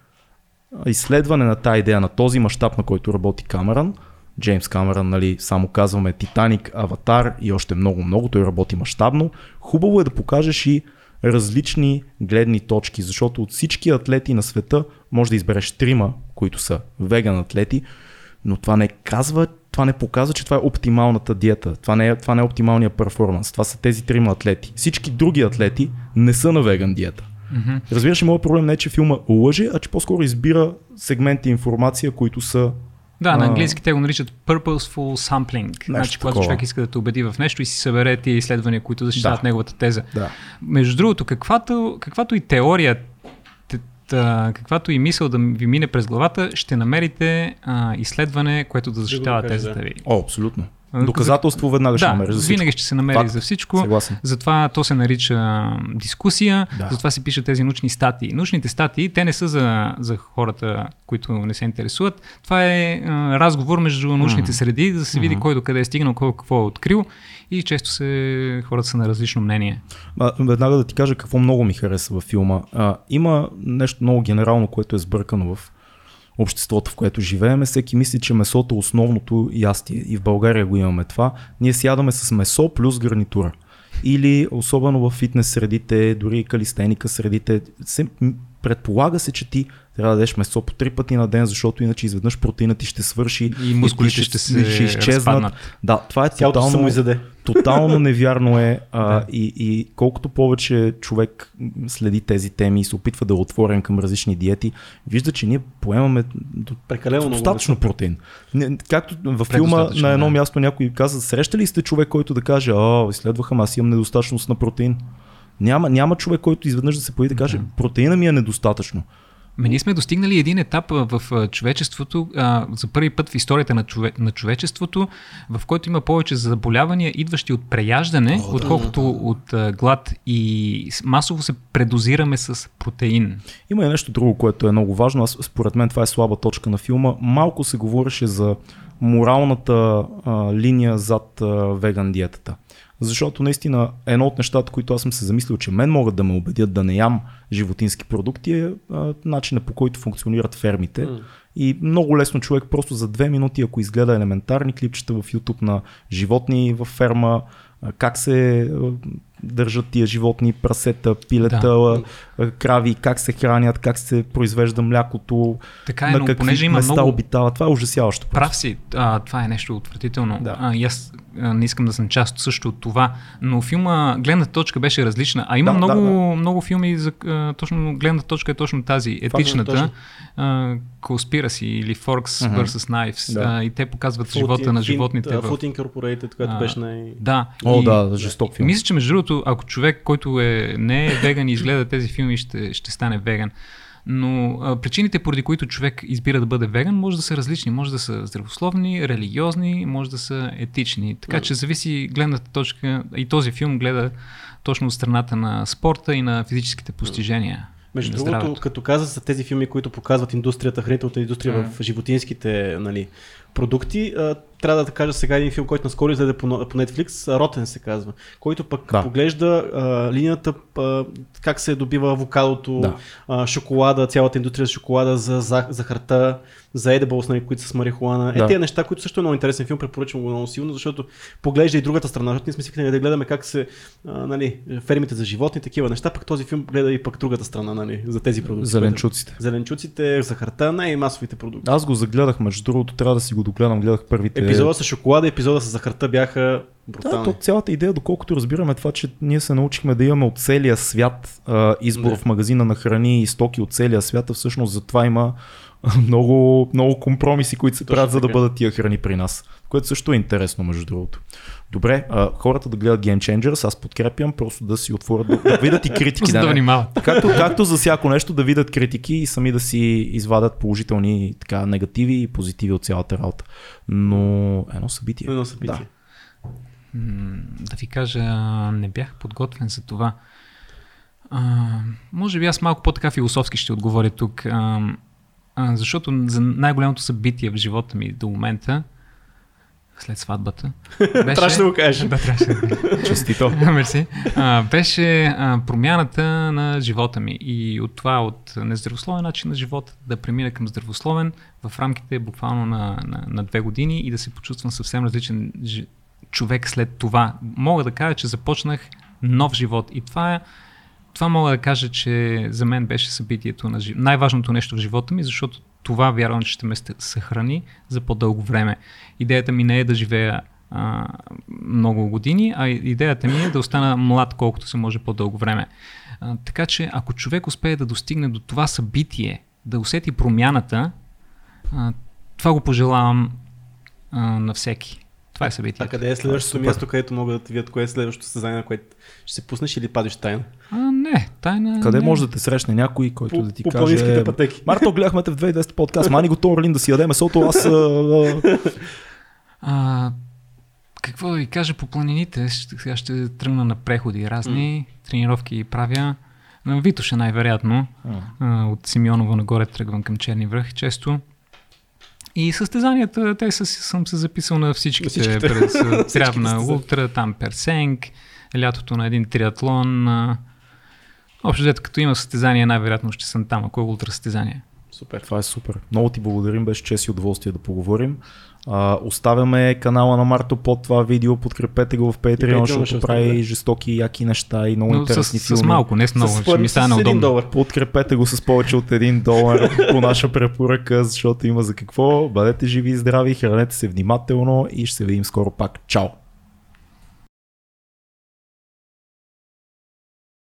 изследване на тази идея, на този мащаб, на който работи Камерън, Джеймс Камерън, нали, само казваме Титаник, Аватар и още много-много, той работи мащабно. Хубаво е да покажеш и различни гледни точки, защото от всички атлети на света може да избереш трима, които са веган атлети, но това не казва, това не показва, че това е оптималната диета. Това не е, това не е оптималният перформанс. Това са тези трима атлети. Всички други атлети не са на веган диета. Мгм. Разбираш моят проблем не е, че филма лъже, а че по-скоро избира сегменти информация, които са Да, на английски те го наричат purposeful sampling. Значи, когато такова. човек иска да те убеди в нещо и си събере тия изследвания, които защитават Да. неговата теза. Да. Между другото, каквато, каквато и теория, т- т- каквато и мисъл да ви мине през главата, ще намерите а, изследване, което да защитава докаже, тезата да. ви. О, абсолютно. Доказателство веднага ще Да, намериш за всичко. винаги ще се намери Факт. за всичко. Съгласен. Затова то се нарича дискусия, Да. затова се пишат тези научни статии. Научните статии, те не са за, за хората, които не се интересуват. Това е а, разговор между научните среди, да се види кой до къде е стигнал, кой какво е открил и често се, хората са на различно мнение. А, веднага да ти кажа какво много ми хареса във филма. А, има нещо много генерално, което е сбъркано в обществото, в което живееме. Всеки мисли, че месото е основното ястие. И в България го имаме това. Ние сядаме с месо плюс гарнитура. Или особено в фитнес средите, дори калистеника средите, се, предполага се, че ти трябва да дадеш месо по три пъти на ден, защото иначе изведнъж протеинът ти ще свърши И мускулите ще се ще изчезнат. разпаднат. Да, това е Тялото тотално, изяде. тотално невярно е а, и, и колкото повече човек следи тези теми и се опитва да е отворен към различни диети, вижда, че ние поемаме Прекалено много достатъчно протеин. Не, както във филма на едно да. място някой каза, срещали сте човек, който да каже, а, изследваха, ама аз имам недостатъчност на протеин. Няма, няма човек, който изведнъж да се появи да каже, протеина ми е недостатъчно. Ме ние сме достигнали един етап в човечеството, а, за първи път в историята на, чове, на човечеството, в който има повече заболявания, идващи от преяждане, О, да, отколкото от а, глад и масово се предозираме с протеин. Има и нещо друго, което е много важно. Аз, според мен това е слаба точка на филма. Малко се говореше за моралната а, линия зад а, веган диетата. Защото наистина едно от нещата, които аз съм се замислил, че мен могат да ме убедят да не ям животински продукти е а, начина по който функционират фермите. М. И много лесно човек просто за две минути, ако изгледа елементарни клипчета в YouTube на животни в ферма, как се държат тия животни, прасета, пилета, Да. крави, как се хранят, как се произвежда млякото, Така е, на но какви понеже има места много обитава. Това е ужасяващо. просто. Прав си, а, това е нещо отвратително. Да. А, и аз не искам да съм част също от това, но филма гледната точка беше различна. А има Да, много, да, много филми, за, а, точно гледната точка е точно тази, етичната. точно. А, Conspiracy или Forks Мгм. vs. Knives. Да. А, и те показват Food живота на in- животните. uh, в... Food Incorporated, което А, беше най... Да. О, и- да, жесток филм. Мисля, че между другото, ако човек, който е, не е веган и изгледа тези филми, ще, ще стане веган. Но а, причините, поради които човек избира да бъде веган, може да са различни. Може да са здравословни, религиозни, може да са етични. Така че зависи гледната точка. И този филм гледа точно от страната на спорта и на физическите постижения. Между другото, здравето. като каза за тези филми, които показват индустрията, хранителната индустрия Мгм. в животинските нали, продукти, трябва да кажа сега един филм, който наскоро излезе по, по Netflix, Ротен се казва, който пък Да. поглежда а, линията, а, как се добива авокадото, Да. а, шоколада, цялата индустрия за шоколада, за, за захарта, за edibles, нали, които са с марихуана. Е, Да. тези неща, които също е много интересен филм, препоръчвам го много силно, защото поглежда и другата страна. Защото ние сме свикнали да гледаме как се, а, нали, фермите за животни, такива неща, пък този филм гледа и пък другата страна, нали, за тези продукти. Зеленчуците. Зеленчуците, захарта, най-масовите продукти. Аз го загледах, между другото, трябва да си го догледам. Гледах първите. Епизода с шоколада, епизода с захарта бяха Да, брутални. то цялата идея, доколкото разбираме това, че ние се научихме да имаме от целия свят а, избор Да. в магазина на храни и стоки от целия свят, а всъщност затова има много, много компромиси, които се Точно правят, за да така. бъдат тия храни при нас. Което също е интересно, между другото. Добре, а, хората да гледат Game Changers, аз подкрепям просто да си отворят, да, да видят и критики. Да не- внимават. Както, както за всяко нещо да видят критики и сами да си извадят положителни така, негативи и позитиви от цялата работа. Но едно събитие. Едно събитие. Да. Да ви кажа, не бях подготвен за това. А, може би аз малко по-така философски ще отговоря тук, а, а, защото за най-голямото събитие в живота ми до момента, след сватбата, беше... Трябваше да го кажеш. Да, трябваше да. Честито. Мерси. А, беше а, промяната на живота ми и от това, от нездравословен начин на живота, да премина към здравословен в рамките буквално на, на, на две години и да се почувствам съвсем различен жи- човек след това. Мога да кажа, че започнах нов живот и това е това мога да кажа, че за мен беше събитието на жи... най-важното нещо в живота ми, защото това вярвам, че ще ме съхрани за по-дълго време. Идеята ми не е да живея а, много години, а идеята ми е да остана млад колкото се може по-дълго време. А, така че ако човек успее да достигне до това събитие, да усети промяната, а, това го пожелавам а, на всеки. Това е А събитието. къде е следващото супер. място, където могат да ти видят кое е следващото състезание, на което ще се пуснеш или падиш тайна? А, не, тайна. Къде не. може да те срещне някой, който По, да ти по каже... пътеки. Марто, гледахме те в 2200 подкаст, мани го Торлин да си ядем месото, аз... А, а... А, какво да ви кажа по планините? Сега ще тръгна на преходи разни, тренировки правя. На Витоша най-вероятно. А, от Симеоново нагоре тръгвам към Черни връх често. И състезанията, те са, съм се записал на всичките. През а, Всичките Трявна състезания. ултра, там Персенг, лятото на един триатлон. Общо взето, като има състезание, най-вероятно ще съм там, ако е ултра състезание. Супер. Това е супер. Много ти благодарим, беше чест и удоволствие да поговорим. А, оставяме канала на Марто под това видео, подкрепете го в Patreon, защото прави оставя. жестоки, яки неща и много Но с, интересни с, филми. малко, не с много, С, ще ми с, стане с един удобно. долар. Подкрепете го с повече от 1 долар по наша препоръка, защото има за какво. Бъдете живи и здрави, хранете се внимателно и ще се видим скоро пак. Чао!